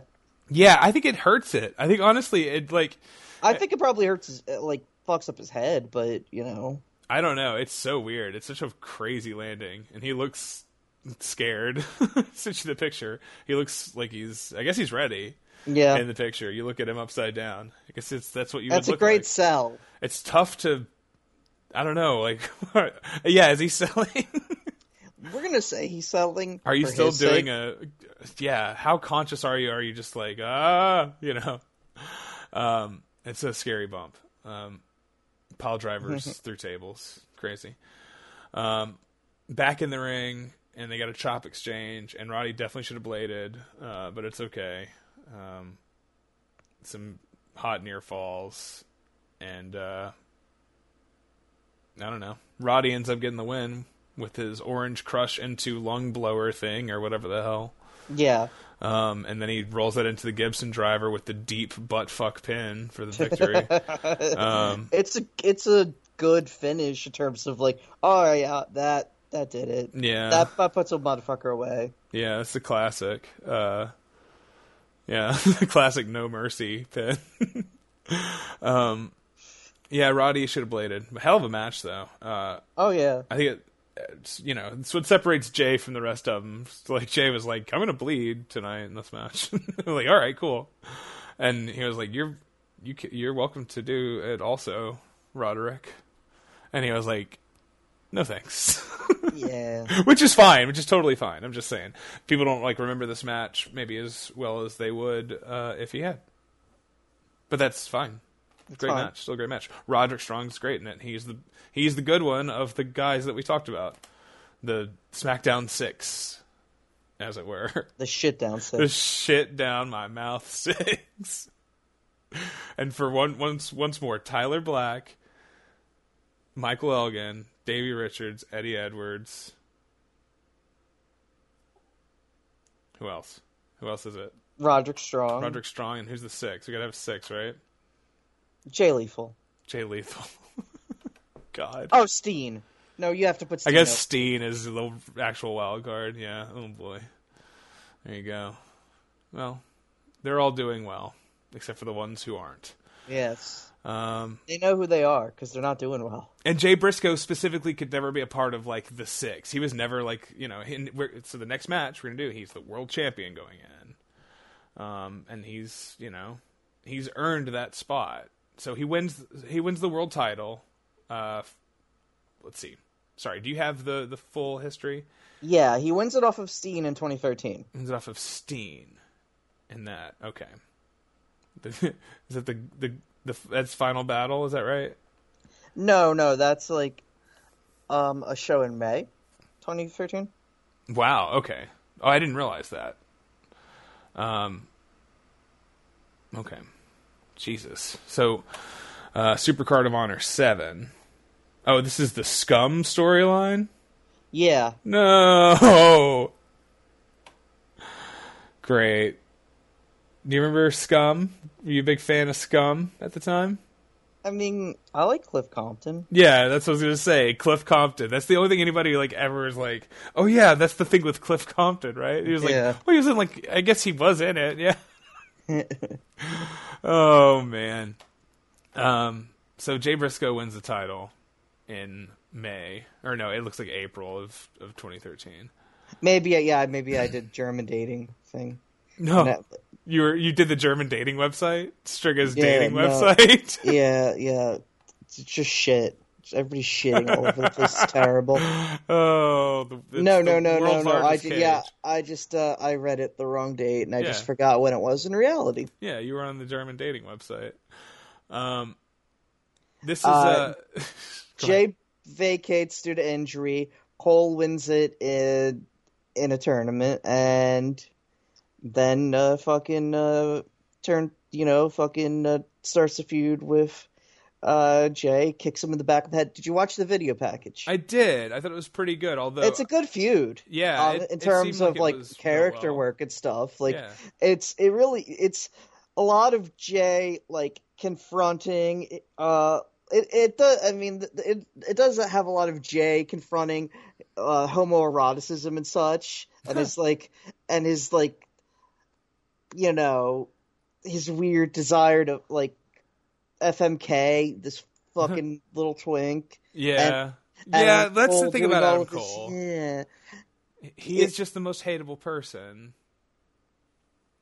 yeah, I think it hurts it. I think honestly, it like I think it probably hurts, his, uh, like fucks up his head. But you know, I don't know. It's so weird. It's such a crazy landing, and he looks scared. Since the picture, he looks like he's. I guess he's ready. yeah, In the picture, you look at him upside down. I guess it's that's what you. that's would a great like. sell. It's tough to. I don't know. Like, yeah, is he selling? We're gonna say he's selling. Are you still doing sake. a? Yeah. How conscious are you? Are you just like ah, you know? Um, it's a scary bump. Um, pile drivers through tables, crazy. Um, back in the ring, and they got a chop exchange, and Roddy definitely should have bladed, uh, but it's okay. Um, some hot near falls, and uh, I don't know. Roddy ends up getting the win with his orange crush into lung blower thing or whatever the hell. Yeah, Um, and then he rolls that into the Gibson driver with the deep butt fuck pin for the victory. um, it's a it's a good finish in terms of like, oh yeah, that that did it. yeah, That, that puts a motherfucker away. yeah, it's a classic. Uh, yeah, the classic no mercy pin. um, yeah, Roddy should have bladed. Hell of a match though. Uh, Oh yeah, I think it, it's, you know, it's what separates Jay from the rest of them. So, like Jay was like, "I'm gonna bleed tonight in this match." Like, all right, cool. And he was like, "You're you you're welcome to do it also, Roderick." And he was like, "No thanks," yeah. which is fine, which is totally fine. I'm just saying, people don't like remember this match maybe as well as they would uh, if he had. But that's fine. great fine. match, still a great match. Roderick Strong's great in it. He's the he's the good one of the guys that we talked about. The SmackDown Six, as it were. The shit down six. the shit down my mouth six. and for one once once more, Tyler Black, Michael Elgin, Davey Richards, Eddie Edwards. Who else? Who else is it? Roderick Strong. Roderick Strong, and who's the six? We gotta have six, right? Jay Lethal. Jay Lethal. God. Oh, Steen. No, you have to put. I guess up. Steen is the actual wild card. Yeah. Oh boy. There you go. Well, they're all doing well, except for the ones who aren't. Yes, Um, they know who they are because they're not doing well. and Jay Briscoe specifically could never be a part of like the six. He was never like you know. In, we're, so the next match we're gonna do, he's the world champion going in, um, and he's you know he's earned that spot. So he wins. He wins the world title. Uh, let's see. Sorry, do you have the the full history? Yeah, he wins it off of Steen in 2013. Wins it off of Steen. In that, okay. The, is that the the the that's final battle? Is that right? No, no, that's like um a show in May 2013. Wow. Okay. Oh, I didn't realize that. Um. Okay. Jesus. So, uh, Supercard of Honor seven. Oh, this is the Scum storyline. Yeah, No. Great. Do you remember Scum? Were you a big fan of Scum at the time? I mean, I like Cliff Compton. Yeah, that's what I was gonna say. Cliff Compton. That's the only thing anybody like ever is like. Oh yeah, that's the thing with Cliff Compton, right? He was like, Yeah. well, he was in like. I guess he was in it. Yeah. oh man. Um. So Jay Briscoe wins the title in May, or no, it looks like April of of 2013. Maybe, yeah, maybe I did German dating thing. No, No. You were you did the German dating website, Striga's Yeah, dating no. website. Yeah, yeah, it's just shit. Everybody's shitting all over the place. It's terrible. oh, the, No, no, no, no, no. I cage. yeah, I just uh, I read it the wrong date and I Yeah. just forgot when it was in reality. Yeah, you were on the German dating website. Um, this is Uh, uh, Jay vacates due to injury. Cole wins it in in a tournament, and then uh, fucking uh, turn you know fucking uh, starts a feud with uh, Jay. Kicks him in the back of the head. Did you watch the video package? I did. I thought it was pretty good. Although it's a good feud. Yeah, um, it- in terms of like like character well. work and stuff. Like Yeah. it's it really it's a lot of Jay like confronting. Uh, it it does. I mean, it it does have a lot of Jay confronting uh, homoeroticism and such, and his like and his like you know his weird desire to like FMK this fucking little twink. yeah, and yeah. That's the Cole thing about Adam of this- Cole. Yeah. He is just the most hateable person.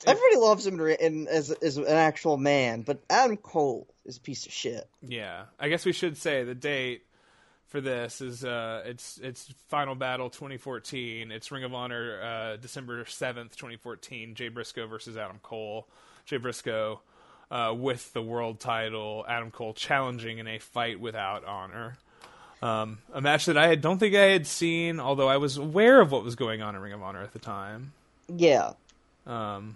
Everybody loves him in, as as an actual man, but Adam Cole is a piece of shit. Yeah, I guess we should say the date for this is uh, it's it's Final Battle 2014. It's Ring of Honor uh, December 7th, 2014. Jay Briscoe versus Adam Cole. Jay Briscoe uh, with the world title. Adam Cole challenging in a fight without honor. Um, a match that I don't think I had seen, although I was aware of what was going on in Ring of Honor at the time. Yeah. Um,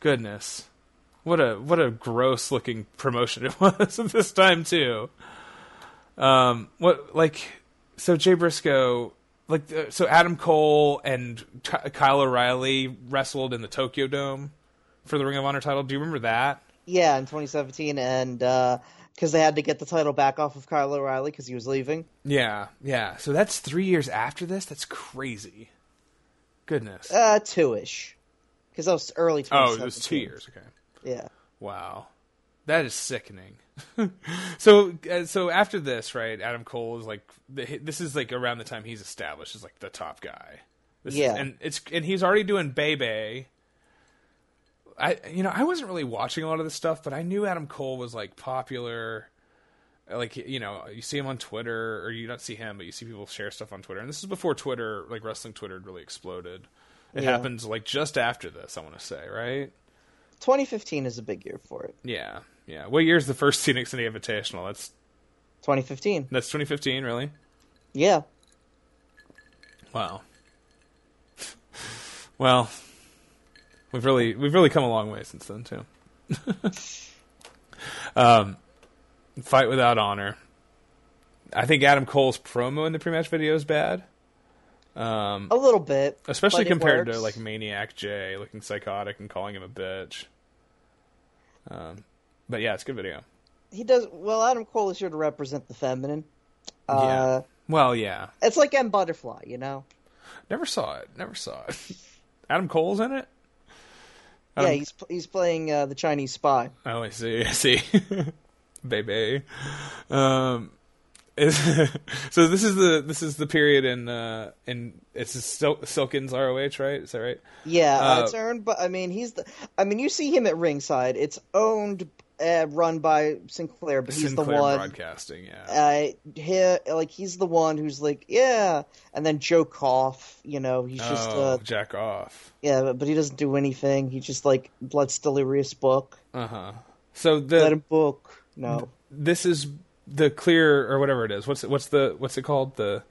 goodness, what a what a gross looking promotion it was at this time too. Um, what like so Jay Briscoe like uh, so Adam Cole and Ky- Kyle O'Reilly wrestled in the Tokyo Dome for the Ring of Honor title. Do you remember that? Yeah, in 2017, and because they had to get the title back off of Kyle O'Reilly because he was leaving. Yeah, yeah. So that's three years after this. That's crazy. Goodness. Uh, two-ish. Because that was early oh, 2017. it was two years. Okay. Yeah. Wow, that is sickening. so, uh, so after this, right? Adam Cole is like, the, this is like around the time he's established as like the top guy. This is- Yeah. and it's and he's already doing Bebe. I you know I wasn't really watching a lot of this stuff, but I knew Adam Cole was like popular. Like you know, you see him on Twitter, or you don't see him, but you see people share stuff on Twitter. And this is before Twitter, like wrestling Twitter, had really exploded. It Yeah. happens like just after this, I want to say, right? 2015 is a big year for it. Yeah, yeah. What year is the first Phoenix City Invitational? That's 2015. that's 2015, really? Yeah. Wow. well, we've really we've really come a long way since then too. um, fight without honor. I think Adam Cole's promo in the pre-match video is bad, A little bit. especially compared to like Maniac Jay looking psychotic and calling him a bitch. Um, but yeah, it's a good video. He does. Well, Adam Cole is here to represent the feminine. Uh, yeah. Well, yeah. It's like M Butterfly, you know? Never saw it. Never saw it. Adam Cole's in it. yeah, Um, he's he's playing uh, the Chinese spy. Oh, I see. I see. Baby. Um, is, so this is the this is the period in uh in it's Sil- Silkins ROH, right? Is that right? Yeah, uh, Uh, it's owned, but I mean, he's the. I mean, you see him at ringside. It's owned, uh, run by Sinclair, but he's Sinclair the one. Broadcasting, yeah. Uh, he, like he's the one who's like, yeah, and then Joe Koff, you know, he's just, oh, uh, jack off. yeah, but, but he doesn't do anything. He just like lets Delirious book, Uh huh. So let him book. No, this is the clear or whatever it is. What's it, what's the what's it called? The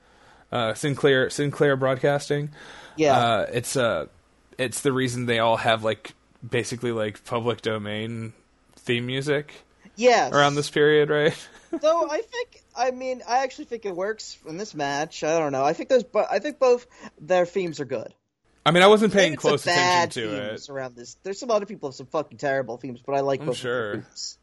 uh, Sinclair Sinclair Broadcasting. yeah, Uh, it's uh, it's the reason they all have like basically like public domain theme music yes. around this period, right? Though I think, I mean, I actually think it works in this match. I don't know. I think those, but I think both their themes are good. I mean, I wasn't paying close attention to it. around this. There's some other people have some fucking terrible themes, but I like I'm both sure. themes.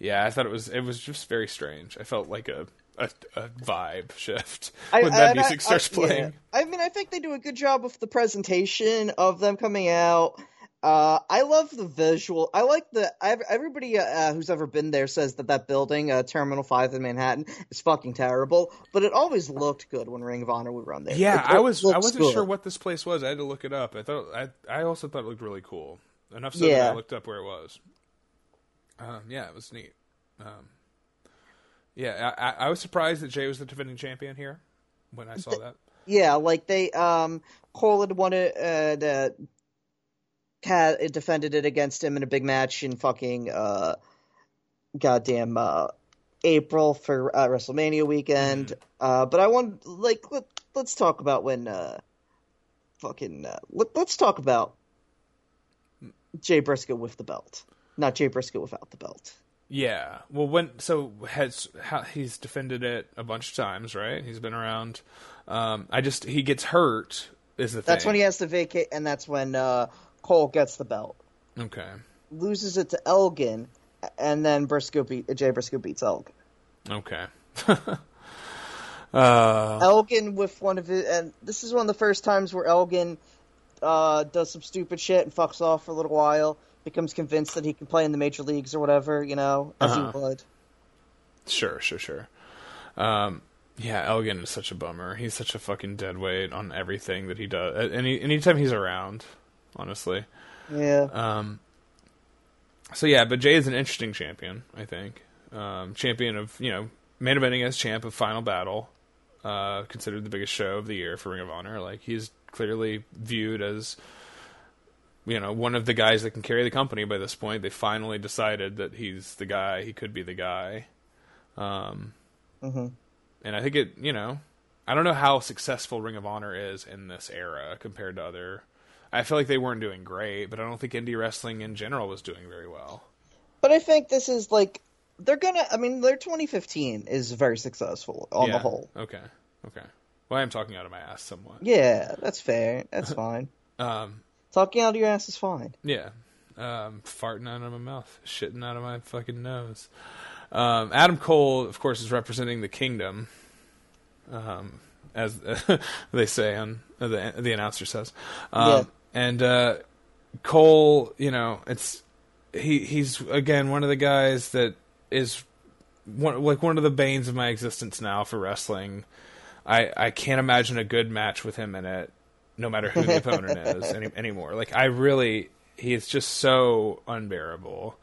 Yeah, I thought it was it was just very strange. I felt like a a, a vibe shift I- when that and I- music starts I- yeah. playing. I mean, I think they do a good job of the presentation of them coming out. Uh, I love the visual. I like the ev- everybody uh, who's ever been there says that that building, uh, Terminal Five in Manhattan, is fucking terrible. But it always looked good when Ring of Honor would run there. Yeah, It- I was I wasn't good. sure what this place was. I had to look it up. I thought I I also thought it looked really cool. Enough so that I looked up where it was. Um, yeah, it was neat. Um, yeah, I, I, was surprised that Jay was the defending champion here when I saw that. Yeah, like they um Cole had won it uh the had it defended it against him in a big match in fucking uh goddamn uh April for uh, WrestleMania weekend. Uh but I want like let, let's talk about when uh fucking uh, let, let's talk about Jay Briscoe with the belt. Not Jay Briscoe without the belt. Yeah. Well, when so has how, he's defended it a bunch of times, right? He's been around. Um, I just he gets hurt is the thing. That's thing. when he has to vacate and that's when uh Cole gets the belt. Okay. loses it to Elgin, and then Briscoe beat Jay Briscoe beats Elgin. Okay. uh, Elgin with one of his, and this is one of the first times where Elgin uh, does some stupid shit and fucks off for a little while, becomes convinced that he can play in the major leagues or whatever, you know, as Uh-huh. he would. Sure, sure, sure. Um, yeah, Elgin is such a bummer. He's such a fucking dead weight on everything that he does. Any anytime he's around, honestly. Yeah, Um, so yeah, but Jay is an interesting champion. I think um, champion of you know main eventing as champ of Final Battle, uh, considered the biggest show of the year for Ring of Honor. Like he's clearly viewed as you know one of the guys that can carry the company by this point. They finally decided that he's the guy. He could be the guy. Um, Mhm. and I think it. You know, I don't know how successful Ring of Honor is in this era compared to other. I feel like they weren't doing great, but I don't think indie wrestling in general was doing very well. But I think this is like they're gonna. I mean, their 2015 is very successful on Yeah. the whole. Okay. Okay. Well, I am talking out of my ass somewhat. Yeah, that's fair. That's fine. Um, Talking out of your ass is fine. yeah. Um, farting out of my mouth, shitting out of my fucking nose. Um, Adam Cole, of course, is representing the kingdom, um, as they say on the the announcer says. Um, Yeah. And uh, Cole, you know, it's he he's again one of the guys that is one like one of the banes of my existence now for wrestling. I I can't imagine a good match with him in it, no matter who the opponent is any, anymore. Like I really, he is just so unbearable.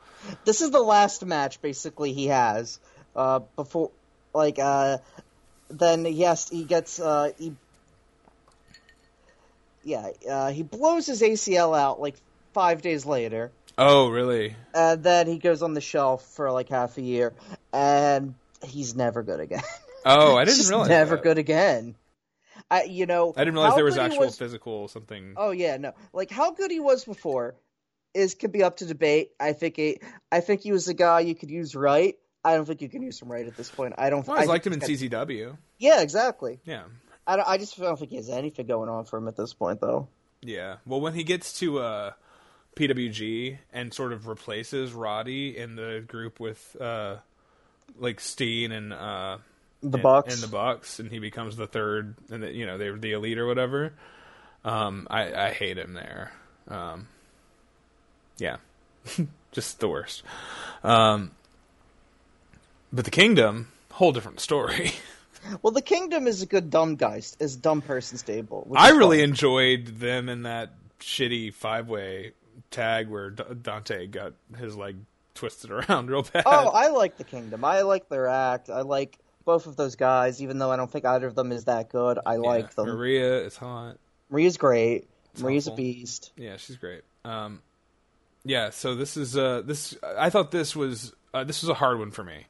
This is the last match basically he has uh, before, like, uh, then yes, he gets uh, he, yeah, uh, he blows his ACL out like five days later, Oh, really? and then he goes on the shelf for like half a year, and he's never good again. Oh, I didn't realize. never that. good again. I, you know, I didn't realize there was actual was- physical something. Oh yeah, no. Like how good he was before is could be up to debate. I think he, I think he was a guy you could use right. I don't think you can use him right at this point. I don't. I I liked him in CZW. Yeah, exactly. Yeah, I, I just don't think he has anything going on for him at this point, though. yeah. Well, when he gets to uh, PWG and sort of replaces Roddy in the group with uh, like Steen and uh, The and, Bucks. and the Bucks, and he becomes the third, and the, you know they're the elite or whatever. Um, I, I hate him there. Um, yeah, just the worst. Um, but the Kingdom, whole different story. Well, the Kingdom is a good dumb guy, is dumb person stable. which I really fun. enjoyed them in that shitty five way tag where D- Dante got his leg twisted around real bad. Oh, I like the Kingdom. I like their act. I like both of those guys, even though I don't think either of them is that good. I Yeah, like them. Maria is hot. Maria's great. It's Maria's a beast. Yeah, she's great. Um, yeah, so this is uh, this. I thought this was uh, this was a hard one for me.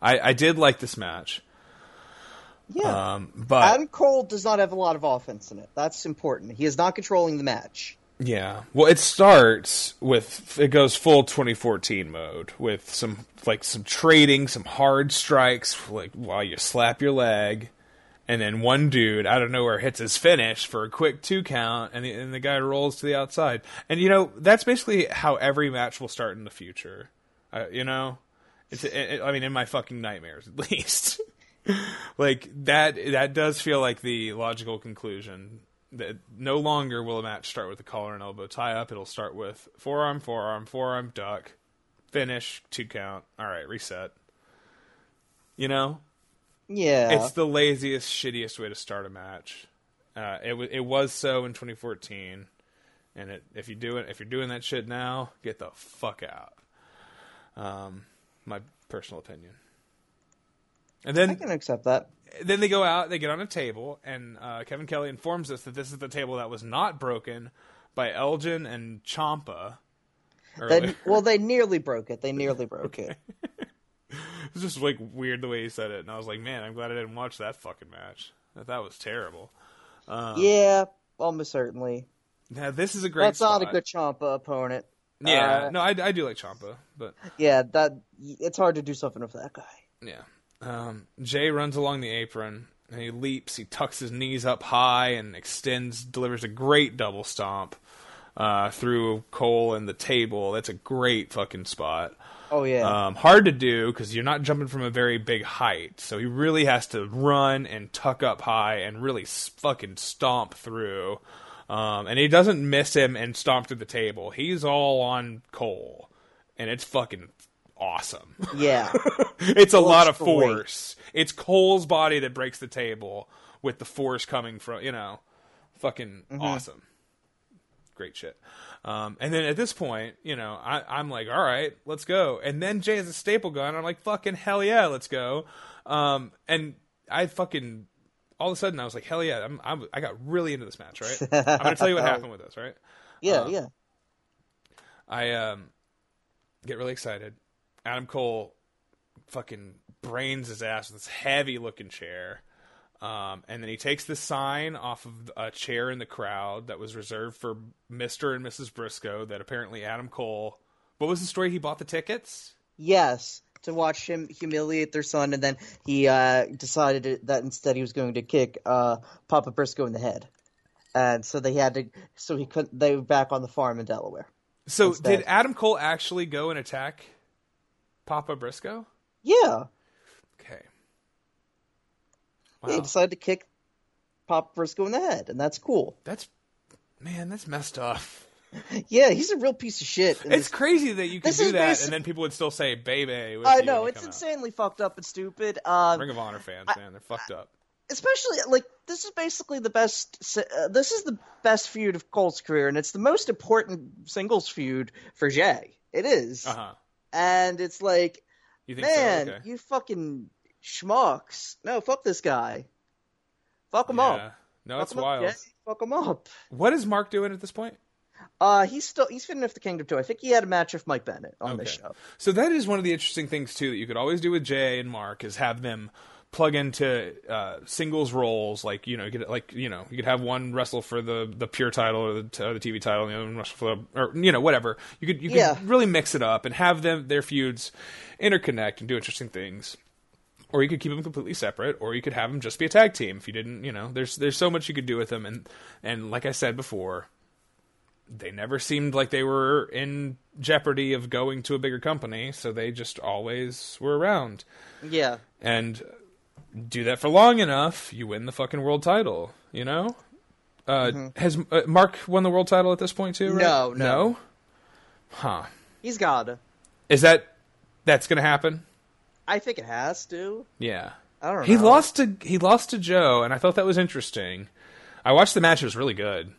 I, I did like this match, Yeah. um, but Adam Cole does not have a lot of offense in it. That's important. He is not controlling the match. yeah. Well, it starts with it goes full 2014 mode with some like some trading, some hard strikes, like while you slap your leg. And then one dude out of nowhere hits his finish for a quick two count, and the, and the guy rolls to the outside. And you know that's basically how every match will start in the future. Uh, you know, it's it, I mean in my fucking nightmares at least. like that that does feel like the logical conclusion that no longer will a match start with a collar and elbow tie up. It'll start with forearm, forearm, forearm, duck, finish, two count. All right, reset. You know, Yeah. it's the laziest, shittiest way to start a match. Uh, it wa- it was so in 2014, and it, if you do it, if you're doing that shit now, get the fuck out. Um, my personal opinion. And then I can accept that. then they go out, they get on a table, and uh, Kevin Kelly informs us that this is the table that was not broken by Elgin and Ciampa. They, well, they nearly broke it. They nearly broke it. It's just like weird the way he said it, and I was like, man, I'm glad I didn't watch that fucking match. That that was terrible. yeah, almost certainly. Now this is a great. That's not a good Ciampa opponent. Yeah, Uh, no, I, I do like Ciampa, but Yeah, that it's hard to do something with that guy. yeah. Um, Jay runs along the apron and he leaps. He tucks his knees up high and extends, delivers a great double stomp uh, through Cole and the table. That's a great fucking spot. Oh yeah. Um, hard to do because you're not jumping from a very big height, so he really has to run and tuck up high and really fucking stomp through. Um, and he doesn't miss him and stomp through the table. He's all on Cole, and it's fucking awesome. yeah. it's a lot of great. force. It's Cole's body that breaks the table with the force coming from you know, fucking awesome. Great shit. Um, and then at this point, you know, I, I'm like, all right, let's go. And then Jay has a staple gun. I'm like, fucking hell yeah, let's go. Um, and I fucking all of a sudden I was like, hell yeah, I'm, I'm I got really into this match, right? I'm gonna tell you what happened with this, right? Yeah, Uh, yeah. I um get really excited. Adam Cole fucking brains his ass with this heavy looking chair. Um, and then he takes the sign off of a chair in the crowd that was reserved for Mr. and Mrs. Briscoe that apparently Adam Cole what was the story he bought the tickets? Yes, to watch him humiliate their son, and then he uh, decided that instead he was going to kick uh, Papa Briscoe in the head, and so they had to. So he couldn't. They were back on the farm in Delaware. So Instead. did Adam Cole actually go and attack Papa Briscoe? Yeah, Okay. he Wow. decided to kick Papa Briscoe in the head, and that's cool. That's man, that's messed up. Yeah, he's a real piece of shit. It's this- crazy that you can This do that, basic- and then people would still say "baby." I know it's come out. insanely fucked up and stupid. Um, Ring of Honor fans, man, they're fucked up. especially like this is basically the best. Uh, this is the best feud of Cole's career, and it's the most important singles feud for Jay. It is, Uh huh. And it's like, You man, so? Okay. you fucking schmucks. No, fuck this guy. Fuck him yeah. up. No, Fuck up, wild. Fuck him up. What is Mark doing at this point? Uh, he's still he's fitting enough the Kingdom too. I think he had a match with Mike Bennett on this show. So that is one of the interesting things too that you could always do with Jay and Mark is have them plug into uh, singles roles. Like you know, you could like you know you could have one wrestle for the the pure title or the, or the TV title, and the other one wrestle for the or you know whatever. You could you could Yeah. really mix it up and have them their feuds interconnect and do interesting things. Or you could keep them completely separate, or you could have them just be a tag team. If you didn't, you know, there's there's so much you could do with them, and and like I said before, they never seemed like they were in jeopardy of going to a bigger company, so they just always were around. Yeah, And do that for long enough, you win the fucking world title, you know? Uh, Has uh, Mark won the world title at this point too? Right? No, no. Huh. he's gotta. Is that that's going to happen? I think it has to. Yeah. I don't He know. lost to he lost to Joe, and I thought that was interesting. I watched the match; it was really good.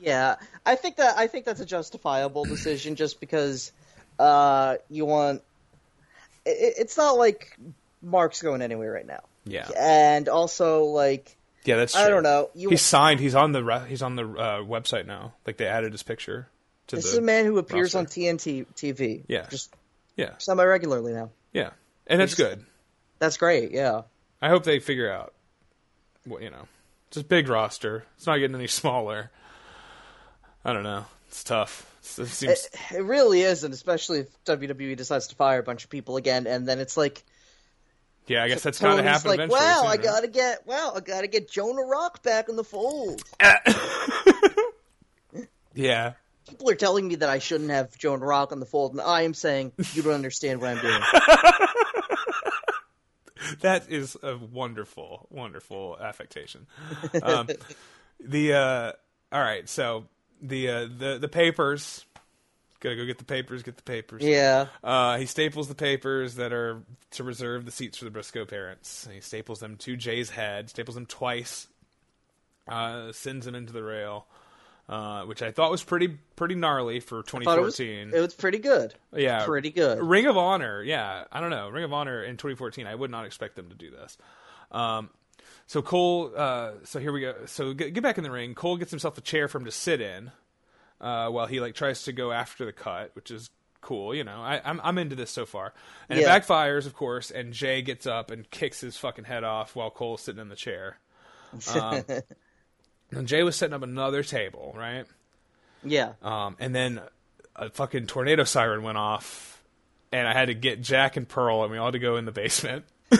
Yeah, I think that I think that's a justifiable decision, just because uh, you want. It, it's not like Mark's going anywhere right now, Yeah, and also like yeah, that's. True. I don't know. You, He's signed. He's on the re- he's on the uh, website now. Like they added his picture to this the. is a man who appears roster. on TNT TV. Yeah. just Yeah, semi regularly now. yeah, and that's just- good. That's great. Yeah, I hope they figure out. What you know, it's a big roster. It's not getting any smaller. I don't know. It's tough. It seems. it, it really is, and especially if WWE decides to fire a bunch of people again, and then it's like yeah, I guess that's got to Tony's happen like, eventually. wow, I right? gotta get, wow, I gotta get Jonah Rock back in the fold. Yeah, People are telling me that I shouldn't have Jonah Rock on the fold, and I am saying you don't understand what I'm doing. that is a wonderful, wonderful affectation. Um, the uh, all right, so the uh, the the papers. Gotta go get the papers. Get the papers. Yeah, Uh, he staples the papers that are to reserve the seats for the Briscoe parents. He staples them to Jay's head. Staples them twice. Uh, sends him into the rail, uh, which I thought was pretty pretty gnarly for thought it was 2014. it was pretty good. yeah, pretty good. Ring of Honor, yeah. I don't know. Ring of Honor in 2014. I would not expect them to do this. Um, so Cole, uh, so here we go. So get, get back in the ring. Cole gets himself a chair for him to sit in, uh, while he like tries to go after the cut, which is cool. You know, I, I'm I'm into this so far. And Yeah. it backfires, of course. And Jay gets up and kicks his fucking head off while Cole's sitting in the chair. Um, and Jay was setting up another table, right? yeah, Um, and then a fucking tornado siren went off, and I had to get Jack and Pearl, and we all had to go in the basement.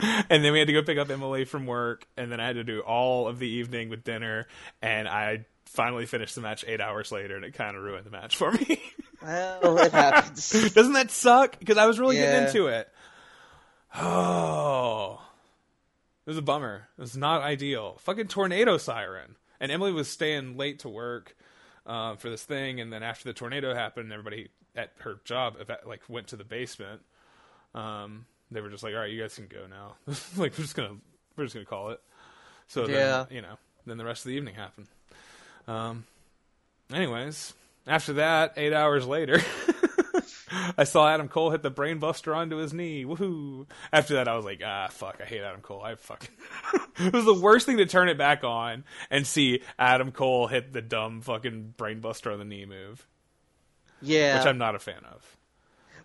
and then we had to go pick up Emily from work, and then I had to do all of the evening with dinner, and I finally finished the match eight hours later, and it kind of ruined the match for me. well, it happens. Doesn't that suck? Because I was really getting into it. Oh, it was a bummer. It was not ideal. Fucking tornado siren, and Emily was staying late to work uh, for this thing, and then after the tornado happened, everybody at her job like went to the basement. Um, they were just like, "All right, you guys can go now." like we're just gonna we're just gonna call it. So Yeah. then you know, then the rest of the evening happened. Um, anyways, after that, eight hours later. I saw Adam Cole hit the brainbuster onto his knee. Woohoo! After that, I was like, ah, fuck, I hate Adam Cole. I fucking. it was the worst thing to turn it back on and see Adam Cole hit the dumb fucking brainbuster on the knee move, Yeah. which I'm not a fan of.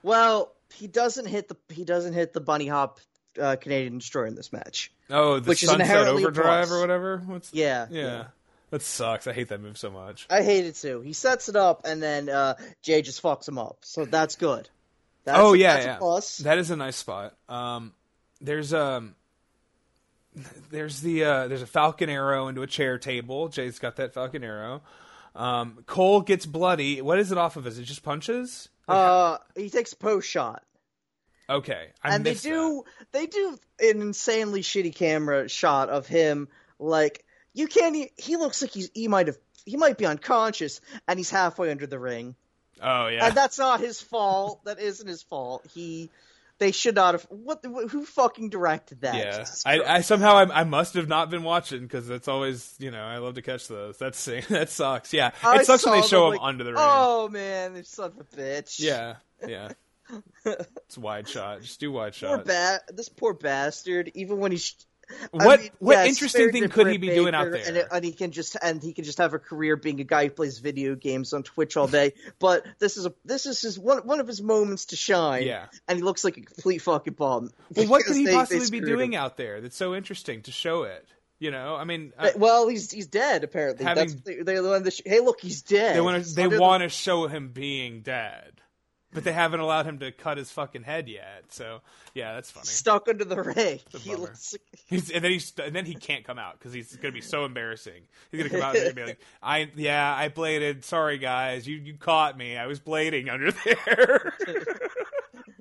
Well, he doesn't hit the he doesn't hit the bunny hop uh, Canadian destroyer in this match. Oh, the Which is Sunset inherently a Overdrive plus. or whatever. What's Yeah, yeah. yeah. That sucks. I hate that move so much. I hate it too. He sets it up and then uh, Jay just fucks him up. So that's good. That's oh yeah, that's yeah. a plus. That is a nice spot. Um, there's um, there's the uh, there's a falcon arrow into a chair table. Jay's got that falcon arrow. Um, Cole gets bloody. What is it off of? Is it just punches? uh, he takes a post shot. Okay, I and they do they do an insanely shitty camera shot of him like you can't e- he looks like he's he might have he might be unconscious and he's halfway under the ring. Oh yeah. and that's not his fault that isn't his fault he they should not have what who fucking directed that yeah, I, I somehow I, I must have not been watching because that's always you know I love to catch those. That's that sucks. Yeah, I it sucks when they show them, him under the ring. oh man this son of a bitch Yeah, yeah. it's wide shot. Just do wide poor shot. ba- this poor bastard even when he's I What mean, what yes, interesting thing could he be doing out there? And, and he can just and he can just have a career being a guy who plays video games on Twitch all day. but this is a this is his one one of his moments to shine. Yeah. and he looks like a complete fucking bum. Well, what could he they- they possibly be doing him. out there that's so interesting to show it? You know, I mean, uh, Well, he's he's dead apparently. Having- That's they, they to. Hey, look, he's dead. they want to they want to show him being dead, but they haven't allowed him to cut his fucking head yet. So yeah, that's funny. stuck under the ring. He looks. He's, and then he's and then he can't come out because he's going to be so embarrassing. He's going to come out and be like, "I yeah, I bladed. Sorry guys, you you caught me. I was blading under there."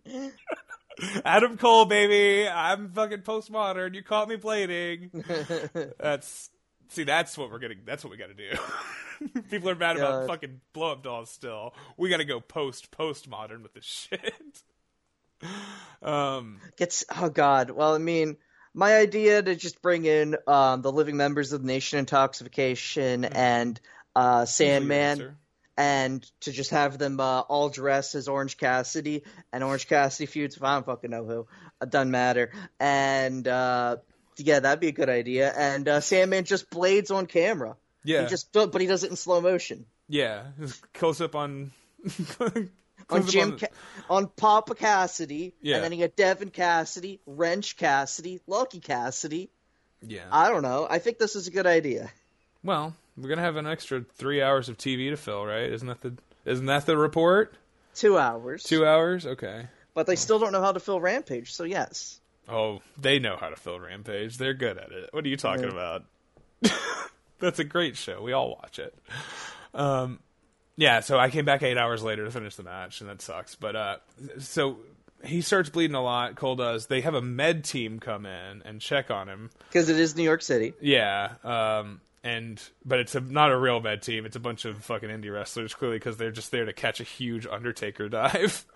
Adam Cole, baby, I'm fucking postmodern. You caught me blading. That's see, that's what we're gonna. That's what we got to do. People are mad about God. fucking blow up dolls. Still, we got to go post postmodern with this shit. Um, gets oh god well i mean my idea to just bring in um, the living members of the nation intoxication and uh, sandman and to just have them uh, all dress as orange cassidy and orange cassidy feuds if i don't fucking know who it doesn't matter and uh, yeah that'd be a good idea and uh, sandman just blades on camera yeah, he just but he does it in slow motion yeah, close up on. on up Jim on- Ca- on Papa Cassidy, Yeah. and then you get Devin Cassidy, Wrench Cassidy, Lucky Cassidy. yeah. I don't know. I think this is a good idea. Well, we're gonna have an extra three hours of TV to fill, right? Isn't that the isn't that the report? Two hours. Two hours? Okay. But they still don't know how to fill Rampage, so yes. Oh, they know how to fill Rampage. They're good at it. What are you talking about? That's a great show. We all watch it. Um, yeah. So I came back eight hours later to finish the match, and that sucks. But uh, so he starts bleeding a lot. Cole does. They have a med team come in and check on him. Because it is New York City. Yeah, um, and but it's a, not a real med team. It's a bunch of fucking indie wrestlers, clearly because they're just there to catch a huge Undertaker dive.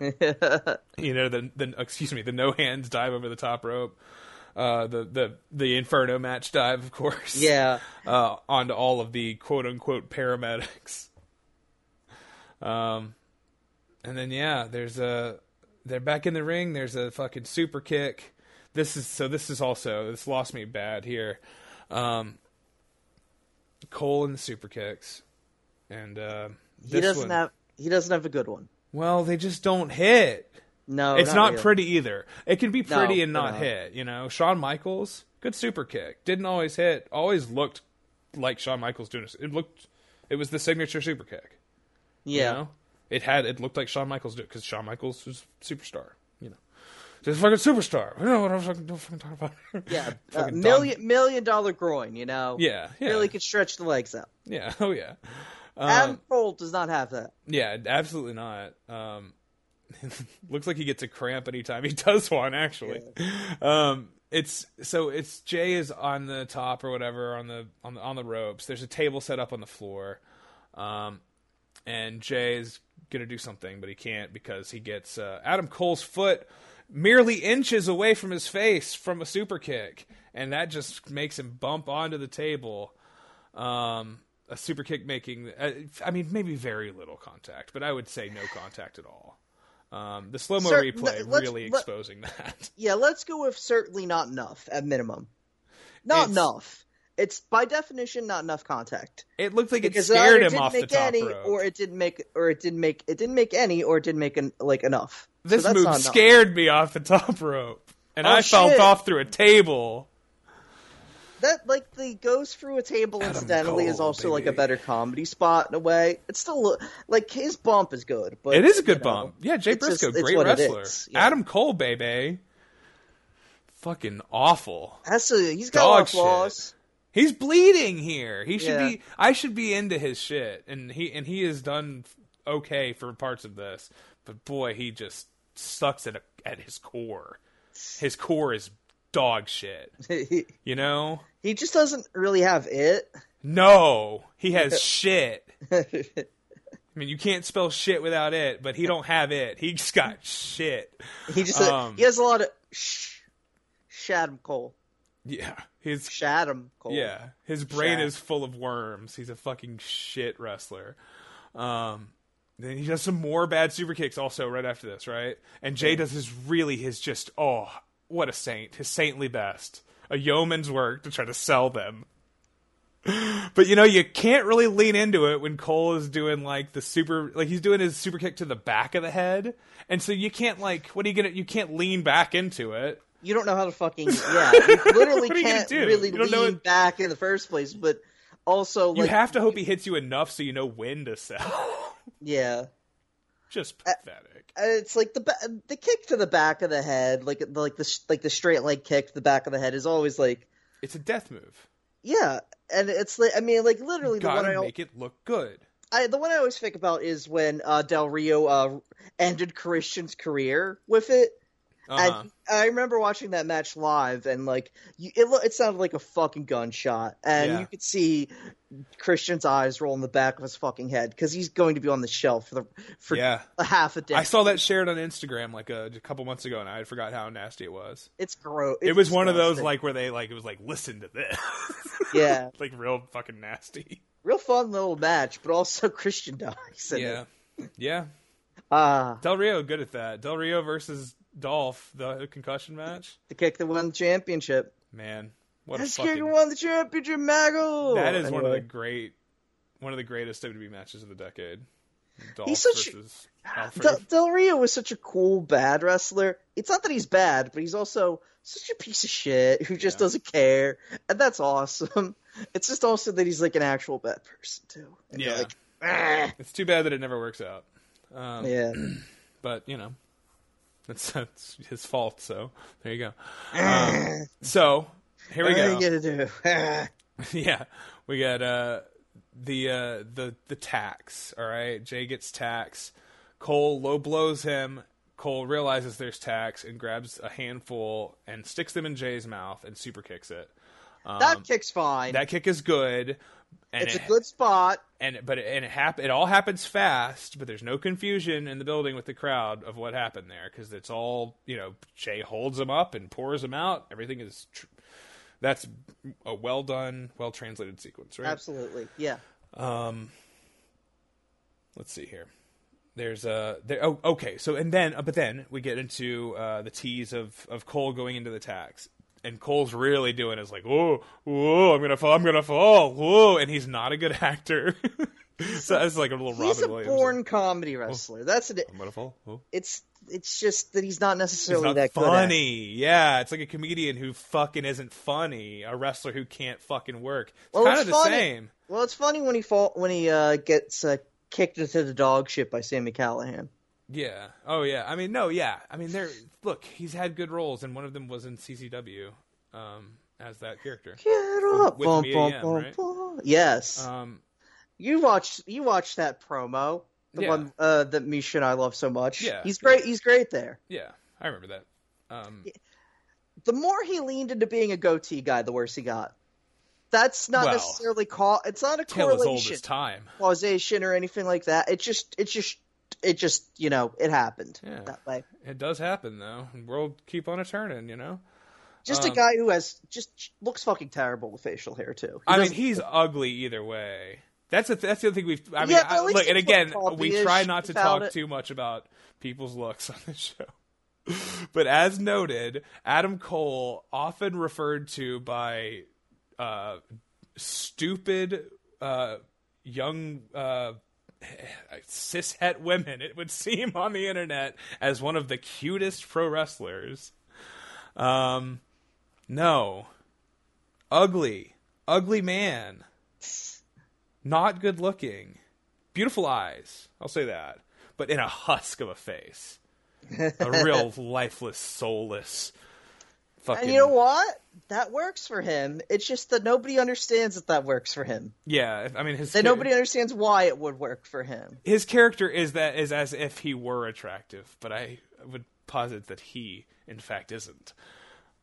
you know, the the excuse me, the no hands dive over the top rope, uh, the the the Inferno match dive, of course. Yeah. uh, onto all of the quote unquote paramedics. Um, and then yeah, there's a they're back in the ring. There's a fucking super kick. This is so. This is also this lost me bad here. Um, Cole and the super kicks, and uh, He doesn't one- have he doesn't have a good one. Well, they just don't hit. No, it's not, really. pretty either. It can be pretty No, and not, not. hit. You know, Shawn Michaels, good super kick. Didn't always hit. Always looked like Shawn Michaels doing it. It looked. It was the signature super kick. you Yeah. know? It had. It looked like Shawn Michaels did because Shawn Michaels was superstar. Know, just fucking superstar. We don't know what I'm fucking, don't fucking talk about. Yeah. Uh, million million dollar groin, you know. Yeah, yeah. Really could stretch the legs out. Yeah. Oh yeah. Um, Adam Cole does not have that. Yeah, absolutely not. Um, looks like he gets a cramp anytime he does one. Actually, um, it's so it's Jay is on the top or whatever on the on the on the ropes. There's a table set up on the floor, um, and Jay is gonna do something, but he can't because he gets uh, Adam Cole's foot merely inches away from his face from a super kick, and that just makes him bump onto the table. Um, a super kick making, uh, I mean, maybe very little contact, but I would say no contact at all. Um, the slow mo replay really let- exposing that. Yeah, let's go with certainly not enough at minimum. Not It's- enough. It's by definition not enough contact. It looked like it scared either him off the top any, rope. or it didn't make, or it didn't make, it didn't make any, or it didn't make an, like enough. So this that's move scared me off the top rope, and Oh, I fell off through a table. That like the goes through a table Adam incidentally is Cole, also like a better comedy spot in a way. It's still like his bump is good, but It is a you good know, bump. Yeah, Jay it's just- Briscoe, great wrestler. Yeah. Adam Cole, baby. Fucking awful. That's a, he's got Dog a lot of flaws. He's bleeding here. He should Yeah. be. I should be into his shit, and he and he has done okay for parts of this. But boy, he just sucks at a, at his core. His core is dog shit. You know? he just doesn't really have it. No, he has shit. I mean, you can't spell shit without it, but he don't have it. He's got shit. He just Um, he has a lot of sh- Shadam Cole. Yeah, his Shadam Cole. Yeah, his brain Shaq. is full of worms. He's a fucking shit wrestler. Um, then he does some more bad super kicks also right after this, right? And Jay does his really his just oh what a saint, his saintly best, a yeoman's work to try to sell them. But you know you can't really lean into it when Cole is doing like the super like he's doing his super kick to the back of the head, and so you can't like what are you gonna you can't lean back into it. You don't know how to fucking yeah. You literally you can't do? really You don't know lean it- back in the first place, but also You have to hope he hits you enough so you know when to sell. Yeah. Just Uh, pathetic. And it's like the ba- the kick to the back of the head, like the, like the like the straight leg kick to the back of the head is always like It's a death move. yeah, and it's like I mean like literally the one I, make it look good. I the one I always think about is when uh, Del Rio uh, ended Christian's career with it. Uh-huh. And I remember watching that match live, and like you, it, it sounded like a fucking gunshot, and Yeah. you could see Christian's eyes roll in the back of his fucking head because he's going to be on the shelf for the for Yeah. a half a day. I saw that shared on Instagram like a, a couple months ago, and I forgot how nasty it was. It's gross. it was one of those like where they like it was like listen to this, yeah, like real fucking nasty. real fun little match, but also Christian dies. Yeah, it. yeah. Ah, Del Rio good at that. Del Rio versus Dolph, the concussion match. the kick that won the championship. Man, what a This kick fucking. won the championship, Mago. That is one of the Anyway. great, one of the greatest WWE matches of the decade. Dolph He's such- versus Del, Del Rio was such a cool bad wrestler. It's not that he's bad, but he's also such a piece of shit who just Yeah. doesn't care, and that's awesome. It's just also that he's like an actual bad person too. And Yeah. like, "Ah." It's too bad that it never works out. Um, yeah. but you know, that's, that's his fault. So there you go. Um, so here we What are go. Ah. yeah, we got uh, the uh, the the tax. All right, Jay gets tax. Cole low blows him. Cole realizes there's tax and grabs a handful and sticks them in Jay's mouth and super kicks it. Um, that kick's fine. that kick is good. And it's it, a good spot. and but it, and it hap- it all happens fast, but there's no confusion in the building with the crowd of what happened there because it's all you know. Jay holds him up and pours him out. Everything is tr- that's a well done, well translated sequence, right? Absolutely. Yeah. Um, Let's see here. There's a there. Oh, okay. So and then, uh, but then we get into uh, the tease of of Cole going into the tax, and Cole's really doing is like, whoa, whoa, I'm gonna fall, I'm gonna fall, whoa, and he's not a good actor. so that's like a little He's Robin a Williams. born comedy wrestler. That's it. I'm gonna fall. Whoa. It's it's just that he's not He's necessarily not that funny. Yeah, it's like a comedian who fucking isn't funny. A wrestler who can't fucking work. It's Well, kind it's of the funny. same. Well, it's funny when he fall when he uh, gets uh, kicked into the dog shit by Sami Callihan. Yeah. Oh yeah. I mean, no. Yeah. I mean, there. Look, he's had good roles, and one of them was in CZW um, as that character. Get up, With bum, bum, Yim, bum, right? bum. Yes, Um, you watched you watched that promo, the Yeah. one uh, that Misha and I love so much. Yeah. he's great. He's great there. yeah, I remember that. Um, The more he leaned into being a goatee guy, the worse he got. That's not Well, necessarily call. It's not a tale as old correlation, as time. causation, or anything like that. It just, it just, it just, you know, it happened Yeah. that way. It does happen though. World keep on a turning, you know. Just a Um, guy who has just looks fucking terrible with facial hair too. He I mean, he's ugly either way. That's a, that's the other thing we've. I mean, Yeah, I, look, and again, we try not to talk it. too much about people's looks on the show. But as noted, Adam Cole often referred to by uh, stupid uh, young uh, cishet women, it would seem on the internet, as one of the cutest pro wrestlers. Um, no, ugly, ugly man, not good looking, beautiful eyes. I'll say that, but in a husk of a face, a real lifeless, soulless. Fucking, And you know what? That works for him. It's just that nobody understands that that works for him. Yeah, I mean his That nobody understands why it would work for him. his character is that is as if he were attractive, but I would posit that he, in fact, isn't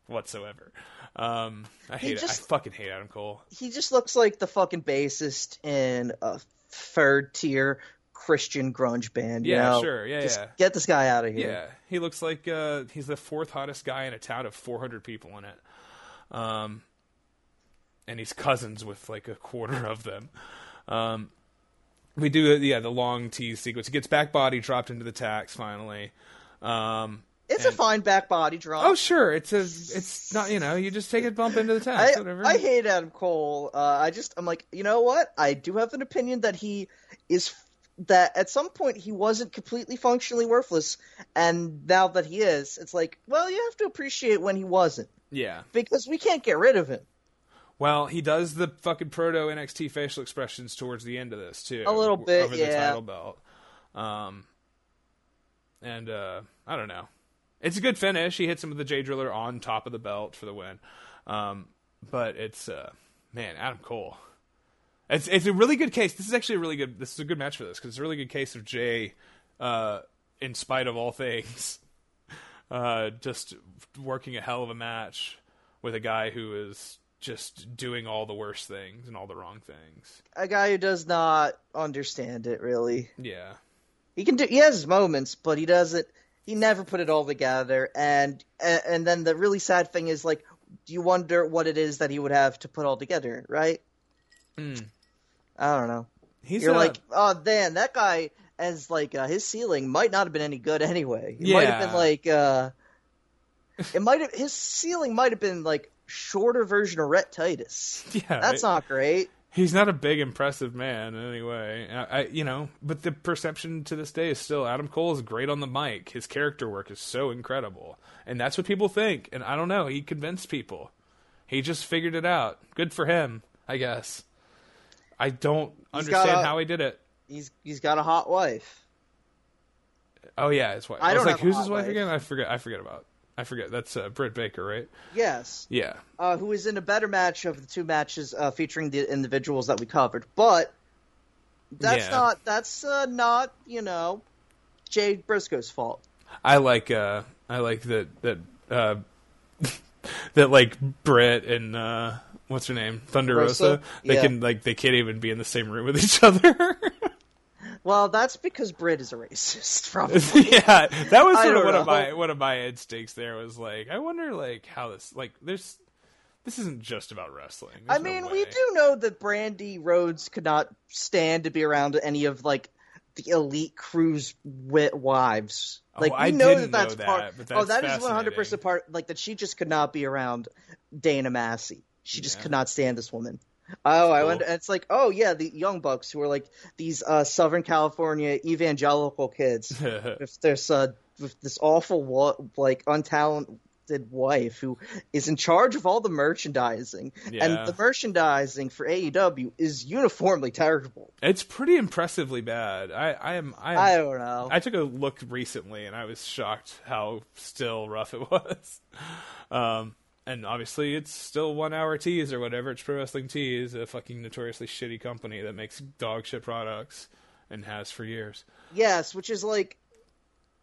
whatsoever. Um, I hate it. I just- fucking hate Adam Cole. He just looks like the fucking bassist in a third tier Christian grunge band. Yeah, know? sure. Yeah, Just yeah. Get this guy out of here. Yeah, he looks like uh, he's the fourth hottest guy in a town of 400 people in it. Um, and he's cousins with like a quarter of them. Um, we do, yeah, the long tease sequence. He gets back body dropped into the tax finally. Um, It's a fine back body drop. oh, sure, it's a, it's not, you know, you just take a bump into the tax, I, whatever. I hate Adam Cole. Uh, I just I'm like, you know what? I do have an opinion that he is that at some point he wasn't completely functionally worthless, and now that he is, it's like, well, you have to appreciate when he wasn't yeah. because we can't get rid of him. Well, he does the fucking proto NXT facial expressions towards the end of this too. A little bit, over the yeah. title belt. Um, and uh, I don't know. It's a good finish. He hits him with the Jay Driller on top of the belt for the win. Um, but it's uh, man, Adam Cole. It's it's a really good case. This is actually a really good. This is a good match for this because it's a really good case of Jay, uh, in spite of all things, uh, just working a hell of a match with a guy who is just doing all the worst things and all the wrong things. A guy who does not understand it really. Yeah, He can do. He has moments, but he doesn't. He never put it all together. And and and then the really sad thing is like, do you wonder what it is that he would have to put all together, right? Hmm. I don't know. he's You're uh, like, oh man, that guy as like uh, his ceiling might not have been any good anyway. It might have Yeah. been like uh, it might have his ceiling might have been like shorter version of Rhett Titus. yeah, That's right? not great. He's not a big, impressive man anyway. I, I, you know, but the perception to this day is still Adam Cole is great on the mic. His character work is so incredible, and that's what people think. And I don't know, he convinced people. He just figured it out. Good for him, I guess. I don't He's understand a- how he did it. He's he's got a hot wife. Oh yeah, his wife. I I, was don't like, who's his wife wife. again? I forget. I forget about. I forget. That's uh, Britt Baker, right? Yes. Yeah. uh, who is in a better match of the two matches uh, featuring the individuals that we covered. But that's Yeah. not that's uh, not you know Jay Briscoe's fault. I like uh I like that that uh that like Britt and uh what's her name? Thunder Rosa. Rosa? They Yeah. can like they can't even be in the same room with each other. Well, that's because Britt is a racist, probably. yeah. That was sort of one of my one of my instincts there was like I wonder like how this like there's this isn't just about wrestling. I There's no mean, we do know that Brandi Rhodes could not stand to be around any of like the elite cruise wit wives. Oh, Like we I know that that's know part. that, but oh, that's that is one hundred percent part. Like that, she just could not be around Dana Massie. She just Yeah. could not stand this woman. Oh, I wonder. It's like, oh yeah, the Young Bucks who are like these uh, Southern California evangelical kids with this uh, with this awful like untalented wife who is in charge of all the merchandising, Yeah. and the merchandising for AEW is uniformly terrible. It's pretty impressively bad. I I am I am I don't know. I took a look recently and I was shocked how still rough it was. Um, and obviously, it's still one hour tees or whatever. It's Pro Wrestling Tees, a fucking notoriously shitty company that makes dog shit products and has for years. Yes, which is like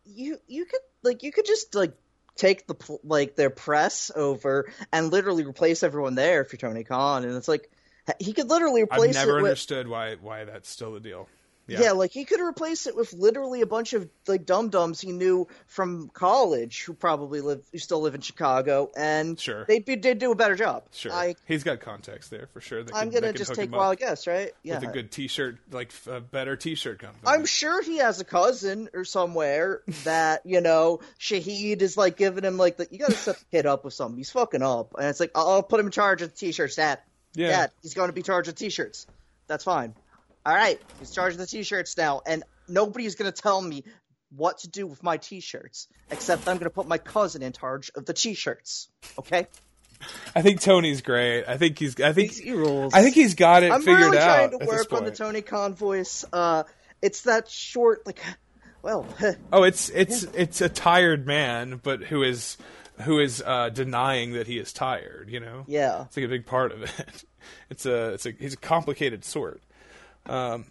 you you could like you could just like take the like their press over and literally replace everyone there if you're Tony Khan, and it's like he could literally replace. I've never it with understood why why that's still the deal. Yeah. like he could replace it with literally a bunch of like dum dums he knew from college who probably live who still live in Chicago, and Sure. they'd be they'd do a better job. Sure, I he's got context there for sure. That I'm gonna just take a wild guess, right? Yeah, with a good T-shirt, like a better T-shirt company. I'm sure he has a cousin or somewhere that you know Shahid is like giving him like the, you got to set the kid up with something. He's fucking up, and it's like I'll, I'll put him in charge of the t-shirts. Dad, Yeah. Dad, he's going to be charged of t-shirts. That's fine. All right, he's charged of the t-shirts now, and nobody's going to tell me what to do with my t-shirts except I'm going to put my cousin in charge of the t-shirts. Okay, I think Tony's great. I think he's. I think He rules. I think he's got it I'm figured really out. trying to work on the. Tony Khan voice. Uh, it's that short, like, well. Oh, it's it's it's a tired man, but who is who is uh, denying that he is tired. You know. Yeah. It's like a big part of it. It's a it's a he's a complicated sort. Um,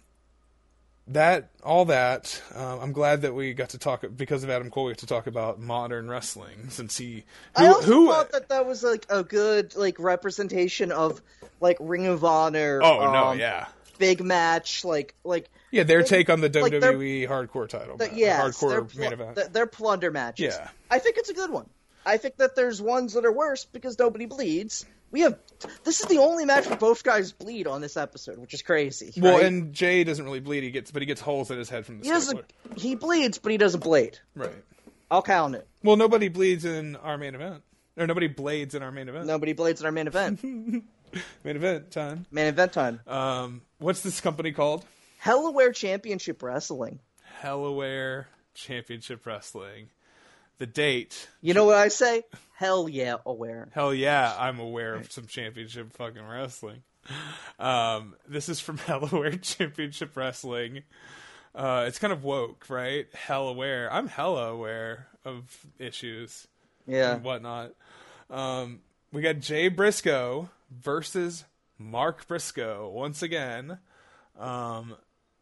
that all that um, I'm glad that we got to talk because of Adam Cole. We got to talk about modern wrestling since he who, I also who thought that that was like a good like representation of like Ring of Honor. oh no um, yeah big match like like yeah their Like- take on the like WWE hardcore title the, yes, hardcore pl- main event. they're- they're plunder matches. Yeah. I think it's a good one. I think that there's ones that are worse because nobody bleeds. We have this is the only match where both guys bleed on this episode, which is crazy. well, right? and Jay doesn't really bleed. He gets but he gets holes in his head from the he doesn't. He bleeds, but he doesn't blade. Right. I'll count it. Well, nobody bleeds in our main event. Or nobody blades in our main event. Nobody blades in our main event. Main event time. main event time. Um, what's this company called? Hellaware Championship Wrestling. Hellaware Championship Wrestling. The date. You know what I say? Hell yeah, aware. Hell yeah, I'm aware of some championship fucking wrestling. Um, this is from Hellaware Championship Wrestling. Uh, it's kind of woke, right? Hell aware. I'm hella aware of issues Yeah. and whatnot. Um, we got Jay Briscoe versus Mark Briscoe once again. Um,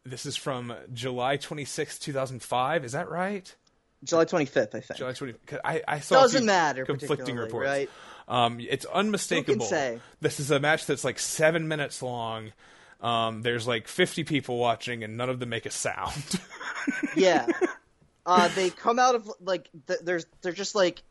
this is from July 26, 2005. Is that right? July 25th, I think. July 20. 'cause I, I saw Doesn't matter conflicting reports. right? Um, it's unmistakable. say? This is a match that's like seven minutes long. Um, there's like 50 people watching, and none of them make a sound. Yeah. uh, they come out of like th- there's they're just like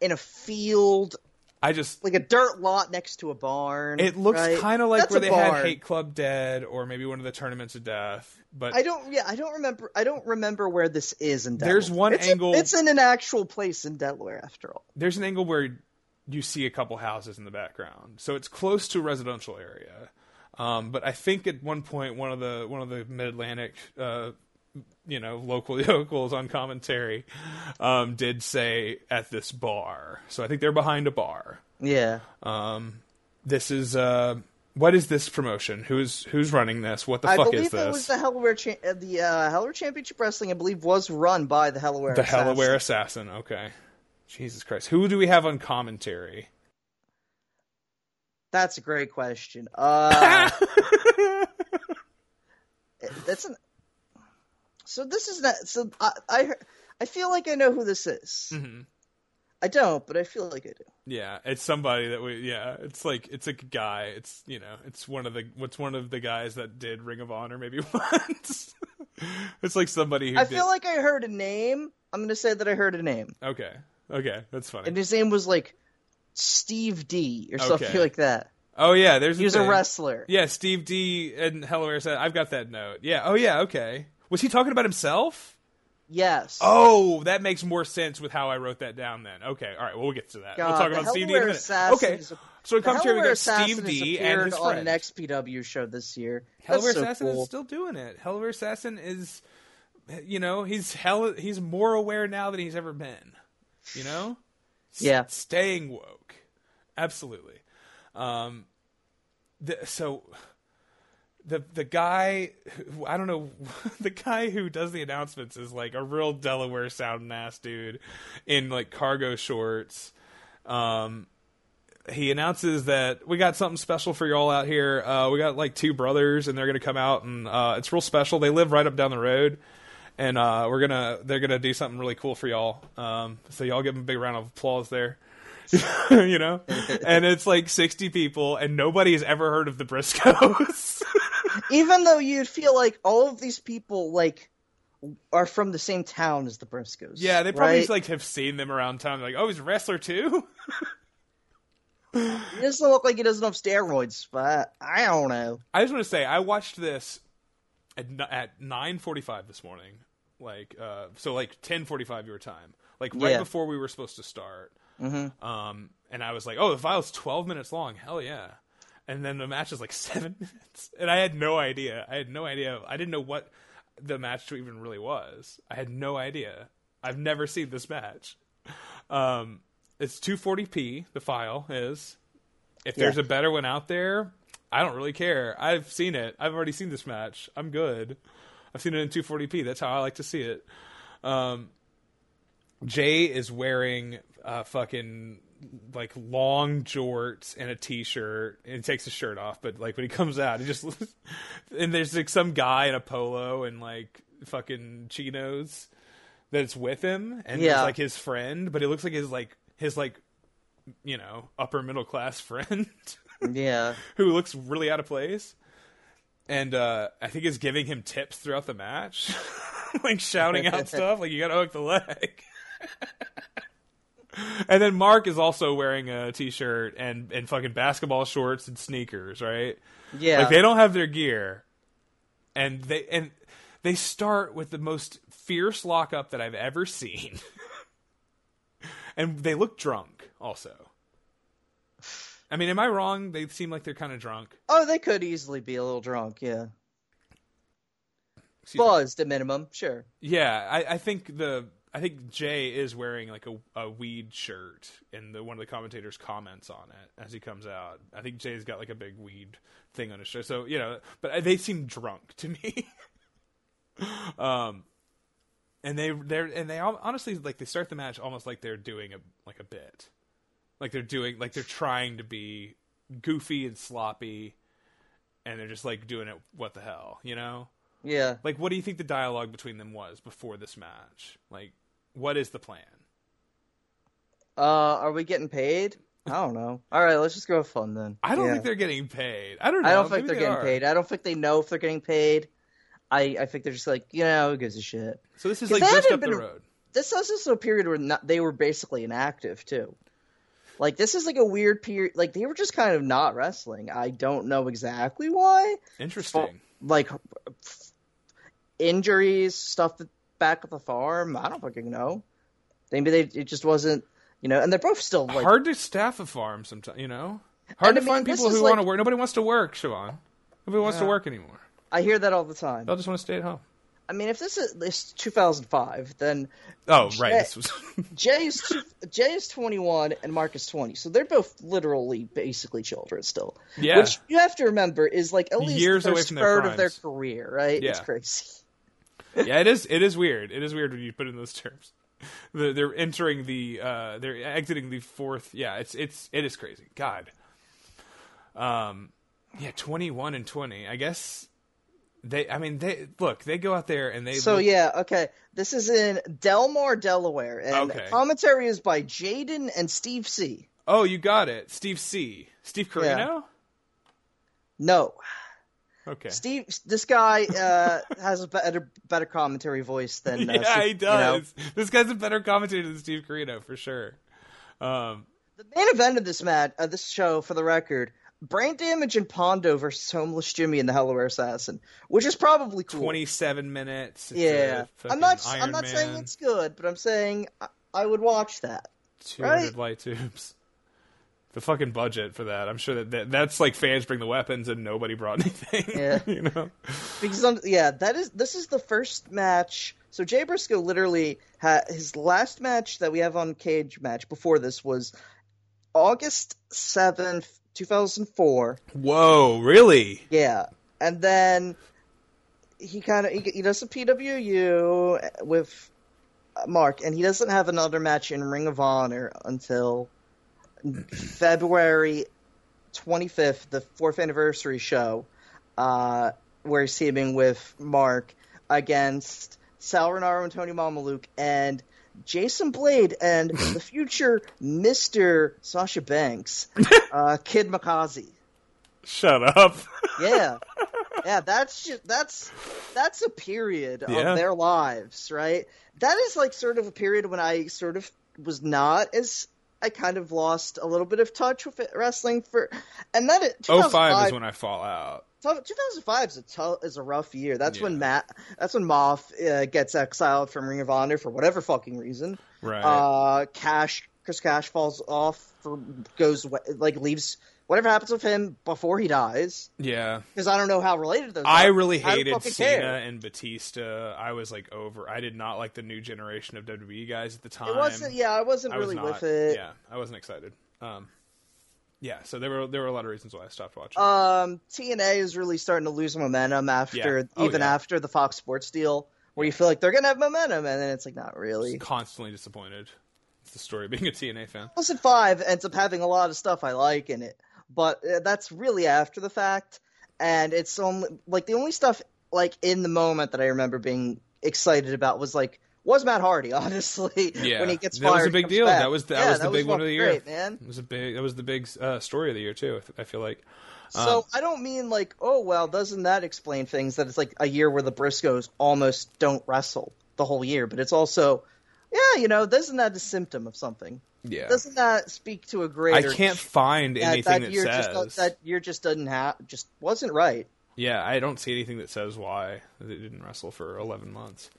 in a field, I just like a dirt lot next to a barn. it looks right? kind of like That's where a they barn. had Hate Club Dead, or maybe one of the Tournaments of Death. But I don't. Yeah, I don't remember. I don't remember where this is in Delaware. There's one it's angle- it's in an actual place in Delaware, after all. there's an angle where you see a couple houses in the background, so it's close to a residential area. Um, but I think at one point one of the one of the Mid Atlantic, uh, you know, local locals on commentary um, did say at this bar. So I think they're behind a bar. Yeah. This is uh, what is this promotion? Who's who's running this? What the I fuck believe is it was the Hellaware cha- uh, the uh, Hellaware Championship Wrestling. I believe was run by the Hellaware. The Assassins. Hellaware Assassin. Okay. Jesus Christ. Who do we have on commentary? That's a great question. Uh, that's an. So this is not. So I, I I feel like I know who this is. Mm-hmm. I don't, but I feel like I do. Yeah, it's somebody that we. Yeah, it's like it's a guy. It's you know, it's one of the. What's one of the guys that did Ring of Honor maybe once. it's like somebody who. I did, feel like I heard a name. I'm gonna say that I heard a name, Okay. Okay, that's funny. and his name was like Steve D or something like that. oh yeah, there's. He was a wrestler. Yeah, Steve D and Hellaware said, "I've got that note." Yeah. Oh yeah. Okay. Was he talking about himself? Yes. Oh, that makes more sense with how I wrote that down. Then. Okay. All right. Well, we'll get to that. God, we'll talk about Steve D in a minute. Okay. So in The commentary, we got Steve D and his on friend. an XPW show this year. That's Hellaware so Assassin cool. is still doing it. Hellaware Assassin is, you know, he's hell. He's more aware now than he's ever been. You know, S- Yeah. staying woke, absolutely. Um, the, so the the guy, who, I don't know, the guy who does the announcements is like a real Delaware sounding ass dude in like cargo shorts. Um, he announces that we got something special for y'all out here. Uh, we got like two brothers, and they're gonna come out, and uh, it's real special. They live right up down the road, and uh, we're gonna they're gonna do something really cool for y'all. Um, so y'all give them a big round of applause there. you know, and it's like sixty people, and nobody has ever heard of the Briscoes. Even though you'd feel like all of these people like are from the same town as the Briscoes. Yeah, they probably right? like have seen them around town. Like, oh, he's a wrestler too. He doesn't look like he doesn't have steroids, but I don't know. I just want to say I watched this at at nine forty five this morning. Like, uh, so like ten forty five your time, like right Yeah. before we were supposed to start. Mm-hmm. Um, and I was like, oh, the file's twelve minutes long. Hell yeah. And then the match is like seven minutes, and I had no idea. I had no idea. I didn't know what the match even really was. I had no idea. I've never seen this match. Um, it's 240p. The file is. If there's Yeah. a better one out there, I don't really care. I've seen it. I've already seen this match. I'm good. I've seen it in 240p. That's how I like to see it. Um, Jay is wearing uh, fucking like long jorts and a t-shirt and he takes his shirt off but like when he comes out he just and there's like some guy in a polo and like fucking chinos that's with him and Yeah. it's like his friend but it looks like his like his like you know upper middle class friend Yeah. who looks really out of place and uh i think is giving him tips throughout the match like shouting out stuff like you gotta hook the leg and then mark is also wearing a t-shirt and and fucking basketball shorts and sneakers right Yeah. like they don't have their gear and they and they start with the most fierce lockup that i've ever seen and they look drunk also i mean am i wrong they seem like they're kind of drunk oh, they could easily be a little drunk, yeah. Excuse me. Buzzed at minimum, sure. yeah I, I think the i think jay is wearing like a, a weed shirt and the one of the commentators comments on it as he comes out. I think jay's got like a big weed thing on his shirt. So you know but they seem drunk to me. Um and they they're and they al- honestly like they start the match almost like they're doing a like a bit. Like they're doing like they're trying to be goofy and sloppy and they're just like doing it what the hell you know Yeah. like what do you think the dialogue between them was before this match like what is the plan Uh, are we getting paid? I don't know. All right, let's just go have fun then. i don't Yeah. think they're getting paid i don't know I don't think they're they getting are. paid. I don't think they know if they're getting paid. I, I think they're just like, you know, who gives a shit. so this is like just up the road This is also a period where not, they were basically inactive too. Like this is like a weird period. Like they were just kind of not wrestling. I don't know exactly why. interesting Like injuries, stuff that back at the farm. I don't fucking know. Maybe they it just wasn't, you know. And they're both still like hard to staff a farm sometimes you know hard And I to mean, find people who like- want to work nobody wants to work siobhan nobody wants to work anymore I hear that all the time. they'll just want to stay at home I mean, if this is this 2005, then oh right Jay- this was Jay is two, Jay is 21 and Mark is 20, so they're both literally basically children still. Yeah. Which you have to remember is like at least Years away from their third of their career, right? It's crazy. Yeah, it is. It is weird. It is weird when you put it in those terms. They're, they're entering the. Uh, they're exiting the fourth. Yeah, it's it's it is crazy. God. Um, yeah, twenty one and twenty. I guess they. I mean, they look. They go out there and they. So look- yeah, okay. This is in Delmar, Delaware, and Okay. commentary is by Jaden and Steve C. Oh, you got it. Steve C. Steve Corino. No, Okay. Steve. This guy uh, has a better better commentary voice than uh, yeah, Steve- he you know. does. This guy's a better commentator than Steve Corino for sure. Um, The main event of this match, uh, this show, for the record, Brain Damage and Pondo versus Homeless Jimmy and the Hellaware Assassin, which is probably cool. twenty seven minutes. Yeah, I'm not. I'm Iron not saying it's good, but I'm saying I, I would watch that. 200 Right? light tubes. The fucking budget for that. I'm sure that, that that's like fans bring the weapons and nobody brought anything. Yeah. you know. Because um, yeah, that is this is the first match. So Jay Briscoe literally had his last match that we have on Cagematch before this was August seventh, two thousand four. Whoa, really? Yeah, and then he kind of he, he does a PWU with Mark, and he doesn't have another match in Ring of Honor until February twenty fifth, the fourth anniversary show, uh, where he's teaming with Mark against Sal Rinauro and Tony Mamaluke and. Jason Blade and the future Mr. Sasha Banks, uh, Kid Mikaze. Shut up. Yeah. yeah, that's just that's that's a period Yeah. of their lives, right? That is like sort of a period when I sort of was not as I kind of lost a little bit of touch with it, wrestling for, and then it 05 2005 is when I fall out. 2005 is a tou- is a rough year. That's when Matt, that's when Moth uh, gets exiled from Ring of Honor for whatever fucking reason. Right. Uh, Cash, Chris Cash falls off for goes like leaves whatever happens with him before he dies. yeah. Because I don't know how related those. I are. really hated fucking Cena care. and Batista. I was like over. I did not like the new generation of WWE guys at the time. It wasn't. Yeah, I wasn't I was really not, with it. Yeah, I wasn't excited. Um, yeah, so there were there were a lot of reasons why I stopped watching. Um, TNA is really starting to lose momentum after Yeah. Oh, even yeah. after the Fox Sports deal, where you feel like they're gonna have momentum, and then it's like not really. Constantly disappointed. It's the story of being a TNA fan. Listen, Five ends up having a lot of stuff I like in it, but uh, that's really after the fact, and it's only like the only stuff like in the moment that I remember being excited about was like was Matt Hardy, honestly. Yeah, when he gets fired, that was a big deal. back. That was that Yeah, was the big one of the year. great, man. It was a big. That was the big uh, story of the year too. I I feel like. So Um, I don't mean like, oh well, doesn't that explain things? That it's like a year where the Briscoes almost don't wrestle the whole year, but it's also, yeah, you know, doesn't that a symptom of something? Yeah, Doesn't that speak to a greater? I can't find that, anything that that, year says. just that year just doesn't have just wasn't right. Yeah, I don't see anything that says why they didn't wrestle for 11 months.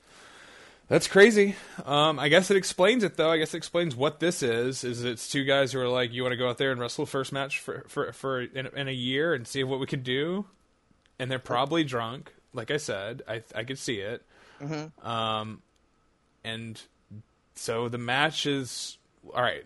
That's crazy. Um, I guess it explains it though. I guess it explains what this is. Is it's two guys who are like, you want to go out there and wrestle first match for for for in, in a year and see what we can do, and they're probably drunk. Like I said, I I could see it. Um, and so the match is all right.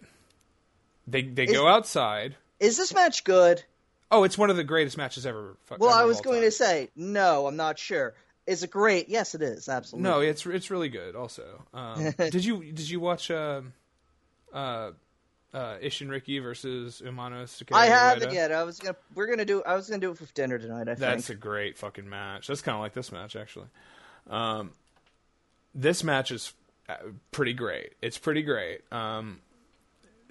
They they Is- go outside. Is this match good? Oh, it's one of the greatest matches ever. Well, ever I was going time. to say no. I'm not sure. Is it great? Yes, it is. Absolutely. No, it's it's really good. Also, um, did you did you watch uh, uh, uh, Ishin Ricky versus Umano Sakura? I haven't Ueda? yet. I was gonna. We're gonna do. I was gonna do it for dinner tonight. I That's think. a great fucking match. That's kind of like this match actually. Um, this match is uh, pretty great. It's pretty great. Um,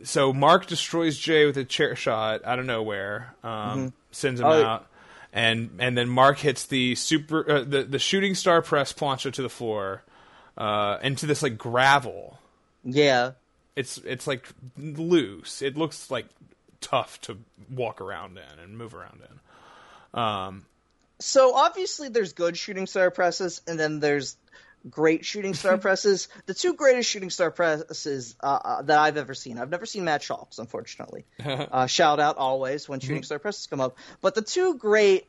so Mark destroys Jay with a chair shot out of nowhere. Um, Sends him Oh, out, and and then Mark hits the super uh, the the shooting star press plancha to the floor, uh, into this like gravel. yeah. It's it's like loose. It looks like tough to walk around in and move around in. Um, So obviously, there's good shooting star presses, and then there's great shooting star presses. The two greatest shooting star presses uh, uh, that I've ever seen. I've never seen Matt Shalks, unfortunately. uh, shout out always when shooting star presses come up. But the two great,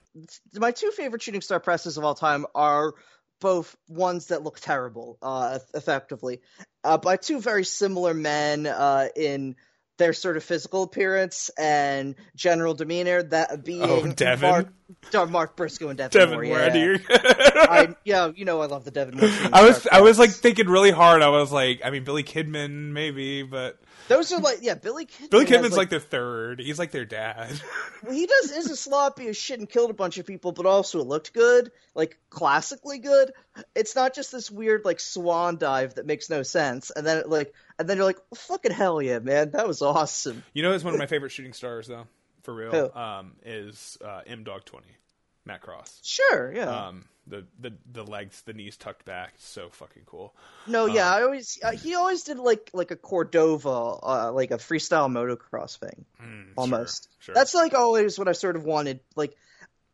my two favorite shooting star presses of all time are both ones that look terrible, uh, effectively, uh, by two very similar men uh, in their sort of physical appearance and general demeanor. That oh, being Oh, Devon. Mark, Mark Briscoe and Devon, Devon Moore, yeah. I, yeah, you know I love the Devon Moore. I was I was like thinking really hard. I was like, I mean, Billy Kidman maybe, but those are like yeah, Billy Kidman. Billy Kidman's like, their third. He's like their dad. he does is a sloppy as shit and killed a bunch of people, but also it looked good, like classically good. It's not just this weird like swan dive that makes no sense, and then it, like and then you're like, fucking hell yeah, man, that was awesome. you know, who's one of my favorite shooting stars though, for real. Who? Um, is uh, M-Dogg Twenty, Matt Cross. Sure, yeah. Um, the the the legs, the knees tucked back, so fucking cool. no, yeah, um, I always uh, he always did like like a Cordova, uh, like a freestyle motocross thing. Mm, almost. Sure, sure. That's like always what I sort of wanted. Like,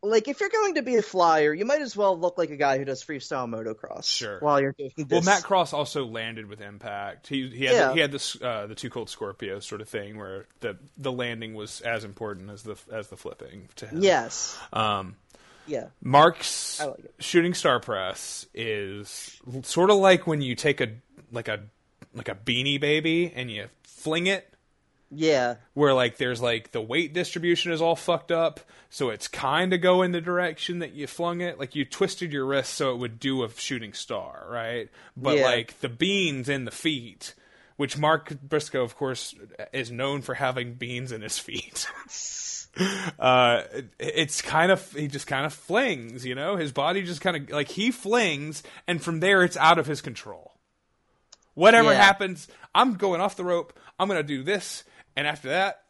like if you're going to be a flyer, you might as well look like a guy who does freestyle motocross. Sure. While you're doing this. Well, Matt Cross also landed with Impact. He he had Yeah. the, he had this uh, the two cold Scorpio sort of thing where the the landing was as important as the as the flipping to him. Yes. Um, Yeah. Mark's like shooting star press is sort of like when you take a like a like a beanie baby and you fling it Yeah. where like there's like the weight distribution is all fucked up so it's kind of going the direction that you flung it like you twisted your wrist so it would do a shooting star right but Yeah. like the beans in the feet which Mark Briscoe of course is known for having beans in his feet uh it's kind of he just kind of flings you know his body just kind of like he flings and from there it's out of his control whatever Yeah. happens i'm going off the rope i'm going to do this and after that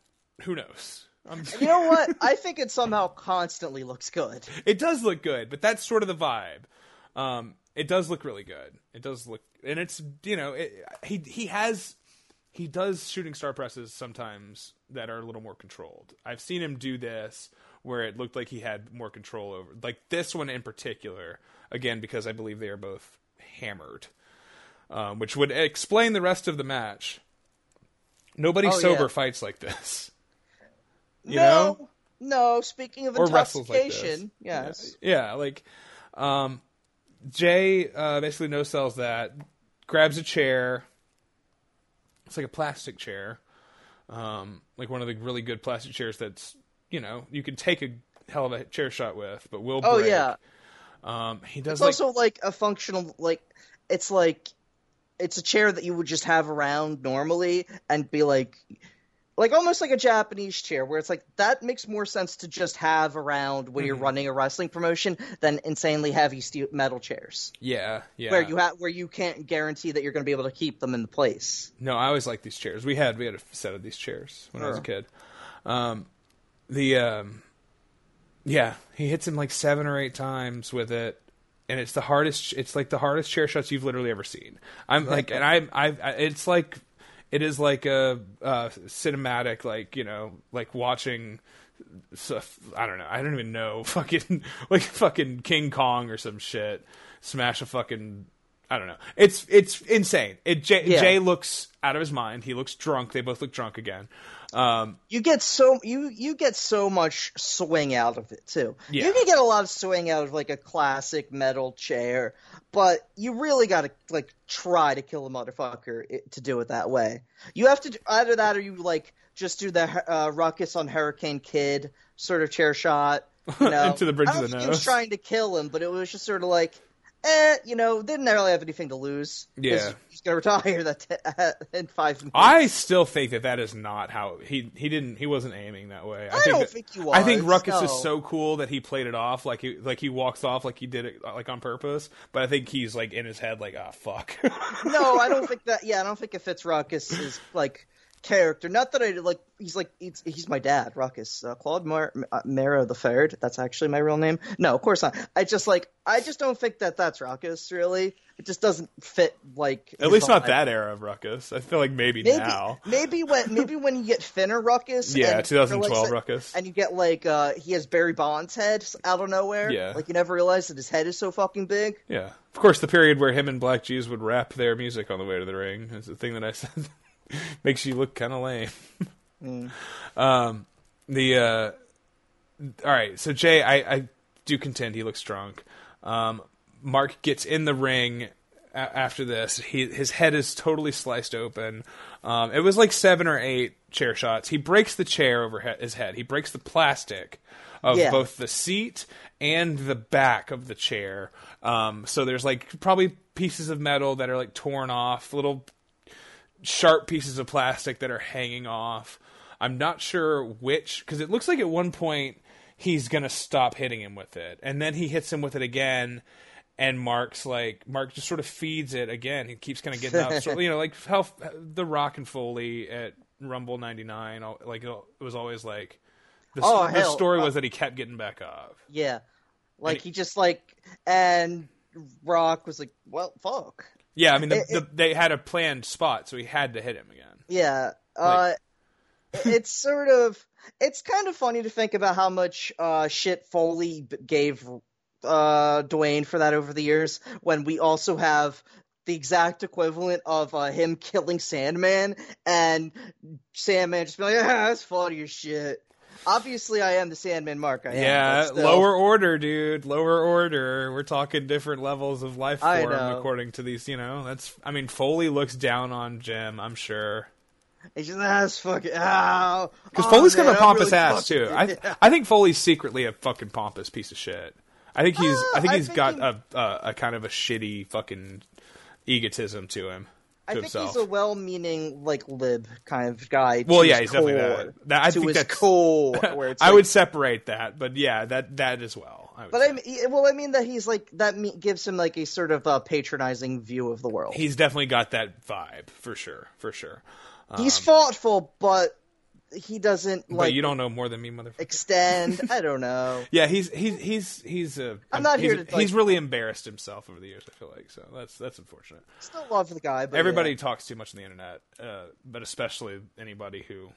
who knows You know what? I think it somehow constantly looks good. it does look good, but that's sort of the vibe. Um, it does look really good. It does look, and it's you know, it, he he has he does shooting star presses sometimes that are a little more controlled. I've seen him do this where it looked like he had more control over, like this one in particular. Again, because I believe they are both hammered, um, which would explain the rest of the match. Nobody Oh, sober yeah. fights like this. You no, know? no. Speaking of or wrestles like intoxication, yes. Yeah, like um, Jay uh, basically no sells that, grabs a chair. It's like a plastic chair, um, like one of the really good plastic chairs that's you know you can take a hell of a chair shot with, but will be Oh yeah. Um, he does It's like also like a functional like it's like it's a chair that you would just have around normally and be like like almost like a Japanese chair where it's like that makes more sense to just have around when you're Mm-hmm. running a wrestling promotion than insanely heavy steel metal chairs yeah, yeah. where you have where you can't guarantee that you're going to be able to keep them in the place. No, I always liked these chairs. We had we had a set of these chairs when I was a kid. Um, the um, yeah, he hits him like seven or eight times with it, and it's the hardest. It's like the hardest chair shots you've literally ever seen. I'm like, and I, I, I it's like, it is like a uh, cinematic, like you know, like watching. I don't know. I don't even know. Fucking like fucking King Kong or some shit. Smash a fucking. I don't know. It's it's insane. It Jay, Yeah. Jay looks out of his mind. He looks drunk. They both look drunk again. Um, You get so you you get so much swing out of it too. Yeah. You can get a lot of swing out of like a classic metal chair, but you really got to like try to kill a motherfucker to do it that way. You have to do, either that or you like just do the uh, ruckus on Hurricane Kid sort of chair shot. You know? Into the bridge of the think He was nose. trying to kill him, but it was just sort of like. Eh, you know, didn't really have anything to lose. Yeah. he's gonna retire that in five minutes. I still think that that is not how he he didn't he wasn't aiming that way. I, think don't that- think he I think Ruckus no. is so cool that he played it off like he like he walks off like he did it like on purpose. But I think he's like in his head like ah fuck. no, I don't think that. Yeah, I don't think it fits Ruckus is like character. Not that I like. He's like he's, he's my dad, Ruckus, uh, Claude Mar- uh, the Third. That's actually my real name. No, of course not. I just like I just don't think that that's Ruckus. Really, it just doesn't fit. Like At least not that era of Ruckus. I feel like maybe, Maybe now. maybe when maybe when you get Finner Ruckus. Yeah, and 2012 realize Ruckus. And you get like uh he has Barry Bonds head out of nowhere. Yeah. Like you never realize that his head is so fucking big. Yeah, of course, the period where him and Blk Jeez would rap their music on the way to the ring is the thing that I said makes you look kind of lame. Um, the uh, all right, so Jay, I, I do contend he looks drunk. Um, Mark gets in the ring a- after this. He his head is totally sliced open. Um, it was like seven or eight chair shots. He breaks the chair over he- his head. He breaks the plastic of Yeah. both the seat and the back of the chair. Um, so there's like probably pieces of metal that are like torn off, little sharp pieces of plastic that are hanging off. I'm not sure which because it looks like at one point he's gonna stop hitting him with it, and then he hits him with it again. And Mark's like Mark just sort of feeds it again. He keeps kind of getting up, you know, like how the Rock and Foley at Rumble '99. Like it was always like the, Oh, the story Uh, was that he kept getting back up. Yeah. Like And he just like and Rock was like, well, fuck. Yeah, I mean, the, It- the, they had a planned spot, so he had to hit him again. Yeah. Uh, it's sort of it's kind of funny to think about how much uh, shit Foley gave uh, Dwayne for that over the years. When we also have the exact equivalent of uh, him killing Sandman and Sandman just being like, ah, that's funny as shit. Obviously, I am the Sandman Mark. I Yeah, still. lower order, dude. Lower order. We're talking different levels of life I form according to these. You know, that's. I mean, Foley looks down on Jim. I'm sure It's just that's fucking ow. because Oh, Foley's got man, a pompous really ass too. I I think Foley's secretly a fucking pompous piece of shit. I think he's. Uh, I think I he's think got he- a, a a kind of a shitty fucking egotism to him. I think himself. he's a well-meaning, like lib kind of guy. Well, yeah, he's definitely core. that. That- I to think his that's- core. Where it's I like- would separate that, but yeah, that that as well. I But say. I mean, well, I mean that he's like that me- gives him like a sort of uh, patronizing view of the world. he's definitely got that vibe for sure, for sure. he's thoughtful, but he doesn't but like you don't know more than me, motherfucker. extend. I don't know. Yeah, he's he's he's he's uh, I'm not he's, here to, like- he's really embarrassed himself over the years. I feel like so that's that's unfortunate. Still love the guy, but Everybody yeah. talks too much on the internet, uh, but especially anybody who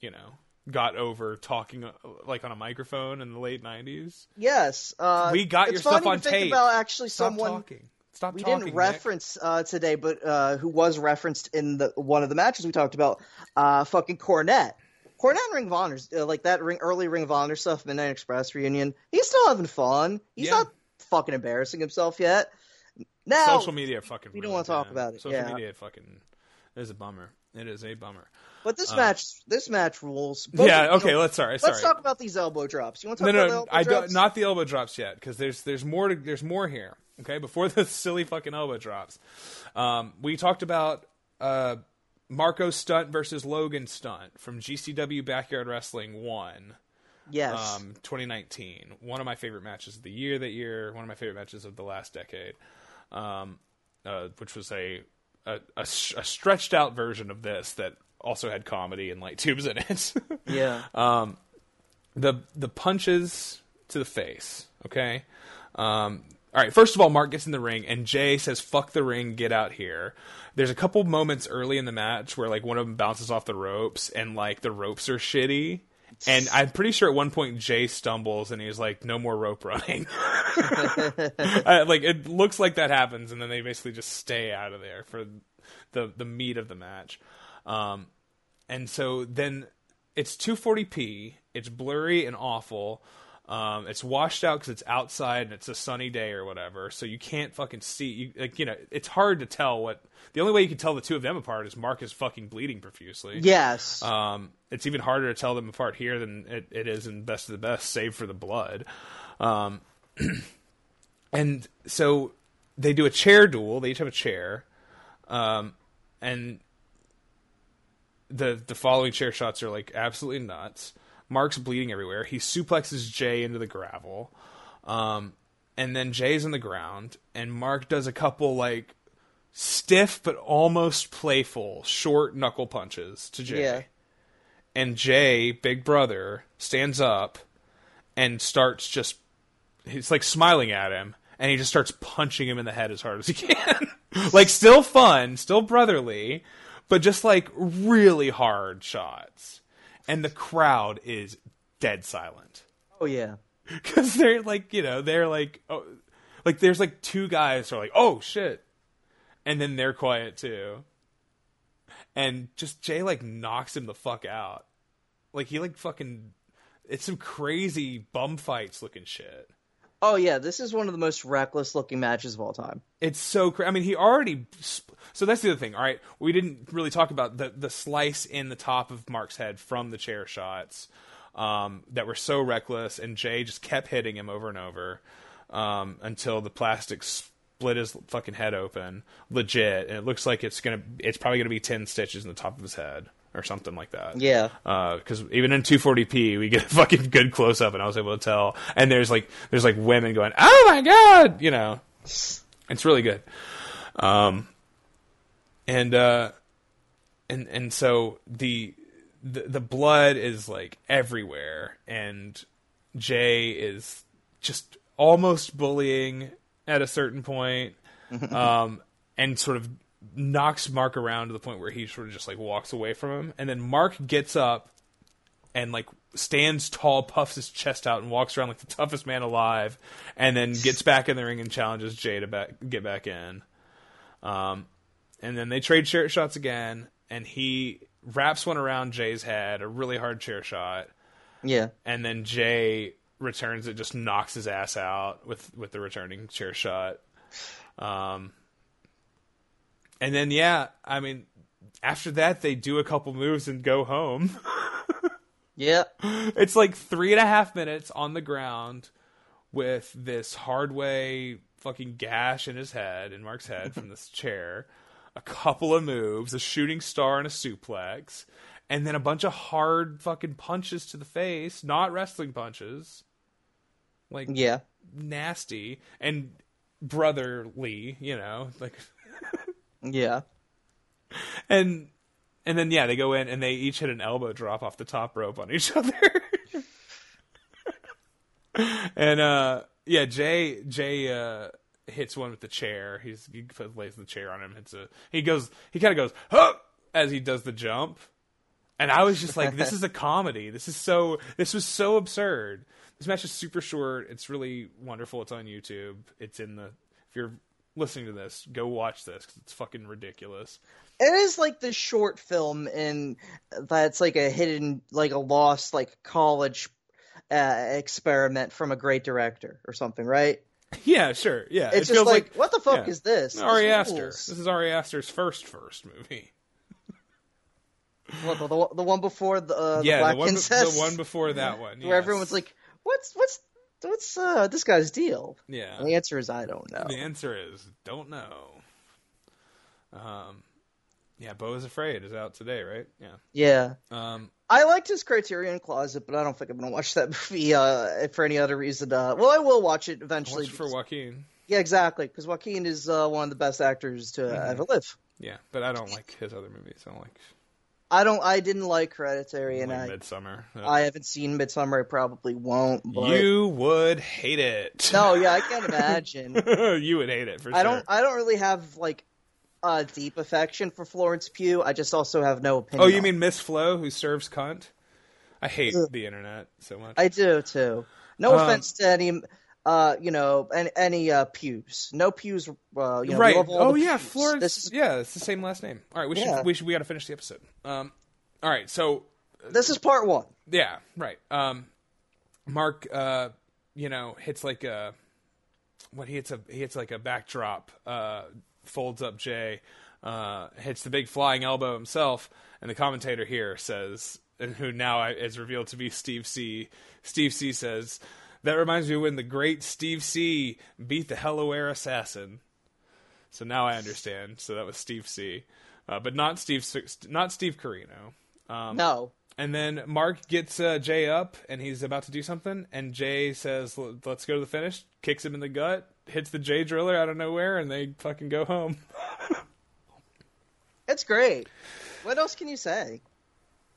you know got over talking uh, like on a microphone in the late '90s. Yes, uh, We got your stuff on tape. About actually, Stop someone talking. Stop we talking. didn't reference uh, today, but uh, who was referenced in the one of the matches we talked about, uh, fucking Cornette. Cornette and Ring of Honor, uh, like that ring, early Ring of Honor stuff, Midnight Express reunion. He's still having fun. He's Yeah. not fucking embarrassing himself yet. Now, Social media fucking. we don't wanna talk about it, Social yeah. media fucking is a bummer. It is a bummer. but this match, this match rules. Both yeah. of- Okay. Let's sorry. Sorry. Let's talk about these elbow drops. You want to no, talk about no, the elbow I drops? don't. Not the elbow drops yet, because there's there's more to, there's more here. Okay, before the silly fucking elbow drops, um, we talked about uh, Marko Stunt versus Logan stunt from GCW Backyard Wrestling one. Yes. um, 2019. One of my favorite matches of the year that year. One of my favorite matches of the last decade, um, uh, which was a a stretched out version of this that also had comedy and light tubes in it. yeah. uh, the the punches to the face. Okay. Um, all right. First of all, Mark gets in the ring, and Jay says, "Fuck the ring, get out here." There's a couple moments early in the match where like one of them bounces off the ropes, and like the ropes are shitty. And I'm pretty sure at one point Jay stumbles and he's like, "No more rope running." Uh, like it looks like that happens, and then they basically just stay out of there for the the meat of the match. Um, and so then it's 240p. It's blurry and awful. Um, it's washed out because it's outside and it's a sunny day or whatever, so you can't fucking see. You, like you know, it's hard to tell what. The only way you can tell the two of them apart is Mark is fucking bleeding profusely. yes. Um, it's even harder to tell them apart here than it, it is in Best of the Best, save for the blood. Um, and so they do a chair duel. They each have a chair, um, and the the following chair shots are like absolutely nuts. Mark's bleeding everywhere. He suplexes Jay into the gravel, um, and then Jay's on the ground, and Mark does a couple like stiff but almost playful short knuckle punches to Jay yeah. and Jay, Big Brother, stands up and starts just he's like smiling at him and he just starts punching him in the head as hard as he can. like still fun, still brotherly, but just like really hard shots. And the crowd is dead silent Oh yeah. because they're like, you know, they're like, oh, like there's like two guys who are like, oh shit, and then they're quiet too, and just Jay like knocks him the fuck out, like he like fucking, it's some crazy bum fights looking shit. Oh yeah. This is one of the most reckless looking matches of all time. It's so crazy. I mean, he already. Sp- so that's the other thing. All right, we didn't really talk about the the slice in the top of Mark's head from the chair shots um, that were so reckless, and Jay just kept hitting him over and over um, until the plastic split his fucking head open, legit, and it looks like it's gonna. It's probably gonna be ten stitches in the top of his head or something like that. Yeah. because even in 240p we get a fucking good close up and i was able to tell. And there's like there's like women going oh my god you know. It's really good. Um and uh and and so the the, the blood is like everywhere. And jay is just almost bullying at a certain point. Um and sort of knocks mark around to the point where he sort of just like walks away from him and then mark gets up and like stands tall, puffs his chest out, and walks around like the toughest man alive, and then gets back in the ring and challenges Jay to back, get back in. Um, and then they trade chair shots again, and he wraps one around Jay's head, a really hard chair shot, Yeah. and then Jay returns it, just knocks his ass out with with the returning chair shot. Um, and then yeah, I mean, after that they do a couple moves and go home. Yeah. it's like three and a half minutes on the ground with this hard way fucking gash in his head, in Mark's head from this chair, a couple of moves, a shooting star and a suplex, and then a bunch of hard fucking punches to the face, not wrestling punches. Like Yeah. nasty and brotherly, you know, like Yeah. and and then yeah, they go in and they each hit an elbow drop off the top rope on each other. and uh yeah, Jay Jay uh hits one with the chair. He's he lays the chair on him. Hits a he goes he kind of goes huh as he does the jump. And I was just like, this is a comedy. This is so this was so absurd. This match is super short. It's really wonderful. It's on YouTube. It's in the if you're listening to this, go watch this because it's fucking ridiculous. It is like the short film and that's like a hidden, like a lost, like college uh, experiment from a great director or something, right? Yeah, sure. Yeah, It's it just feels like, what the fuck yeah. is this? Ari This Aster. rules. This is Ari Aster's first first movie. What, the, the, the one before the, uh, the yeah, Black the one, be- the one before that one. where everyone was like, "What's what's what's uh, this guy's deal?" yeah. And the answer is, I don't know. The answer is don't know. Um, yeah, Beau is Afraid is out today, right? Yeah. Yeah, Um, I liked his Criterion Closet, but I don't think I'm gonna watch that movie uh, for any other reason. Uh, well, I will watch it eventually. watch it for Joaquin. yeah, exactly, because Joaquin is uh, one of the best actors to Mm-hmm. ever live. Yeah, but I don't like his other movies. I don't like, I don't. I didn't like Hereditary, and like I Midsommar. I haven't seen Midsommar. I probably won't. But you would hate it. no, yeah, I can't imagine. you would hate it for I sure. don't. I don't really have like a deep affection for Florence Pugh. I just also have no opinion. Oh, you mean Miss Flo who serves cunt? I hate the internet so much. I do too. No Um, offense to any, uh, you know, any, any uh, pews. No pews. Uh, you know, right. Oh yeah, pews. Florence. This is Yeah, it's the same last name. All right, we Yeah. should we should we got to finish the episode. Um, all right, so this is part one. yeah, right. Um, Mark, uh, you know, hits like a what he hits a he hits like a backdrop. Uh, folds up Jay, uh, hits the big flying elbow himself, and the commentator here says, and who now is revealed to be Steve C. Steve C. says. That reminds me of when the great Steve C beat the Hellaware assassin. So now I understand. So that was Steve C, uh, but not Steve, not Steve Corino. Um, No, and then Mark gets uh, Jay up, and he's about to do something, and Jay says, "Let's go to the finish." Kicks him in the gut, hits the Jay Driller out of nowhere, and they fucking go home. it's great. What else can you say?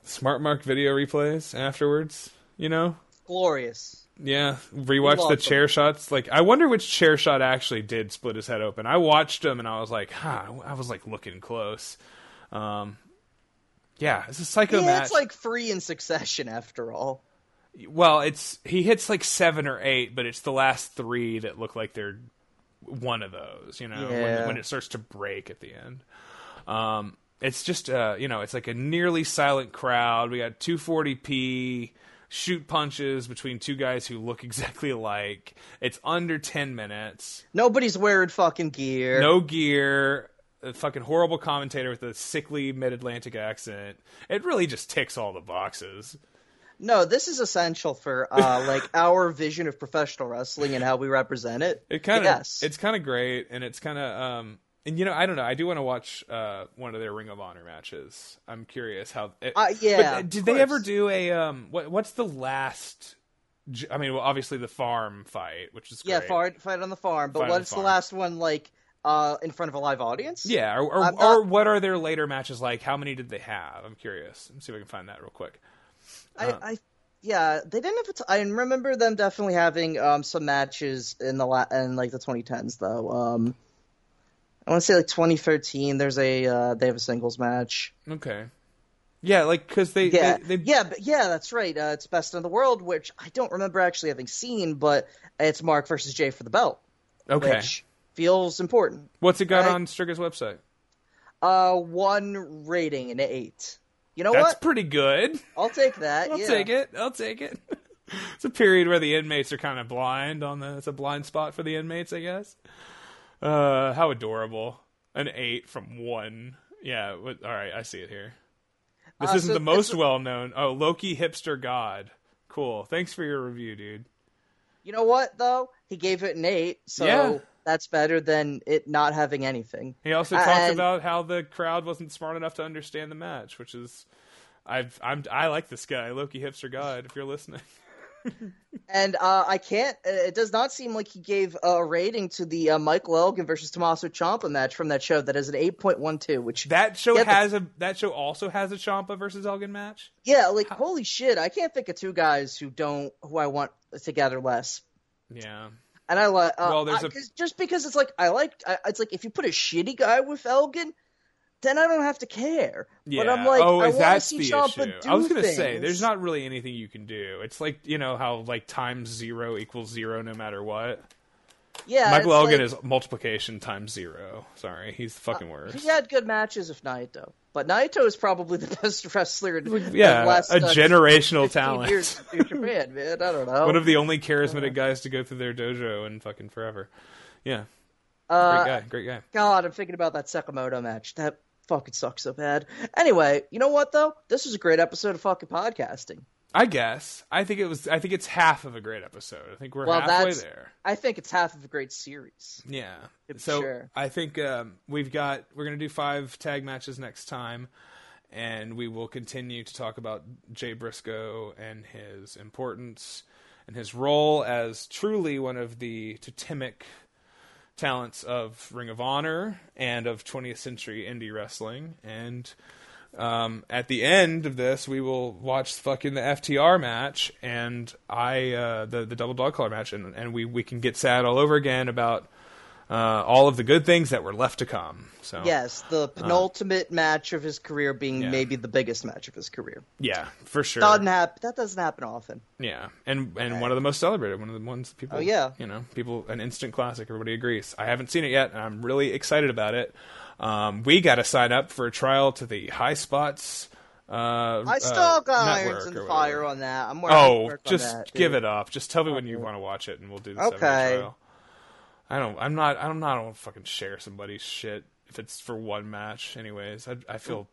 Smart Mark video replays afterwards. You know, Glorious. Yeah. Rewatch the them. chair shots. Like, I wonder which chair shot actually did split his head open. I watched him, and I was like, huh. I was like looking close. Um, yeah, it's a psycho Yeah, match. it's like free in succession after all. Well, it's he hits like seven or eight, but it's the last three that look like they're one of those. You know, when, when it starts to break at the end. Um, it's just uh, you know, it's like a nearly silent crowd. We got 240p shoot punches between two guys who look exactly alike. It's under 10 minutes. Nobody's wearing fucking gear. No gear. A fucking horrible commentator with a sickly mid-Atlantic accent. It really just ticks all the boxes. No, this is essential for uh, like our vision of professional wrestling and how we represent it. It kind of yes. it's kind of great, and it's kind of um, and you know I don't know I do want to watch uh one of their Ring of Honor matches. I'm curious how. It, Uh, yeah, but, uh, did they ever do a um? What what's the last? I mean, well, obviously the farm fight, which is yeah, great. fight, on the farm. But Fight on the what's the, last one like uh, in front of a live audience? Yeah, or or, not- or what are their later matches like? How many did they have? I'm curious. Let's see if I can find that real quick. I, Uh. I yeah, they didn't have. A t- I remember them definitely having um, some matches in the la- in like the 2010s though. Um, I want to say like 2013. There's a uh, they have a singles match. Okay. Yeah, like because they, Yeah, they, they yeah, but yeah, that's right. Uh, it's best in the world, which I don't remember actually having seen, but it's Mark versus Jay for the belt, okay. which feels important. What's it got I- on Striga's website? Uh, one rating and an eight. You know That's what? That's pretty good. I'll take that. I'll yeah. take it. I'll take it. it's a period where the inmates are kind of blind on the. It's a blind spot for the inmates, I guess. Uh, how adorable! An eight from one. Yeah. What, all right, I see it here. This Uh, isn't so the most well known. Oh, Loki hipster god. Cool. Thanks for your review, dude. You know what though? He gave it an eight, so Yeah. that's better than it not having anything. He also talked and- about how the crowd wasn't smart enough to understand the match, which is, I've I'm I like this guy, Loki hipster god. If you're listening, and uh, I can't. uh, It does not seem like he gave a rating to the uh, Michael Elgin versus Tommaso Ciampa match from that show. That is an eight point one two. Which That show Yeah, has a that show also has a Ciampa versus Elgin match. yeah, like holy shit, I can't think of two guys who don't who I want together less. Yeah. And I like uh, Well, there's I- a- just because it's like I like I, it's like if you put a shitty guy with Elgin, then I don't have to care. Yeah. But I'm like, oh, I is want that to see the Ciampa issue? do I was gonna things. say, there's not really anything you can do. It's like you know how like times zero equals zero no matter what. Yeah, Michael Elgin like- is multiplication times zero. Sorry, he's the fucking worst. He had good matches with Naito, but Naito is probably the best wrestler. In yeah, the last, a uh, generational 15 talent. Years in Japan, man. I don't know. One of the only charismatic guys to go through their dojo in fucking forever. Yeah, uh, great guy, great guy. God, I'm thinking about that Sakamoto match. That fucking sucks so bad. Anyway, you know what though? This was a great episode of fucking podcasting. I guess. I think it was. I think it's half of a great episode. I think we're Well, halfway that's- there. I think it's half of a great series. Yeah. So sure. I think um, we've got we're gonna do five tag matches next time, and we will continue to talk about Jay Briscoe and his importance and his role as truly one of the totemic talents of Ring of Honor and of 20th century indie wrestling. And um, at the end of this, we will watch fucking the FTR match and I uh, the the double dog collar match, and, and we we can get sad all over again about uh, all of the good things that were left to come. So Yes, the penultimate match of his career being Yeah. maybe the biggest match of his career. yeah, for sure. Doesn't hap- that doesn't happen often. Yeah, and and one of the most celebrated, one of the ones people. Oh, yeah. you know, people an instant classic. Everybody agrees. I haven't seen it yet, and I'm really excited about it. Um, we got to sign up for a trial to the Highspots. Uh, I uh, still got network irons in or the whatever. fire on that. I'm Oh, just that, give it up. Just tell me when you want to watch it, and we'll do the Okay. trial. I don't. I'm not. I'm not. I don't fucking share somebody's shit if it's for one match. Anyways, I, I feel.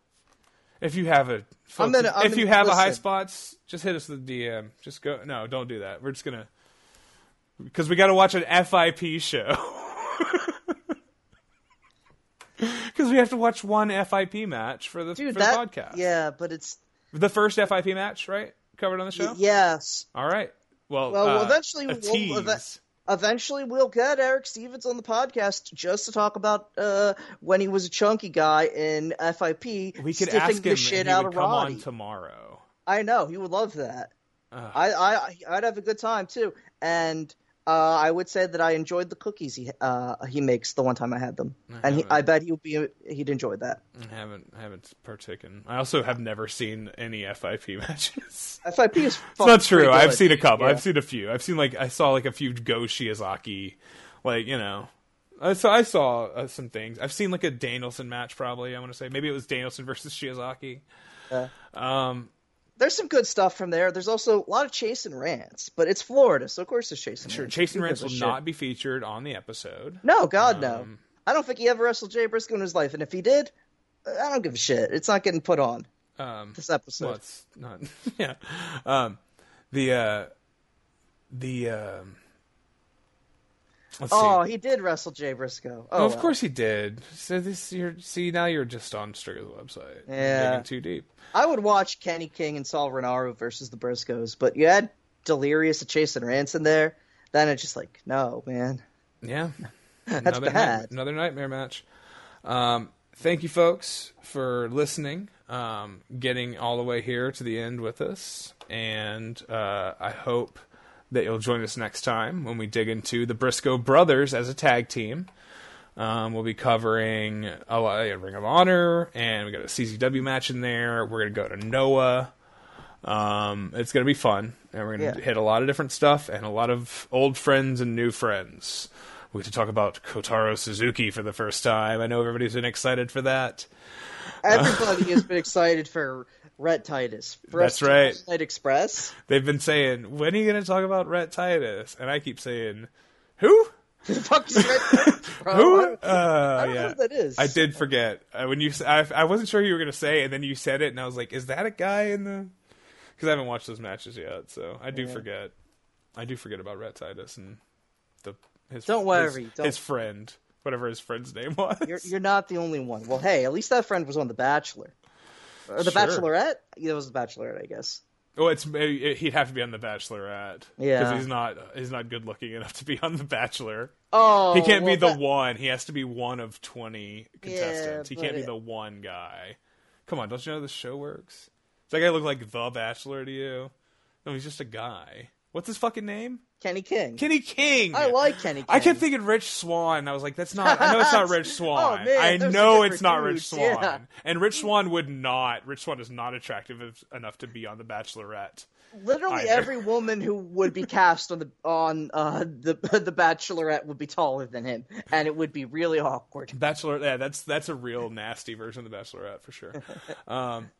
If you have a, folks, gonna- I'm if you gonna- have a Highspots, just hit us with the DM. Just go. No, don't do that. We're just gonna because we got to watch an FIP show. Because we have to watch one FIP match for the Dude, for that the podcast. yeah, but it's the first FIP match, right? Covered on the show. yes. All right. Well, Well, uh, eventually a we'll- Eventually, we'll get Erick Stevens on the podcast just to talk about uh, when he was a chunky guy in FIP. we could ask the him shit out of come Roddy. on tomorrow. I know he would love that. Ugh. I, I I'd have a good time too, and uh, I would say that I enjoyed the cookies he uh, he makes the one time I had them, and he. I bet he would be he'd enjoy that. I haven't haven't partaken. I also have never seen any FIP matches. FIP is It's not true. I've seen a couple. Yeah. I've seen a few. I've seen like I saw like a few Go Shiozaki, like you know. I saw I saw uh, some things. I've seen like a Danielson match. Probably I want to say maybe it was Danielson versus Shiozaki. Um, There's some good stuff from there. There's also a lot of Chasyn Rance, but it's Florida, so of course there's chase and sure. rants. Chasing Who Rants will shit? not be featured on the episode. No, God no. Um, I don't think he ever wrestled Jay Briscoe in his life, and if he did, I don't give a shit. It's not getting put on Um, this episode. well, it's not. yeah. Um, the uh, the um, let's oh, see. he did wrestle Jay Briscoe. Oh, Well, of well. course he did. So this you're see now you're just on Strigger's website. Yeah. digging too deep. I would watch Kenny King and Sal Rinauro versus the Briscoes, but you had Delirious and Chasyn Rance there. Then it's just like, no, man. Yeah. That's another bad. night- another nightmare match. Um, thank you, folks, for listening, um, getting all the way here to the end with us, and uh, I hope that you'll join us next time when we dig into the Briscoe brothers as a tag team. Um, we'll be covering a, lot- Ring of Honor, and we got a CZW match in there. We're gonna go to Noah. Um, it's gonna be fun, and we're gonna Yeah. hit a lot of different stuff and a lot of old friends and new friends. We get to talk about Kotaro Suzuki for the first time. I know everybody's been excited for that. Everybody has been excited for Rhett Titus. That's right. Night Express. They've been saying, "When are you going to talk about Rhett Titus?" And I keep saying, "Who? Who the fuck is Rhett Titus. Who?" Uh, I don't yeah. know who that is. I did forget uh, when you. I, I wasn't sure you were going to say, and then you said it, and I was like, "Is that a guy in the?" Because I haven't watched those matches yet, so I do forget. I do forget about Rhett Titus and the his. Don't his- worry, don't- His friend, whatever his friend's name was. You're, you're not the only one. Well, hey, at least that friend was on The Bachelor. Or The Sure. Bachelorette? Yeah, it was The Bachelorette, I guess. Oh, it's it, he'd have to be on The Bachelorette. Yeah. because he's not he's not good looking enough to be on The Bachelor. Oh, he can't well, be the that- one. He has to be one of twenty contestants. he can't be it- the one guy. Come on, don't you know how the show works? Does that guy look like The Bachelor to you? No, he's just a guy. What's his fucking name? Kenny King. Kenny King. I like Kenny King. I kept thinking Rich Swann. I was like, that's not. I know it's not Rich Swan. Oh, man, I know it's not Rich Swann. yeah. And Rich Swann would not. Rich Swann is not attractive enough to be on The Bachelorette. Literally either. every woman who would be cast on the on uh, the the Bachelorette would be taller than him, and it would be really awkward. Bachelor. Yeah, that's that's a real nasty version of The Bachelorette for sure. Um,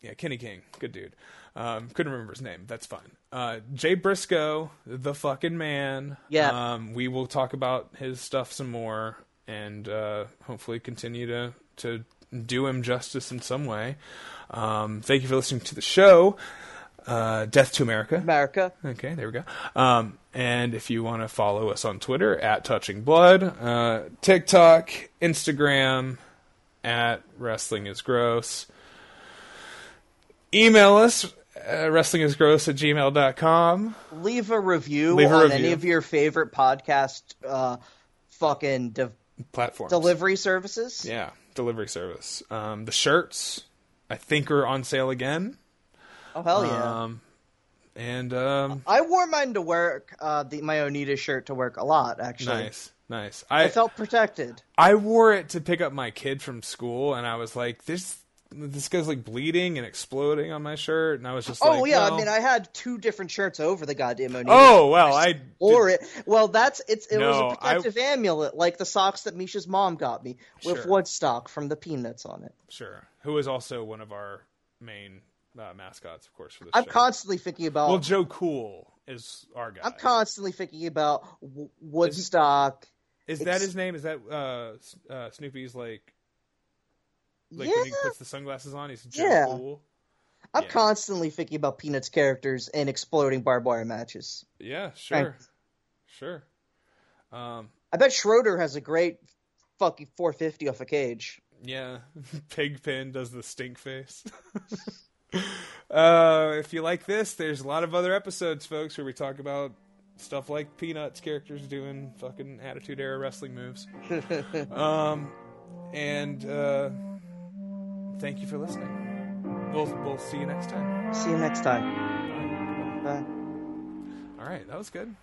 yeah, Kenny King, good dude. Um, couldn't remember his name. That's fine. Uh, Jay Briscoe, the fucking man. Yeah. Um, we will talk about his stuff some more, and uh, hopefully continue to to do him justice in some way. Um, thank you for listening to the show. Uh, Death to America. America. Okay, there we go. Um, and if you want to follow us on Twitter at Touching Blood, uh, TikTok, Instagram at Wrestling is Gross. Email us uh, wrestlingisgross at gmail.com. Leave a review Leave a on review. any of your favorite podcast uh, fucking de- Platforms. delivery services. Yeah, delivery service. Um, the shirts, I think, are on sale again. Oh hell yeah! Um, and um, I wore mine to work. Uh, the my Onita shirt to work a lot actually. nice, nice. I felt protected. I wore it to pick up my kid from school, and I was like, "This, this guy's like bleeding and exploding on my shirt," and I was just like, Oh like, yeah, "No." I mean, I had two different shirts over the goddamn oh well, I or it. Well, that's it's. It was a protective amulet, like the socks that Misha's mom got me with Sure. Woodstock from the Peanuts on it. sure. Who is also one of our main uh, mascots, of course, for this I'm show. constantly thinking about. well, Joe Cool is our guy. I'm constantly thinking about w- Woodstock. is that his name? Is that uh, uh, Snoopy's like? Like yeah, when he puts the sunglasses on, he's Joe Yeah. Cool. I'm yeah. constantly thinking about Peanuts characters and exploding barbed wire matches. Yeah, sure, sure. Um, I bet Schroeder has a great fucking 450 off a cage. Yeah, Pigpen does the stink face. uh, if you like this, there's a lot of other episodes, folks, where we talk about stuff like Peanuts characters doing fucking Attitude Era wrestling moves. um, and uh, thank you for listening. We'll we'll see you next time. See you next time. Bye. All right, that was good.